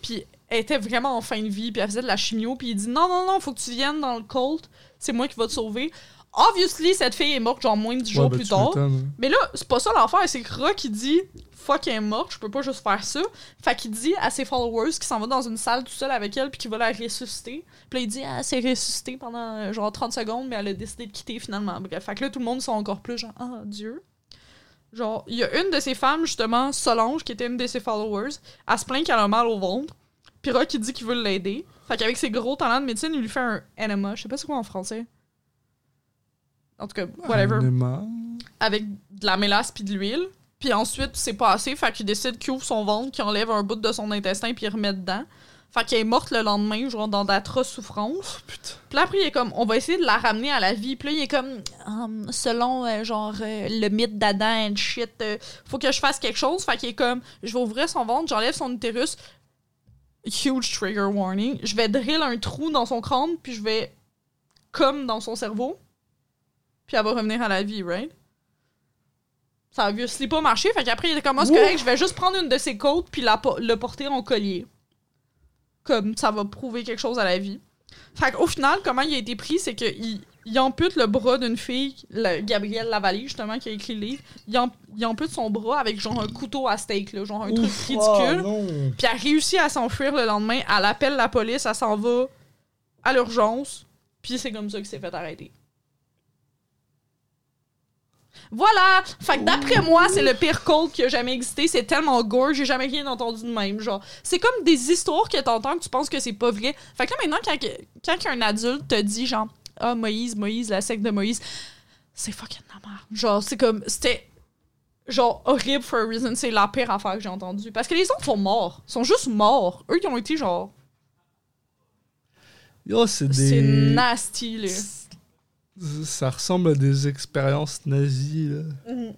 Puis elle était vraiment en fin de vie, puis elle faisait de la chimio, puis il dit non, non, non, faut que tu viennes dans le cult, c'est moi qui va te sauver. Obviously, cette fille est morte genre moins de 10 jours ouais, bah, plus tard. m'étonnes. Mais là, c'est pas ça l'affaire, c'est que Rock il dit fuck elle est morte, je peux pas juste faire ça. Fait qu'il dit à ses followers qu'il s'en va dans une salle tout seul avec elle puis qu'il va la ressusciter. Puis là il dit ah, elle s'est ressuscitée pendant euh, genre 30 secondes mais elle a décidé de quitter finalement. Bref, fait que là tout le monde sont encore plus genre ah Dieu. Genre, il y a une de ces femmes, justement, Solange, qui était une de ses followers, elle se plaint qu'elle a mal au ventre. Puis Rock, il dit qu'il veut l'aider. Fait qu'avec ses gros talents de médecine, il lui fait un enema. Je sais pas c'est quoi en français. En tout cas, whatever. Avec de la mélasse puis de l'huile. Puis ensuite, c'est pas assez. Fait qu'il décide qu'il ouvre son ventre, qu'il enlève un bout de son intestin puis il remet dedans. Fait qu'elle est morte le lendemain, genre dans d'atroces souffrances. Oh, putain. Puis là, après, il est comme, on va essayer de la ramener à la vie. Puis là, il est comme, Hum, selon, euh, genre, euh, le mythe d'Adam and shit, euh, faut que je fasse quelque chose. Fait qu'il est comme, je vais ouvrir son ventre, j'enlève son utérus. Huge trigger warning. Je vais drill un trou dans son crâne, puis je vais, comme dans son cerveau. Puis elle va revenir à la vie, right? Ça a pas marché. Fait qu'après, il était comme, c'est Ouh. correct, je vais juste prendre une de ses côtes, puis la, le porter en collier. Comme ça va prouver quelque chose à la vie. Fait qu'au final, comment il a été pris, c'est qu'il il ampute le bras d'une fille, le- Gabrielle Lavallée, justement, qui a écrit le livre. Il, am- il ampute son bras avec genre un couteau à steak, là, genre un truc ridicule. oh, non. Puis elle réussit à s'enfuir le lendemain. Elle appelle la police, elle s'en va à l'urgence. Puis c'est comme ça qu'il s'est fait arrêter. Voilà! Fait que d'après moi, c'est le pire code qui a jamais existé. C'est tellement gore, j'ai jamais rien entendu de même. Genre, c'est comme des histoires que t'entends que tu penses que c'est pas vrai. Fait que là, maintenant, quand, quand un adulte te dit, genre, ah, Moïse, Moïse, la secte de Moïse, c'est fucking la merde. Genre, c'est comme, c'était genre horrible for a reason. C'est la pire affaire que j'ai entendue. Parce que les autres sont morts. Ils sont juste morts. Eux, ils ont été genre. Yo, c'est des. C'est nasty, là. Ça ressemble à des expériences nazies, là. Mhm.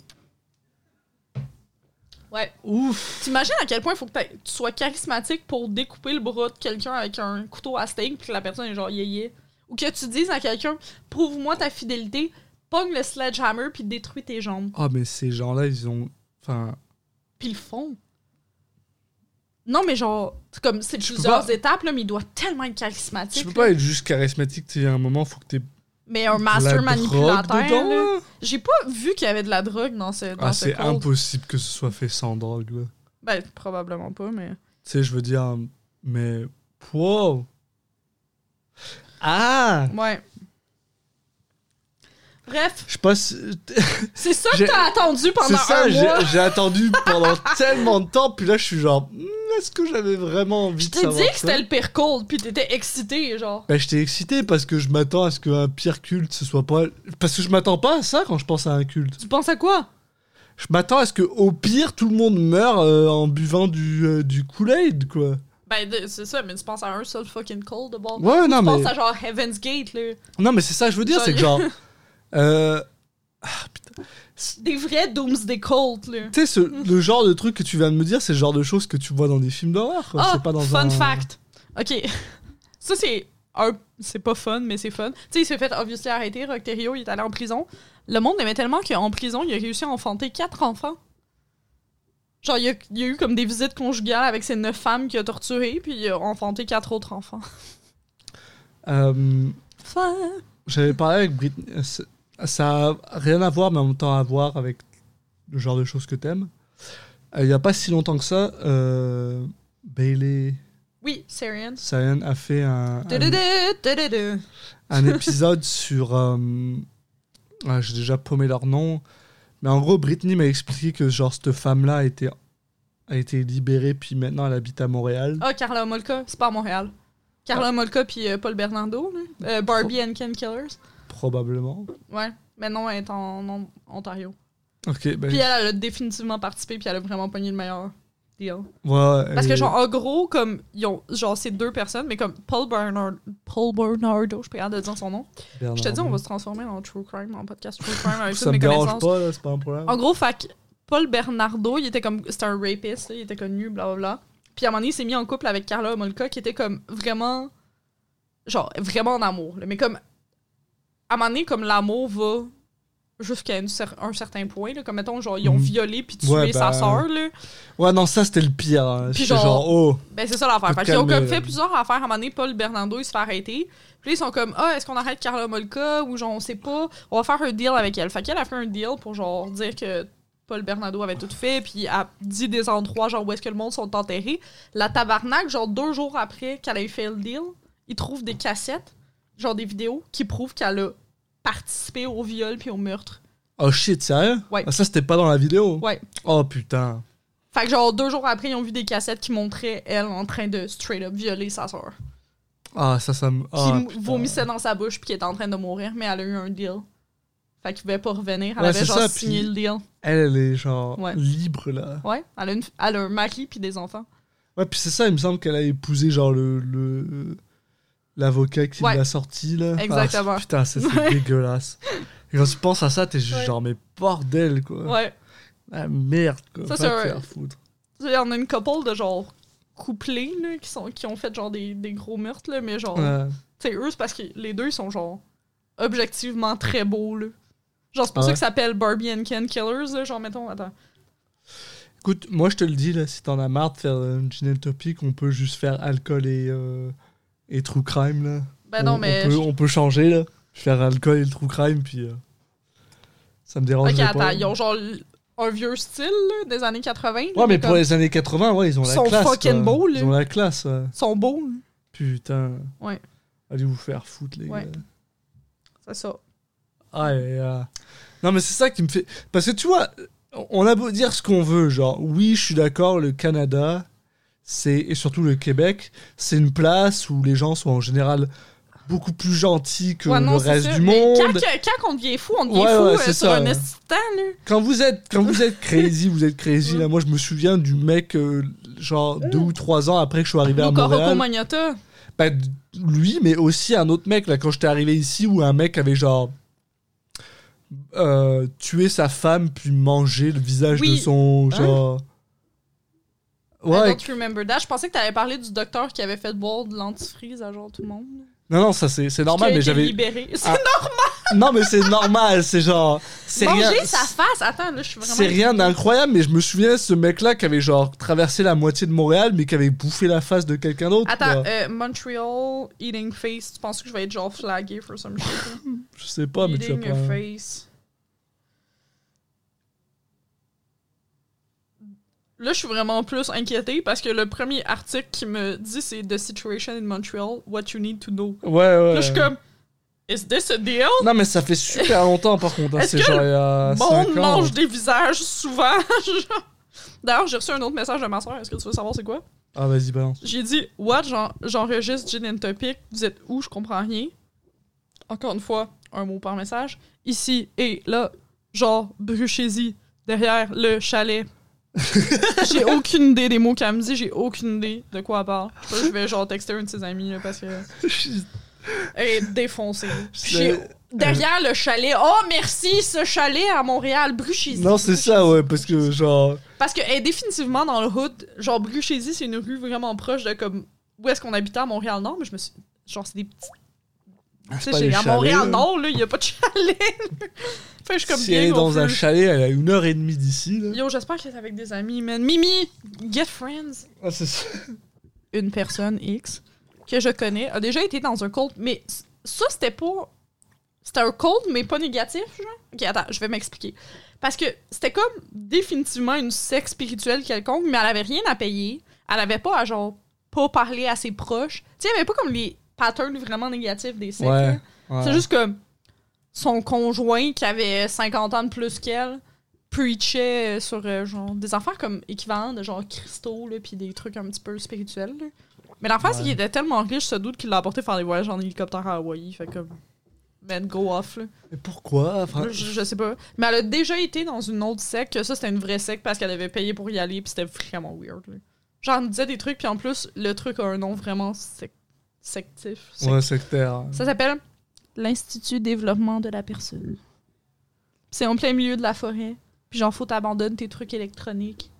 Ouais. Ouf! T'imagines à quel point il faut que tu sois charismatique pour découper le bras de quelqu'un avec un couteau à steak puis que la personne est genre yéyé. Ou que tu dises à quelqu'un, prouve-moi ta fidélité, pogne le sledgehammer puis détruis tes jambes. Ah, mais ces gens-là, ils ont. Enfin. Puis ils le font. Non, mais genre, c'est comme, c'est plusieurs pas- étapes, là, mais il doit tellement être charismatique. Tu peux là. pas être juste charismatique, tu à un moment, faut que t'aies. Mais un master la manipulateur. J'ai pas vu qu'il y avait de la drogue dans ce, dans Ah, ce c'est impossible que ce soit fait sans drogue, là. Ben, probablement pas, mais. Tu sais, je veux dire. Mais. Wow! Ah! Ouais. Bref, Je passe. c'est ça que t'as attendu pendant ça, un mois. j'ai attendu pendant tellement de temps, puis là, je suis genre. Hmm, Est-ce que j'avais vraiment envie Je de t'ai savoir dit que c'était le pire cold, puis t'étais excité, genre. Ben, j'étais excité parce que je m'attends à ce qu'un pire culte ce soit pas. Parce que je m'attends pas à ça quand je pense à un culte. Tu penses à quoi? Je m'attends à ce que au pire tout le monde meure euh, en buvant du, euh, du Kool-Aid, quoi. Ben, c'est ça, mais tu penses à un seul fucking cold de bord. Ouais, non, tu mais. penses à genre Heaven's Gate, là. Non, mais c'est ça, que je veux dire, c'est que genre. euh, Des vrais Doomsday là. tu sais, ce- le genre de truc que tu viens de me dire, c'est le genre de choses que tu vois dans des films d'horreur. Ah, c'est pas dans fun un. fact. Ok. Ça, c'est un. C'est pas fun, mais c'est fun. Tu sais, il s'est fait obviously arrêter. Rocterio, il est allé en prison. Le monde aimait tellement qu'en prison, il a réussi à enfanter quatre enfants. Genre, il y a, il y a eu comme des visites conjugales avec ses neuf femmes qu'il a torturées, puis il a enfanté quatre autres enfants. Euh. J'avais parlé avec Britney. euh, c'est- Ça a rien à voir, mais en même temps à voir avec le genre de choses que t'aimes. Euh, Il y a pas si longtemps que ça, euh, Bailey Oui, Syrian. Sayan a fait un, un, épisode sur. euh, ah, J'ai déjà paumé leur nom. Mais en gros, Britney m'a expliqué que genre cette femme-là a été, a été libérée, puis maintenant elle habite à Montréal. Ah, Carla Molka, c'est pas à Montréal. Carla Molka puis euh, Paul Bernardo, là. Euh, Barbie and Ken Killers. Probablement. Ouais, mais non, elle est en, en Ontario. Ok, ben. Puis elle, elle a définitivement participé, puis elle a vraiment pogné le meilleur deal. ouais, Parce que, genre, en gros, comme, ils ont, genre, c'est deux personnes, mais comme Paul Bernard, Paul Bernardo, je suis pas de dire son nom. Je te dis, on va se transformer en True Crime, en podcast True Crime avec toutes mes connaissances. pas, là, c'est pas un problème. En gros, que Paul Bernardo, il était comme. C'était un rapiste, il était connu, blablabla. Puis à un moment donné, il s'est mis en couple avec Carla Molka, qui était comme vraiment. Genre, vraiment en amour. là. Mais comme. À un moment donné, comme l'amour va jusqu'à cer- un certain point, là. Comme mettons, genre, ils ont Mhm. violé puis tué Ouais, sa bah, sœur, là. Ouais, non, ça c'était le pire. hein. Puis genre- genre, oh. Ben, c'est ça l'affaire. Te qu'ils ont comme fait là. plusieurs affaires. À un moment donné, Paul Bernardo, il se fait arrêter. Puis là, ils sont comme, ah, est-ce qu'on arrête Carla Molka ou genre, on sait pas. On va faire un deal avec elle. Fait qu'elle a fait un deal pour genre dire que Paul Bernardo avait tout fait. Puis a dit des endroits, genre, où est-ce que le monde sont enterrés. La tabarnak, genre, deux jours après qu'elle ait fait le deal, ils trouvent des cassettes, genre des vidéos, qui prouvent qu'elle a participé au viol puis au meurtre Oh shit, sérieux? Ouais. Ah, ça, c'était pas dans la vidéo? Ouais. Oh putain. Fait que genre deux jours après, ils ont vu des cassettes qui montraient elle en train de straight up violer sa soeur. Ah, ça, ça me. Qui ah, putain. vomissait dans sa bouche puis qui était en train de mourir, mais elle a eu un deal. Fait qu'il pouvait pas revenir. Elle Ouais, avait genre ça, signé le deal. Elle, elle est genre Ouais. libre là. Ouais, elle a, une, elle a un mari puis des enfants. Ouais, puis c'est ça, il me semble qu'elle a épousé genre le. le- L'avocat qui Ouais. l'a sorti là. Exactement. Ah, putain, ça, c'est dégueulasse. Et quand tu penses à ça, t'es juste Ouais. genre, mais bordel quoi. Ouais. Ah merde quoi. Ça, c'est un- foutre. Il y en a une couple de genre couplés là, qui, sont, qui ont fait genre des, des gros meurtres, là, mais genre. Ouais. Tu sais, eux, c'est parce que les deux, ils sont genre objectivement très beaux, là. Genre, c'est pour Ah ça que ça s'appelle Barbie and Ken Killers, là. Genre, mettons, attends. Écoute, moi je te le dis là, si t'en as marre de faire un gin topic, on peut juste faire alcool et, euh, et true crime là. Ben on, non, on mais. peut, je- on peut changer là. Faire alcool et le true crime puis euh, ça me dérange Ok, pas. attends, ils ont genre un vieux style, là, des années 80. là, Ouais, mais pour comme- les années 80, ouais, ils ont la Sont classe. fucking quoi. beaux, là. Ils ont la classe. ouais. Ils sont beaux, là. Putain. Ouais. Allez vous faire foutre les Ouais. gars. C'est ça. Ah, et, euh, Non, mais c'est ça qui me fait. Parce que tu vois, on a beau dire ce qu'on veut, genre, oui, je suis d'accord, le Canada, c'est et surtout le Québec, c'est une place où les gens sont en général beaucoup plus gentils que Ouais, non, le reste du Mais monde. Quand, quand on devient fou, on devient Ouais, fou ouais, euh, sur ça, un là. Quand vous êtes, quand vous êtes crazy, vous êtes crazy. Là, moi, je me souviens du mec, euh, genre deux ou trois ans après que je suis arrivé à Montréal. Magnotta. Bah, d- lui, mais aussi un autre mec, là, quand j'étais arrivé ici, où un mec avait genre. euh, tué sa femme puis mangé le visage Oui. de son Hein? I don't remember that. Je pensais que t'avais parlé du docteur qui avait fait boire de l'antifreeze à genre tout le monde. non non ça c'est normal mais j'avais libéré. C'est Ah, non mais c'est normal c'est genre c'est rien Manger sa face. Attends, là, je suis vraiment. c'est rien d'incroyable mais je me souviens de ce mec là qui avait genre traversé la moitié de Montréal mais qui avait bouffé la face de quelqu'un d'autre Attends, euh, Montreal eating face. Tu penses que je vais être genre flagué for some shit? je sais pas mais tu eating a pas face. Là, je suis vraiment plus inquiétée parce que le premier article qui me dit c'est The Situation in Montreal, What You Need to Know. ouais ouais Là, je suis comme, Is this a deal? non mais ça fait super longtemps par contre hein, Est-ce que genre Le monde mange des visages souvent? D'ailleurs, j'ai reçu un autre message de ma soeur. Est-ce que tu veux savoir c'est quoi? ah vas-y balance J'ai dit, What? J'en- J'enregistre Gin and Topic. Vous êtes où? Je comprends rien. Encore une fois, un mot par message. Ici et là, genre, bruchez-y, derrière le chalet. j'ai aucune idée des mots qu'elle me dit, j'ai aucune idée de quoi elle parle. Je sais pas, je vais genre texter un de ses amis là, parce que. Elle est défoncée. J'ai- Derrière le chalet. Oh, merci, ce chalet à Montréal, bruchez-y. non c'est ça ouais parce que genre Parce est définitivement dans le hood. Genre, Bruchézy, c'est une rue vraiment proche de comme. Où est-ce qu'on habitait à Montréal-Nord, mais je me suis. Genre, c'est des petits. Tu sais, à chalets, Montréal-Nord, là, il y a pas de chalet. que je suis comme si bien elle est dans un chalet elle a une heure et demie d'ici là Yo, j'espère que c'est avec des amis, man. Mimi, get friends. Ah, c'est ça. Une personne X que je connais a déjà été dans un cult, mais ça, c'était pas. C'était un cult, mais pas négatif, genre? Ok, attends, je vais m'expliquer. Parce que c'était comme définitivement une secte spirituelle quelconque, mais elle avait rien à payer. Elle avait pas à, genre, pas parler à ses proches. Tu sais, il y avait pas comme les patterns vraiment négatifs des sectes. Ouais. Ouais. C'est juste que son conjoint, qui avait 50 ans de plus qu'elle, preachait sur euh, genre, des affaires comme équivalents de genre cristaux, là, puis des trucs un petit peu spirituels. là. Mais l'affaire, c'est qu'il était tellement riche, ce doute qu'il l'a apporté faire des voyages en hélicoptère à Hawaï. Fait comme. Man, go off, là. Mais pourquoi enfin, Je, je sais pas. Mais elle a déjà été dans une autre secte, que ça, c'était une vraie secte parce qu'elle avait payé pour y aller, puis c'était vraiment weird, là. Genre, elle disait des trucs, puis en plus, le truc a un nom vraiment sec- sectif. Sec- Ouais, sectaire. ça s'appelle l'Institut Développement de la Personne. C'est en plein milieu de la forêt. Puis genre, faut t'abandonner tes trucs électroniques.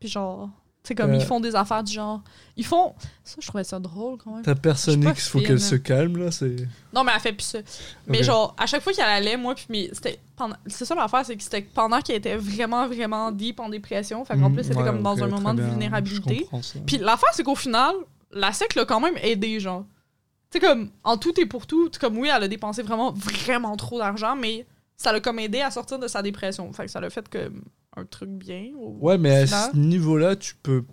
Puis genre, c'est comme Euh. ils font des affaires du genre. Ils font. Ça, je trouvais ça drôle quand même. Ta personne X, faut qu'elle se calme, là. C'est. Non, mais elle fait plus ça. Mais genre, à chaque fois qu'elle allait, moi, puis mais c'était. pendant- C'est ça l'affaire, c'est que c'était pendant qu'elle était vraiment, vraiment deep en dépression. Fait qu'en Mm, plus, c'était ouais, comme dans un moment de vulnérabilité. Puis l'affaire, c'est qu'au final, la secte l'a quand même aidé, genre. Sais, comme, en tout et pour tout, comme oui, elle a dépensé vraiment, vraiment trop d'argent, mais ça l'a comme aidé à sortir de sa dépression. Fait que ça l'a fait comme un truc bien. Ouais, mais à ce niveau-là, tu peux.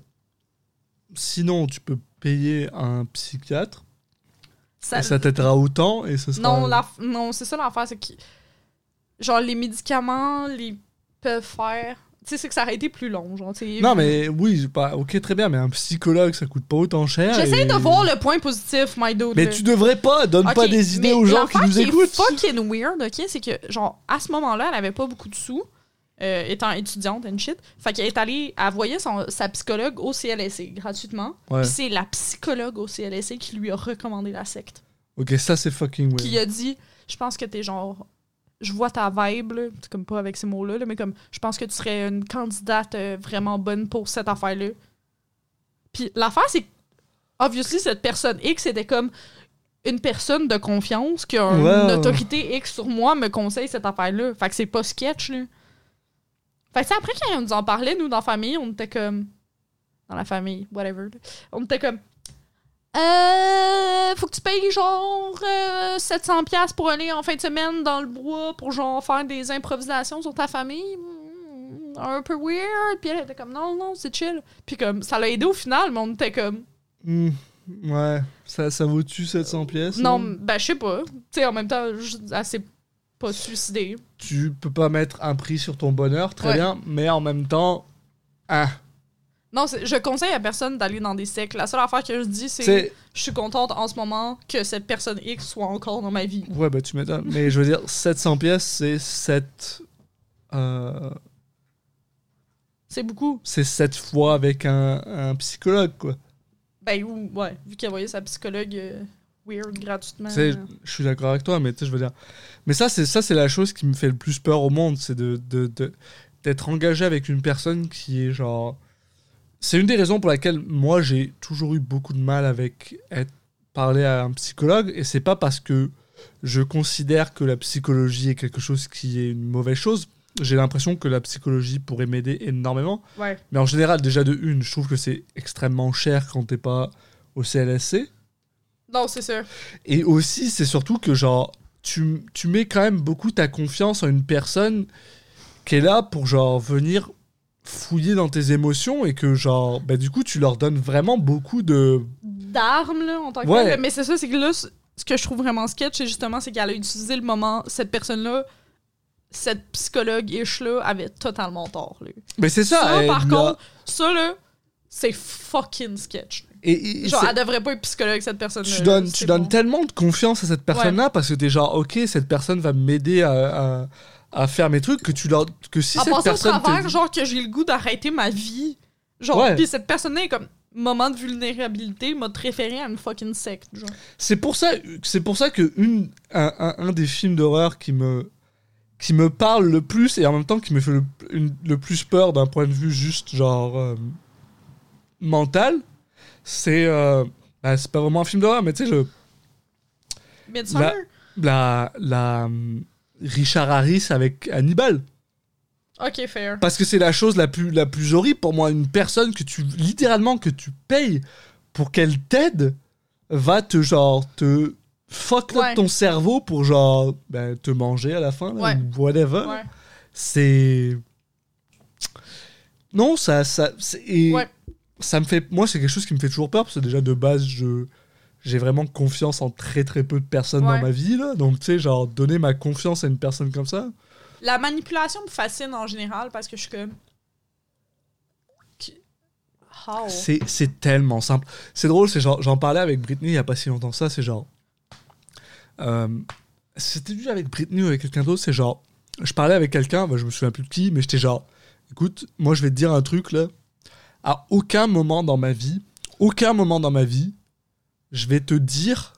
Sinon, tu peux payer un psychiatre. Ça- et ça t'aidera autant et ce sera. Non, la- non c'est ça l'affaire, c'est que genre, les médicaments, les peuvent faire. Tu sais, c'est que ça aurait été plus long, genre, tu sais. Non, mais oui, pas, ok, très bien, mais un psychologue, ça coûte pas autant cher. J'essaie et- de voir le point positif, my dude. Mais tu devrais pas, donne pas des idées aux gens qui nous est écoutent. fucking weird, ok? C'est que, genre, à ce moment-là, elle avait pas beaucoup de sous, euh, étant étudiante and shit. Fait qu'elle est allée, elle voyait son, sa psychologue au CLSC gratuitement. Ouais. Puis c'est la psychologue au CLSC qui lui a recommandé la secte. Ok, ça c'est fucking Qui weird. a dit, je pense que t'es genre. Je vois ta vibe, là. C'est comme pas avec ces mots-là, là, mais comme, je pense que tu serais une candidate euh, vraiment bonne pour cette affaire-là. Puis l'affaire, c'est que, obviously, cette personne X était comme une personne de confiance qui a une autorité X sur moi me conseille cette affaire-là. Fait que c'est pas sketch, là. Fait que c'est après quand on nous en parlait, nous, dans la famille, on était comme. Dans la famille, whatever. là. On était comme. Euh. Faut que tu payes genre euh, 700$ piastres pour aller en fin de semaine dans le bois pour genre faire des improvisations sur ta famille. Hmm, Un peu weird. Puis elle était comme non, non, c'est chill. Puis comme ça l'a aidé au final, mais on était comme. Hmm, ouais, ça, ça vaut-tu 700 pièces Non, là? ben je sais pas. Tu sais, en même temps, elle s'est pas suicidée. Tu peux pas mettre un prix sur ton bonheur, très Ouais. bien, mais en même temps, ah, Non, je conseille à personne d'aller dans des sectes. La seule affaire que je dis, c'est je suis contente en ce moment que cette personne X soit encore dans ma vie. Ouais, bah tu m'étonnes. Mais je veux dire, 700 pièces, c'est 7. Euh, C'est beaucoup. c'est 7 fois avec un, un psychologue, quoi. Ben, ou, ouais, vu qu'elle voyait sa psychologue euh, weird gratuitement. Tu sais, je suis d'accord avec toi, mais tu sais, je veux dire. Mais ça, c'est la chose qui me fait le plus peur au monde, c'est de, de, de- d'être engagé avec une personne qui est genre. C'est une des raisons pour laquelle moi j'ai toujours eu beaucoup de mal avec être parler à un psychologue, et c'est pas parce que je considère que la psychologie est quelque chose qui est une mauvaise chose. J'ai l'impression que la psychologie pourrait m'aider énormément. Ouais. Mais en général, déjà de une, je trouve que c'est extrêmement cher quand t'es pas au CLSC. Non, c'est sûr. Et aussi, c'est surtout que, genre, tu, tu mets quand même beaucoup ta confiance en une personne qui est là pour, genre, venir fouiller dans tes émotions et que, genre, bah, du coup, tu leur donnes vraiment beaucoup de. D'armes, là, en tant que Ouais. tel. Mais c'est ça, c'est que là, ce que je trouve vraiment sketch, c'est justement, c'est qu'elle a utilisé le moment, cette personne-là, cette psychologue-ish, là, avait totalement tort, là. Mais c'est ça. Ça, elle par contre, ça, là, c'est fucking sketch. Et, et Genre, elle devrait pas être psychologue, cette personne-là. tu donnes, là, tu donnes bon. tellement de confiance à cette personne-là parce que t'es genre, ok, cette personne va m'aider à, à, à faire mes trucs que tu leur. Que si en cette au personne. te travers, genre que j'ai le goût d'arrêter ma vie. Genre, pis cette personne-là est comme moment de vulnérabilité m'a référé à une fucking secte, genre. C'est pour ça, c'est pour ça que une, un, un- un des films d'horreur qui me, qui me parle le plus et en même temps qui me fait le, une- le plus peur d'un point de vue juste genre euh, mental, c'est euh, bah, c'est pas vraiment un film d'horreur, mais tu sais le Midsummer? la la hum, Richard Harris avec Hannibal. Ok, fair. Parce que c'est la chose la plus, la plus horrible pour moi. Une personne que tu, littéralement, que tu payes pour qu'elle t'aide, va te, genre, te fuck up ton cerveau pour, genre, ben, te manger à la fin, là, Ouais. ou whatever. Ouais. C'est. Non, ça. ça et Ouais. ça me fait. Moi, c'est quelque chose qui me fait toujours peur, parce que déjà, de base, je. J'ai vraiment confiance en très très peu de personnes Ouais. dans ma vie, là. Donc, tu sais, genre, donner ma confiance à une personne comme ça. La manipulation me fascine en général parce que je suis comme. How? C'est, tellement simple. C'est drôle, c'est genre, j'en parlais avec Britney il y a pas si longtemps ça, c'est genre. euh, c'était juste avec Britney ou avec quelqu'un d'autre, c'est genre. Je parlais avec quelqu'un, bah, je me souviens plus de qui, mais j'étais genre. Écoute, moi je vais te dire un truc là. À aucun moment dans ma vie, aucun moment dans ma vie, je vais te dire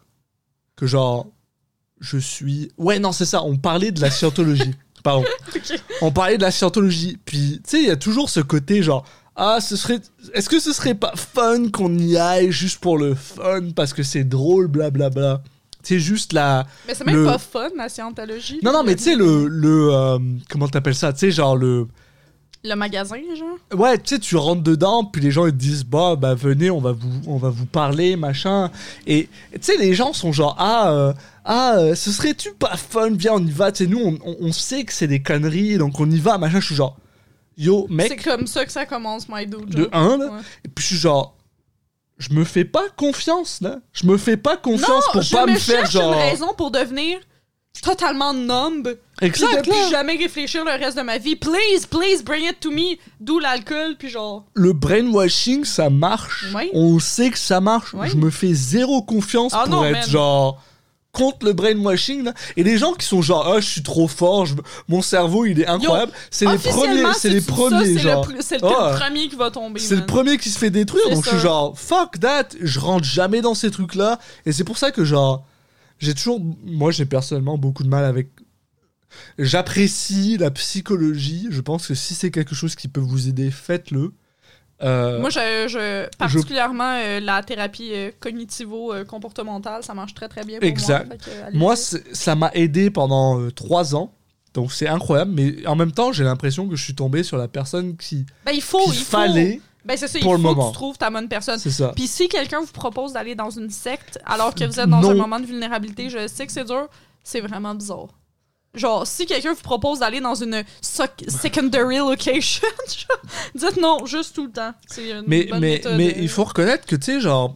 que genre. Je suis. Ouais, non, c'est ça, on parlait de la scientologie. Pardon. Ok. On parlait de la scientologie. Puis, tu sais, il y a toujours ce côté genre. Ah, ce serait. Est-ce que ce serait pas fun qu'on y aille juste pour le fun parce que c'est drôle, blablabla. C'est juste la. Mais c'est même Le- pas fun, la scientologie. Non, non, mais tu sais, le. le euh, comment t'appelles ça? Tu sais, genre le. Le magasin, genre? Ouais, tu sais, tu rentres dedans, puis les gens ils te disent bah bah venez, on va vous on va vous parler, machin. Et tu sais, les gens sont genre ah euh, ah euh, ce serait-tu pas fun? Viens, on y va. Tu sais, nous on, on- on sait que c'est des conneries, donc on y va, machin. Je suis genre yo C'est mec comme ça que ça commence, my dude. de. 1 là. Ouais. Et puis je suis genre je me fais pas confiance là. Je me fais pas confiance non, pour je pas me me faire genre une raison pour devenir totalement numb puis Exact, de plus jamais réfléchir le reste de ma vie. Please, please, bring it to me. D'où l'alcool, puis genre. Le brainwashing, ça marche. Oui. On sait que ça marche. Oui. Je me fais zéro confiance Ah pour non, être man. genre contre le brainwashing. Là. Et les gens qui sont genre, ah, je suis trop fort, je- mon cerveau, il est incroyable. C'est les premiers. C'est les ça, premiers, c'est le genre. C'est le, Ah. premier qui va tomber. C'est le premier qui se fait détruire, donc je suis genre fuck that, je rentre jamais dans ces trucs là, et c'est pour ça que genre j'ai toujours, moi j'ai personnellement beaucoup de mal avec, j'apprécie la psychologie, je pense que si c'est quelque chose qui peut vous aider, faites-le. Euh, Moi, je, je- particulièrement euh, la thérapie euh, cognitivo-comportementale, ça marche très très bien pour Exact. moi. Que, ça m'a aidé pendant trois ans, donc c'est incroyable, mais en même temps j'ai l'impression que je suis tombé sur la personne qui, ben, il faut, il faut. fallait, Ben, c'est ça, il faut moment. que tu trouves ta bonne personne. c'est ça. Puis si quelqu'un vous propose d'aller dans une secte alors que vous êtes dans Non. un moment de vulnérabilité, je sais que c'est dur, c'est vraiment bizarre. Genre, si quelqu'un vous propose d'aller dans une secondary location, dites non, juste tout le temps. C'est une Mais, bonne mais, méthode, mais euh. il faut reconnaître que, tu sais, genre,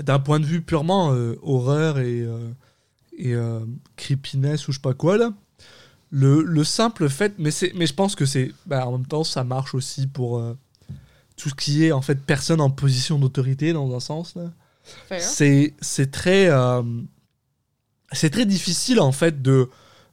d'un point de vue purement euh, horreur et, euh, et euh, creepiness ou je sais pas quoi, là, le, le simple fait, mais, c'est, mais je pense que c'est, bah, en même temps, ça marche aussi pour tout ce qui est, en fait, personne en position d'autorité, dans un sens, là. C'est, c'est très, c'est très difficile, en fait, de,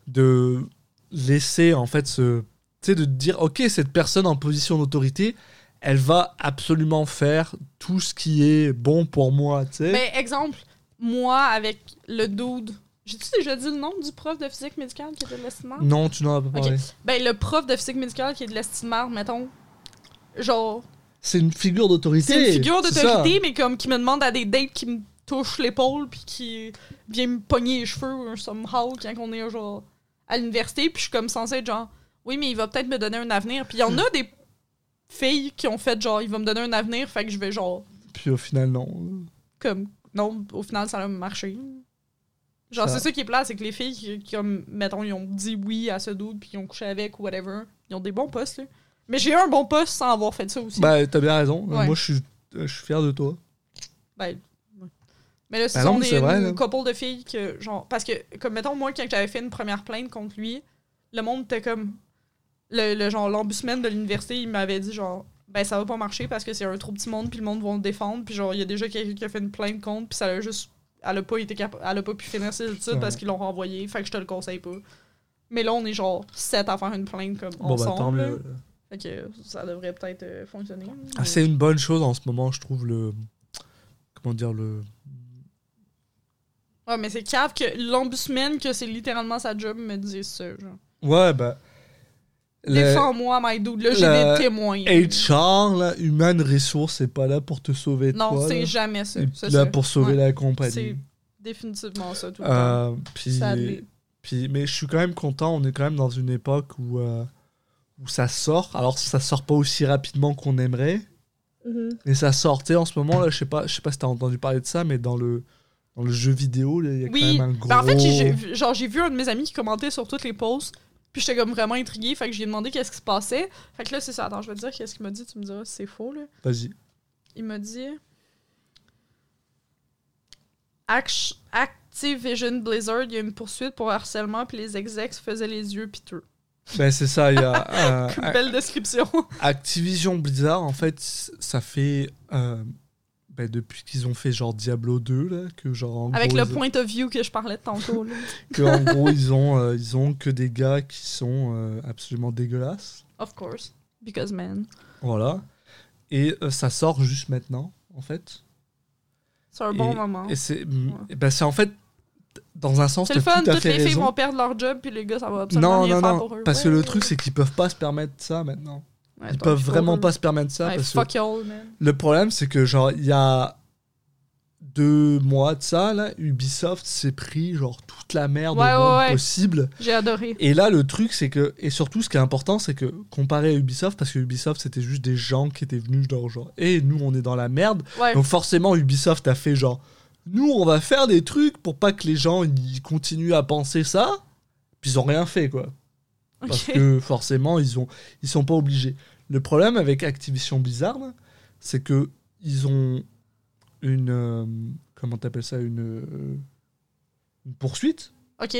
de laisser, en fait, ce, tu sais, de dire, ok, cette personne en position d'autorité, elle va absolument faire tout ce qui est bon pour moi, tu sais. Ben, exemple, moi, avec le dude. J'ai-tu déjà dit le nom du prof de physique médicale qui était de l'estimard? Non, tu n'en as pas parlé. Ben, le prof de physique médicale qui est de l'estimard, mettons. Genre, C'est une figure d'autorité. c'est une figure d'autorité, mais comme qui me demande à des dates qui me touche l'épaule, puis qui vient me pogner les cheveux, un somehow, quand on est genre à l'université, puis je suis comme censée être genre, oui, mais il va peut-être me donner un avenir. Puis il y en a des filles qui ont fait genre, il va me donner un avenir, fait que je vais genre. Puis au final, non. comme, non, au final, ça a marché. Genre, Ça- c'est ça qui est plat, c'est que les filles qui, qui, comme, mettons, ils ont dit oui à ce dude, puis ils ont couché avec ou whatever, ils ont des bons postes, là. Mais j'ai eu un bon poste sans avoir fait ça aussi. Bah, t'as bien raison. Ouais. Moi, je suis, je suis fier de toi. Ben. Mais là, ce Ben sont des vrai, une là. couple de filles que, genre, parce que, comme, mettons, moi, quand j'avais fait une première plainte contre lui, le monde était comme, le, le genre, l'ombudsman de l'université, il m'avait dit, genre, ben, ça va pas marcher parce que c'est un trop petit monde, puis le monde va le défendre, puis genre, il y a déjà quelqu'un qui a fait une plainte contre, puis ça a juste, elle a pas été capa- elle a pas pu finir ses études Ouais. parce qu'ils l'ont renvoyé, fait que je te le conseille pas. Mais là, on est genre sept à faire une plainte comme Bon, bah, ensemble. tant là. mieux. Fait que ça devrait peut-être euh, fonctionner. Ah, c'est une bonne chose en ce moment, je trouve, le. Comment dire, le. Ouais, mais c'est cave que l'ombudsman, que c'est littéralement sa job, me dise ça. Genre. Ouais, bah. le Défends-moi, my dude. Là, j'ai des témoins. HR, là, Human Resource, c'est pas là pour te sauver non, toi. c'est là. jamais ça. C'est c'est là ça. pour sauver Ouais. la C'est compagnie. définitivement ça tout le temps. Euh, puis, Ça l'est. puis, mais je suis quand même content. On est quand même dans une époque où, euh, où ça sort. Alors, ça sort pas aussi rapidement qu'on aimerait. Mais ça sortait en ce moment là, je sais pas, je sais pas si t'as entendu parler de ça, mais dans le dans le jeu vidéo, il y a Oui. quand même un gros. Ben, en fait, j'ai- genre, j'ai vu un de mes amis qui commentait sur toutes les posts. Puis j'étais comme vraiment intriguée. Fait que j'ai demandé qu'est-ce qui se passait. Fait que là, c'est ça. Attends, je vais te dire qu'est-ce qu'il m'a dit. Tu me diras si c'est faux, là. Vas-y. Il m'a dit. Act- Activision Blizzard, il y a une poursuite pour harcèlement, puis les execs faisaient les yeux piteux. Ben c'est ça, il y a euh, Belle description. Activision Blizzard en fait, ça fait euh, ben, depuis qu'ils ont fait genre Diablo 2 là, que genre en Avec gros, le ils- point of view que je parlais de tantôt. là. que, en gros ils ont euh, ils ont que des gars qui sont euh, absolument dégueulasses. Of course. Because man. Voilà. Et euh, ça sort juste maintenant en fait. C'est un bon moment. Et c'est ben, c'est en fait dans un sens C'est le fun, tout à toutes les filles vont perdre leur job, puis les gars, ça va absolument Non, rien non, faire non. pour eux. Parce que Ouais, le ouais, truc, c'est qu'ils peuvent pas se permettre ça maintenant. Ouais, Ils peuvent vraiment pas se permettre ça. Ouais, parce que man. le problème, c'est que, genre, il y a deux mois de ça, là, Ubisoft s'est pris, genre, toute la merde Ouais, au monde ouais, ouais. possible. J'ai adoré. Et là, le truc, c'est que. Et surtout, ce qui est important, c'est que, comparé à Ubisoft, parce que Ubisoft, c'était juste des gens qui étaient venus, genre, genre, et nous, on est dans la merde. Donc, forcément, Ubisoft a fait, genre, nous, on va faire des trucs pour pas que les gens ils continuent à penser ça. Puis ils ont rien fait, quoi. Parce que forcément, ils ont, ils sont pas obligés. Le problème avec Activision Blizzard, c'est que ils ont une, euh, comment t'appelles ça, une, euh, une poursuite Ok.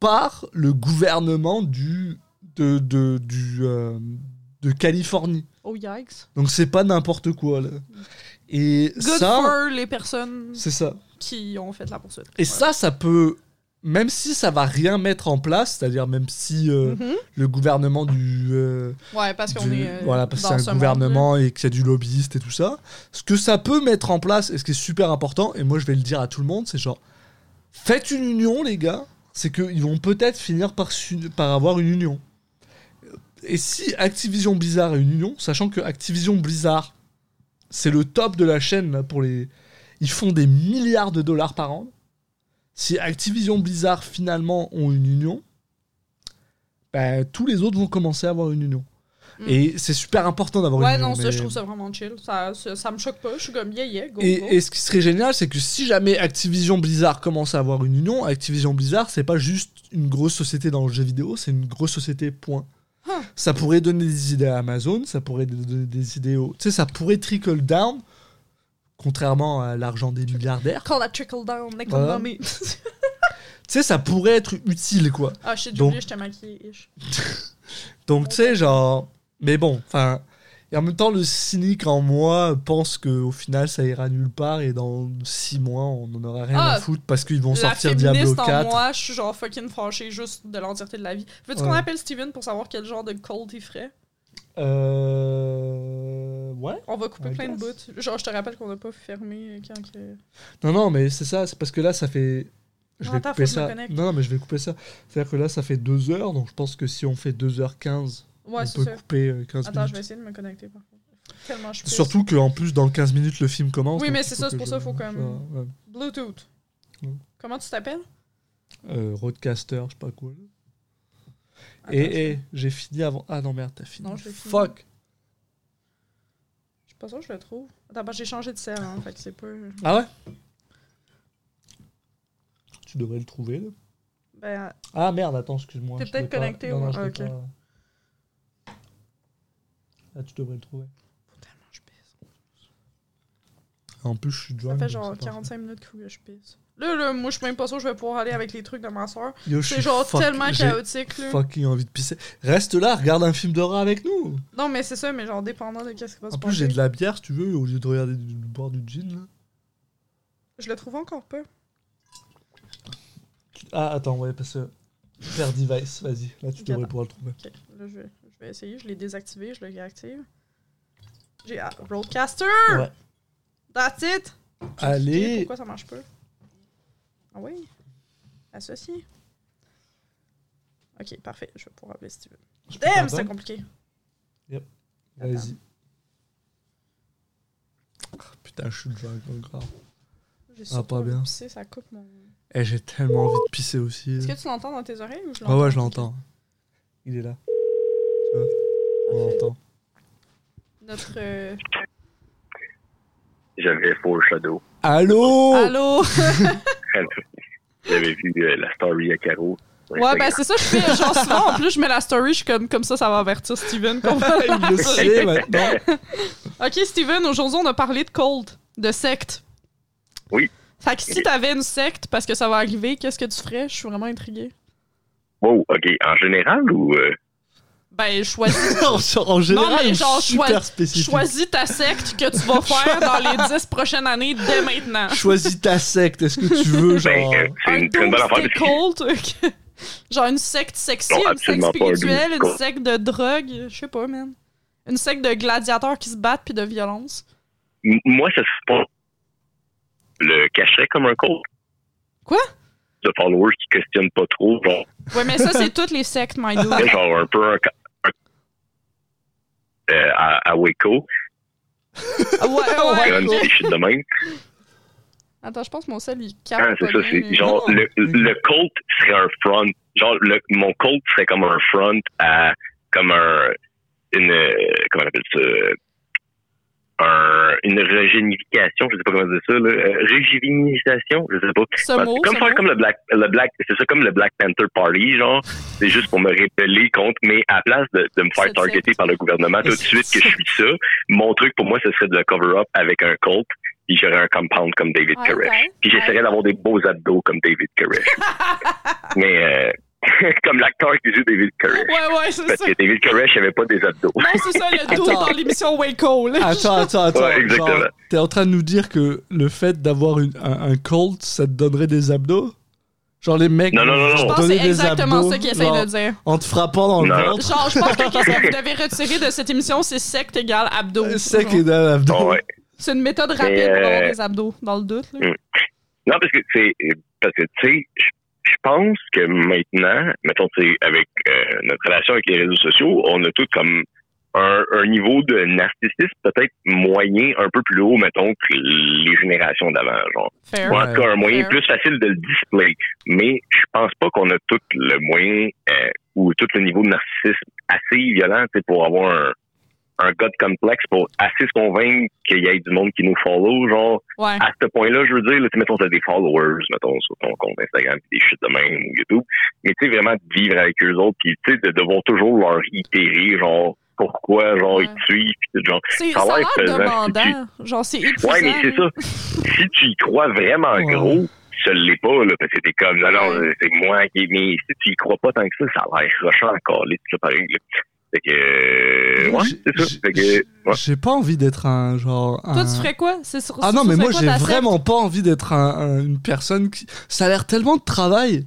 par le gouvernement du, de, de, du, euh, de Californie. Oh yikes. Donc c'est pas n'importe quoi là. Et Good ça, for les personnes c'est ça. qui ont fait la poursuite. Et ça, ça peut, même si ça va rien mettre en place, c'est-à-dire même si euh, Mhm. le gouvernement du, euh, Ouais, parce qu'on est. euh, voilà, parce que c'est ce un gouvernement et qu'il y a du lobbyiste et tout ça, ce que ça peut mettre en place et ce qui est super important, et moi je vais le dire à tout le monde, c'est genre, faites une union les gars, c'est qu'ils vont peut-être finir par, par avoir une union. Et si Activision Blizzard a une union, sachant que Activision Blizzard, c'est le top de la chaîne là, pour les... Ils font des milliards de dollars par an. Si Activision Blizzard finalement ont une union, ben, tous les autres vont commencer à avoir une union. Mm. Et c'est super important d'avoir Ouais, une union. non, ça, mais- je trouve ça vraiment chill. Ça, ça, ça me choque pas. Je suis comme, yeah, yeah, go, go. Et, et ce qui serait génial, c'est que si jamais Activision Blizzard commence à avoir une union, Activision Blizzard, c'est pas juste une grosse société dans le jeu vidéo, c'est une grosse société, point. Huh. Ça pourrait donner des idées à Amazon, ça pourrait donner des idées au. Tu sais, ça pourrait trickle down, contrairement à l'argent des milliardaires. Call that trickle down, Voilà. l'économie. Tu sais, ça pourrait être utile, quoi. ah, shit, j'ai Donc- maquillée. ish. Donc, tu sais, genre. Mais bon, enfin. Et en même temps, le cynique en moi pense qu'au final, ça ira nulle part et dans six mois, on n'en aura rien Ah, à foutre parce qu'ils vont sortir Diablo féministe 4. en moi, je suis genre fucking fâchée juste de l'entièreté de la vie. Veux-tu qu'on appelle Steven pour savoir quel genre de cold il ferait? Euh. Ouais. On va couper I plein de bouts. Genre, je te rappelle qu'on n'a pas fermé quand que... Non, non, mais c'est ça, c'est parce que là, ça fait. Je Non, vais couper ça. Non, non, mais je vais couper ça. C'est-à-dire que là, ça fait 2 heures, donc je pense que si on fait 2h15, Ouais, on peut ça. couper euh, 15 Attends, je vais essayer de me connecter par contre. Tellement je. Surtout qu'en plus, dans 15 minutes, le film commence. Oui, mais c'est ça, c'est pour ça, faut quand même- ouais. Bluetooth. Ouais. Comment tu t'appelles? Euh, Roadcaster, je sais pas quoi. là. Attends, Et, j'ai fini avant. Ah non, merde, t'as fini. Non, je l'ai fini. Fuck. Je suis pas sûre que je le trouve. Attends, bah, j'ai changé de sel, hein, fait que c'est pas... Ah ouais? Tu devrais le trouver, là. Ben, Ah merde, attends, excuse-moi. T'es peut-être pas- connecté, Non, non, Ah, ok. pas. Là, tu devrais le trouver. tellement je pisse. En plus, je suis Ça drunk. fait donc genre c'est parfait. 45 minutes que je pisse. Là, là, moi, je suis même pas sûre que je vais pouvoir aller avec les trucs de ma soeur. C'est genre fuck- tellement chaotique, là. fucking envie de pisser. Reste là, regarde un film d'horreur avec nous. Non, mais c'est ça, mais genre dépendant de qu'est-ce qui va se En plus, j'ai passer. de la bière, si tu veux, au lieu de regarder du, de boire du gin. Là. Je le trouve encore pas. Ah, attends, ouais, parce que. Faire device, vas-y. Là, tu devrais pouvoir le trouver. Ok, là, je vais, je vais essayer. Je l'ai désactivé, je le réactive. J'ai ah, Roadcaster! Ouais. That's it! Allez. Pourquoi ça marche pas? Ah oui? Associé. Ok, parfait. Je vais pouvoir appeler Steven. Je peux Damn, c'est compliqué. Vas-y. Ah, putain, je suis drunk, donc grave. J'ai Ah, pas bien. pisser, ça coupe mon... Eh, j'ai tellement envie de pisser aussi. Est-ce que tu l'entends dans tes oreilles ou je Ah ouais, je l'entends? l'entends. Il est là. Tu vois On l'entend. Notre... euh, J'avais Foreshadow. Allô? Allô? J'avais vu euh, la story à Caro. Ouais, ben c'est ça, je fais genre souvent, en plus je mets la story, je suis comme, comme ça, ça va avertir Steven. qu'on va Il le sait maintenant. ok, Steven, aujourd'hui on a parlé de cold, de secte. Oui. Fait que si t'avais une secte, parce que ça va arriver, qu'est-ce que tu ferais? Je suis vraiment intriguée. Wow, ok. En général ou. euh, Ben, choisis, en, en général, mais genre, super spécifique. choisis ta secte que tu vas faire dans les 10 prochaines années dès maintenant. Choisis ta secte. Est-ce que tu veux, genre? ben, euh, c'est Un une bonne affaire. que- cult, ok. genre une secte sexy, Non, une secte spirituelle, une cult. secte de drogue, je sais pas, man. Une secte de gladiateurs qui se battent puis de violence. M- Moi, ça serait pas. Le cacherait comme un code. Quoi? De followers qui questionnent pas trop. Genre, Ouais, mais ça, c'est toutes les sectes, my dude. genre un peu un. Euh, à, à Waco, Ah, Ouais, ouais. shit de même. Attends, je pense que mon sel, il Ah, c'est ça, c'est genre Non. le, le cult serait un front. Genre le, mon cult serait comme un front à comme un une euh, comment on appelle ça un, une régénification, je sais pas comment dire ça, là, euh, régénisation, je sais pas. Ce mot, comme ce faire mot? comme le Black, le Black, c'est ça comme le Black Panther Party, genre, c'est juste pour me rébeller contre, mais à la place de, de me faire targeter par le gouvernement tout de suite que je suis ça, mon truc pour moi, ce serait de le cover up avec un cult, puis j'aurais un compound comme David Ah, Koresh. Puis j'essaierais d'avoir des beaux abdos comme David Koresh. mais euh, comme l'acteur qui joue David Koresh. Ouais, ouais, c'est Parce ça. que David Koresh avait pas des abdos. Non, c'est ça, le dos Attends. dans l'émission Waco. là. Attends, attends, attends. Ouais, exactement. Genre, T'es en train de nous dire que le fait d'avoir une- un, un Colt, ça te donnerait des abdos? Genre les mecs. Non, non, non, Je te pense que c'est exactement abdos, ça qu'il essaye de dire. En te frappant dans le ventre. Genre, je pense que qu'est-ce que vous devez retirer de cette émission, c'est secte égale abdos. Euh, Sec Genre. et dans l'abdos. Oh, ouais. C'est une méthode rapide pour avoir euh, des abdos, dans le doute. là. Mm. Non, parce que c'est parce que tu sais, je pense que maintenant, mettons, avec euh, notre relation avec les réseaux sociaux, on a tout comme un, un niveau de narcissisme peut-être moyen, un peu plus haut, mettons, que les générations d'avant, genre. Fair. Ou en tout cas, un moyen Fair. plus facile de le display. Mais je pense pas qu'on a tout le moyen euh, ou tout le niveau de narcissisme assez violent pour avoir un, un god complexe pour assez se convaincre qu'il y ait du monde qui nous follow, genre Ouais. à ce point-là, je veux dire, là, mettons, t'as des followers, mettons, sur ton compte Instagram, pis des shit de même, ou YouTube. Mais tu sais, vraiment, de vivre avec eux autres, puis tu sais, de devoir toujours leur itérer, genre, pourquoi, genre, Ouais. ils te suivent, pis tout, genre. C'est, ça a l'air demandant. Genre, c'est épuisant. Ouais, mais c'est ça. si tu y crois vraiment Ouais. gros, ça l'est pas, là, parce que t'es comme, non, non, c'est moi qui, mais si tu y crois pas tant que ça, ça a l'air rushant encore, là, pareil, là. Fait que, euh, ouais, c'est ça. Fait que, ouais. J'ai pas envie d'être un genre. Toi, tu ferais quoi? C'est sur, Ah sur- non, mais moi j'ai vraiment pas envie d'être un- un- une personne qui. Ça a l'air tellement de travail.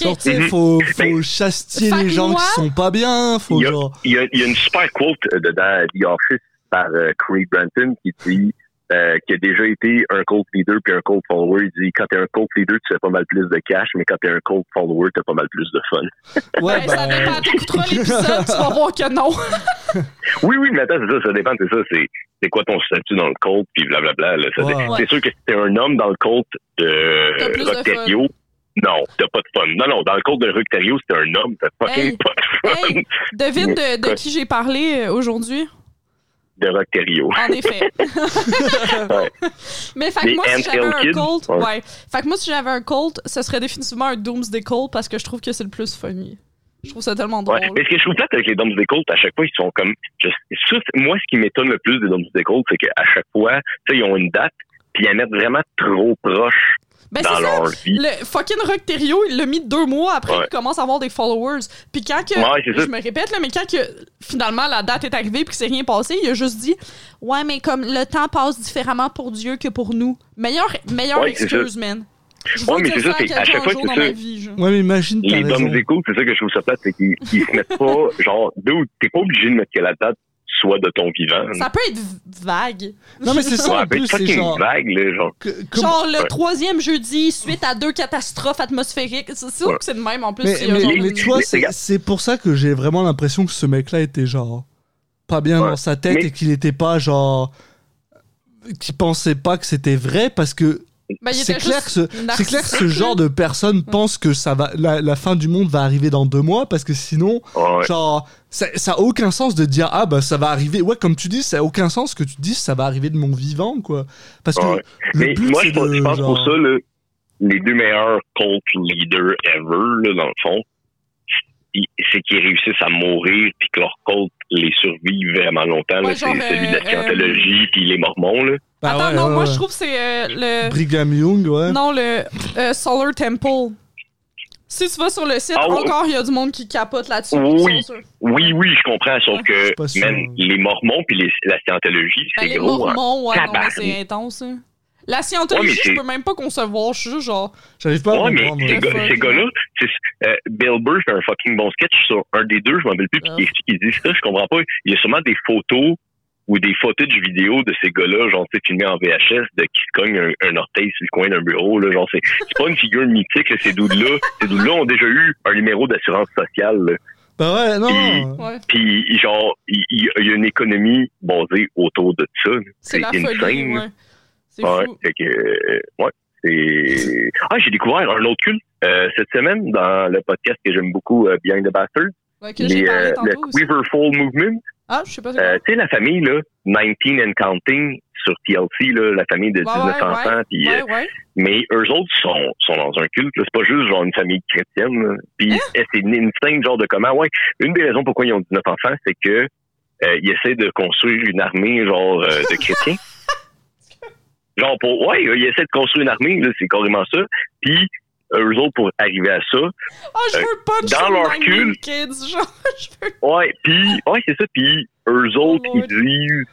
Genre, tu sais, Mhm. faut, faut chastiller Fait les gens moi- qui sont pas bien. Faut Il y a- genre. Il y, a, il y a une super quote euh, dedans The Office par euh, Creed Branton qui dit euh, qui a déjà été un cult leader puis un cult follower. Il dit quand t'es un cult leader, tu fais pas mal plus de cash, mais quand t'es un cult follower, t'as pas mal plus de fun. Ouais, Ben, ça dépend. T'écouteras l'épisode, tu vas voir que non. Oui, oui, mais attends, c'est ça, ça dépend, c'est ça, c'est c'est quoi ton statut dans le cult puis blablabla. Là, ça, Ouais. c'est- Ouais. Sûr que si t'es un homme dans le cult de Rocterio, non, t'as pas de fun. Non, non, dans le cult de Rocterio, si t'es un homme, t'as fucking Hey, pas de fun Hey, devine de, qui j'ai parlé euh, aujourd'hui? De Rocterio. En effet. Ouais. Mais fait que moi, si un ouais. ouais. Fait que moi, si j'avais un cult, ce serait définitivement un Doomsday Cult parce que je trouve que c'est le plus funny. Je trouve ça tellement drôle. Mais ce que je trouve plate avec les Doms des Colts, à chaque fois, ils sont comme. Je, ça, c'est- moi, ce qui m'étonne le plus des Doms des Colts, c'est qu'à chaque fois, ils ont une date, puis ils la mettent vraiment trop proche Ben, dans ça. vie. Le fucking Rocterio, il l'a mis deux mois après Ouais. qu'il commence à avoir des followers. Puis quand que, Ouais, c'est ça. je me répète, là, mais quand que finalement la date est arrivée puis que c'est rien passé, il a juste dit Ouais, mais comme le temps passe différemment pour Dieu que pour nous. Meilleure, meilleure Ouais, excuse, man. Je veux mais c'est ça, c'est à chaque fois, c'est dans ça. vie. Ouais, mais imagine, Les des Colts, c'est ça que je trouve ça plate, c'est qu'ils ils se mettent pas, genre, dude, t'es pas obligé de mettre que la date soit de ton vivant. Ça peut être vague. Non, mais c'est ça, ouais, en ben, plus, c'est genre. vague, là, genre. que- comme- Genre le Ouais. troisième jeudi suite à deux catastrophes atmosphériques. C'est sûr Ouais. que c'est le même en plus. Mais, genre tu vois, c'est pour ça que j'ai vraiment l'impression que ce mec-là était genre pas bien Ouais. dans sa tête Mais- et qu'il était pas genre qu'il pensait pas que c'était vrai parce que Il c'est clair, que ce, c'est clair que ce genre de personne pense que ça va la, la fin du monde va arriver dans deux mois parce que sinon Ouais. genre ça, ça a aucun sens de dire ah bah ça va arriver ouais comme tu dis ça a aucun sens que tu dis ça va arriver de mon vivant quoi parce que Ouais. le Mais but moi, je pense, de je pense genre- pour ça, les deux meilleurs cult leaders ever, là, dans le fond, c'est qu'ils réussissent à mourir puis que leur cult les survit vraiment longtemps. Ouais, c'est celui de la euh, scientologie puis les mormons. Là. Bah Attends, ouais, non, ouais, moi ouais. je trouve que c'est euh, le. Brigham Young ouais Non, le euh, Solar Temple. Si tu vas sur le site, Ah ouais. encore il y a du monde qui capote là-dessus. Oui. Oui, oui, je comprends, sauf que même les mormons puis les- la scientologie, Ben, c'est les gros. hein. Mormons, ouais, non, mais c'est intense. hein. La scientologie, Ouais, je peux même pas concevoir. Je suis juste genre. j'arrive pas à Ouais, mais comprendre ces, gars- ces gars-là, c'est- euh, Bill Burr fait un fucking bon sketch sur un des deux, je m'en rappelle plus, puis qui explique, il dit ça, je comprends pas. Il y a sûrement des photos ou des footage vidéo de ces gars-là, genre, tu sais, filmés en VHS, de qui se cognent un, un orteil sur le coin d'un bureau, là, genre, c'est, c'est pas une figure mythique, là, ces dudes-là. Ces dudes-là ont déjà eu un numéro d'assurance sociale, là. bah ouais non Puis- Ouais. Puis, genre, il, y a une économie basée autour de ça. C'est la folie, insane, là. ouais. C'est Ouais, fou. fait que, euh, ouais, c'est. Ah, j'ai découvert un autre culte euh, cette semaine dans le podcast que j'aime beaucoup, euh, Behind the Bastard, Ouais, que j'ai parlé euh, le tantôt aussi. Quiverful Movement. Ah, je sais pas. Euh, tu sais, la famille, là, 19 and Counting sur TLC, là, la famille de Ouais, 19 ouais, Ouais, euh, mais eux autres sont, sont dans un culte. C'est pas juste genre une famille chrétienne. Puis Hein? euh, c'est une instinct genre de comment. Ouais, une des raisons pourquoi ils ont 19 enfants, c'est que euh, ils essaient de construire une armée genre de chrétiens. genre pour ouais, ils essaient de construire une armée, c'est carrément ça. Puis eux autres, pour arriver à ça, Oh, je veux punch dans some leur 90 cul. kids, genre, je veux... Ouais, puis ouais, c'est ça. Puis eux autres, Oh, ils Lord. disent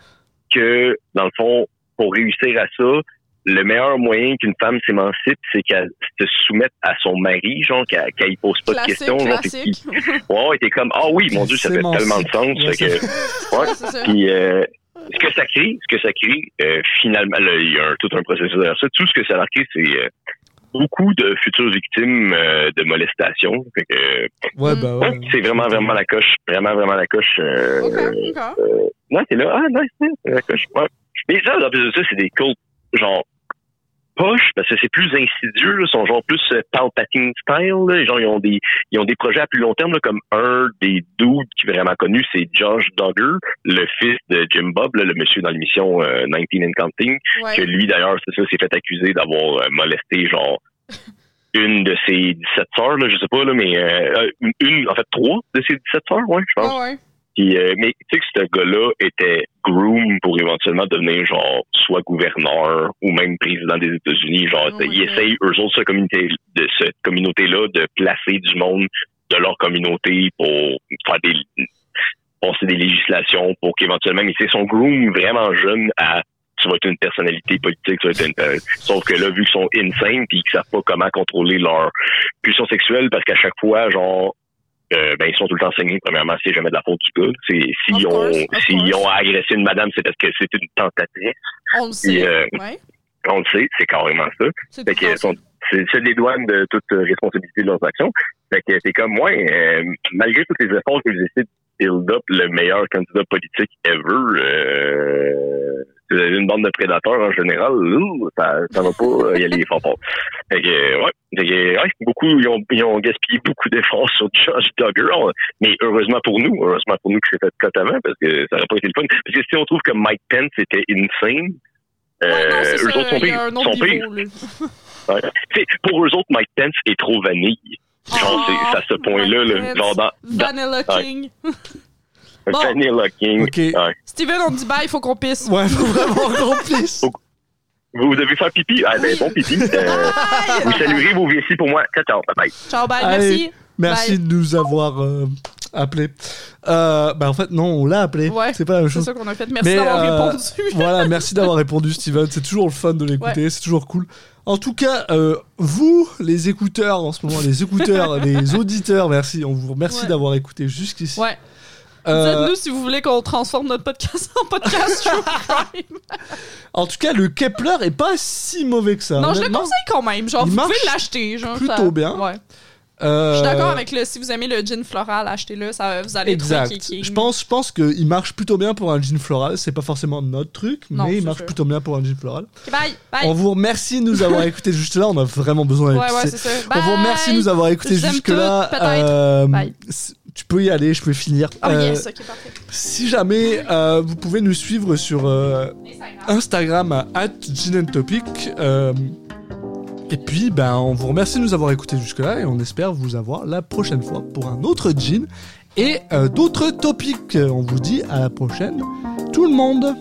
que dans le fond, pour réussir à ça, le meilleur moyen qu'une femme s'émancipe, c'est qu'elle se soumette à son mari, genre qu'elle qu'elle y pose pas de questions. Genre, c'est classique. ouais, ouais, t'es comme ah oui, mon Dieu, ça fait tellement de sens. Fait que, ouais. Ça. Puis euh, ce que ça crée, ce que ça crée, euh, finalement, là, il y a un- tout un processus derrière ça. Tout ce que ça a crée, c'est euh, beaucoup de futures victimes euh, de molestation. Fait que, Ouais, Mm. bah ouais, ouais. c'est vraiment, vraiment la coche. Vraiment, vraiment la coche. euh, Ok, ok. non, t'es là. Ah, nice, nice, c'est la coche. Ouais. Mais ça, en plus de ça, c'est des cultes, genre, parce que c'est plus insidieux, là, sont genre plus euh, Palpatine style, là. Genre, ils ont des, ils ont des projets à plus long terme, là, comme un des dudes qui est vraiment connu, c'est Josh Duggar, le fils de Jim Bob, là, le monsieur dans l'émission euh, 19 and Counting, que Ouais. lui, d'ailleurs, c'est ça, s'est fait accuser d'avoir euh, molesté, genre, une de ses 17 sœurs, là, je sais pas, là, mais, euh, une, une, en fait, trois de ses 17 sœurs, ouais, je pense. Ouais, ouais. Puis, euh, mais tu sais que ce gars-là était groom pour éventuellement devenir genre soit gouverneur ou même président des États-Unis. Genre, Oh ils essayent eux autres cette communauté de cette communauté-là de placer du monde de leur communauté pour faire des passer des législations pour qu'éventuellement, mais c'est son groom vraiment jeune à tu vas être une personnalité politique, tu vas être une, euh, sauf que là, vu qu'ils sont insane puis qu'ils savent pas comment contrôler leur pulsion sexuelle parce qu'à chaque fois, genre, euh, ben, ils sont tout le temps saignés. Premièrement, c'est jamais de la faute du gars. S'ils ont, course, course. ont agressé une madame, c'est parce que c'est une tentatrice. On le sait. euh, ouais. On le sait, c'est carrément ça. C'est Fait que sont- des douanes de toute euh, responsabilité de leurs actions. Fait que c'est comme moi, euh, malgré tous les efforts que j'essaie de build up le meilleur candidat politique ever, si vous avez une bande de prédateurs en général, ça, ça va pas euh, y aller fort fort. Fait que, ouais, fait que, ouais, beaucoup, ils ont, ils ont gaspillé beaucoup d'efforts sur Josh Duggar. Mais heureusement pour nous, heureusement pour nous que c'est fait de cote avant, parce que ça aurait pas été le fun. Parce que si on trouve que Mike Pence était insane, Ouais, euh, eux ça, autres sont pires. Sont niveau. Ouais. Pour eux autres, Mike Pence est trop vanille. Genre, c'est c'est à ce point-là, là, genre dans, Vanilla. King. Bon. Vanilla King. Ouais. Steven, on dit bye, il faut qu'on pisse. Ouais, faut vraiment qu'on pisse. Vous devez faire pipi? Ah, ben, bon pipi. Euh, vous saluerez vos vessies pour moi. Ciao, ciao. Bye bye. Ciao, bye, Allez. merci. Merci Bye. de nous avoir euh, appelé. Euh, bah en fait non, on l'a appelé. Ouais, c'est pas la même C'est chose. ça qu'on a fait. Merci d'avoir euh, répondu. voilà, merci d'avoir répondu, Steven. C'est toujours le fun de l'écouter, c'est toujours cool. En tout cas, euh, vous, les écouteurs en ce moment, les écouteurs, les auditeurs, merci. On vous remercie Ouais. d'avoir écouté jusqu'ici. Ouais. Euh, Dites-nous si vous voulez qu'on transforme notre podcast en podcast true crime. en tout cas, le Kepler est pas si mauvais que ça. non, je le conseille quand même. Genre, Il vous pouvez l'acheter. Plutôt ça- bien. Ouais. Euh, Je suis d'accord avec le. Si vous aimez le gin floral, achetez-le. Ça, vous allez Exact. trouver Je pense, je pense qu'il marche plutôt bien pour un jean floral. C'est pas forcément notre truc, Non, mais il marche sûr. plutôt bien pour un jean floral. Bye. Bye. On vous remercie de nous avoir écouté jusque là. On a vraiment besoin Ouais, ouais. On vous remercie de nous avoir écouté jusque là. peut-être. Bye. Tu peux y aller, je peux finir. Oh Euh, yes, ok, parfait. Si jamais euh, vous pouvez nous suivre sur euh, Instagram à @ginandtopic, euh, et puis ben on vous remercie de nous avoir écouté jusque là et on espère vous avoir la prochaine fois pour un autre gin et d'autres topics. On vous dit à la prochaine, tout le monde.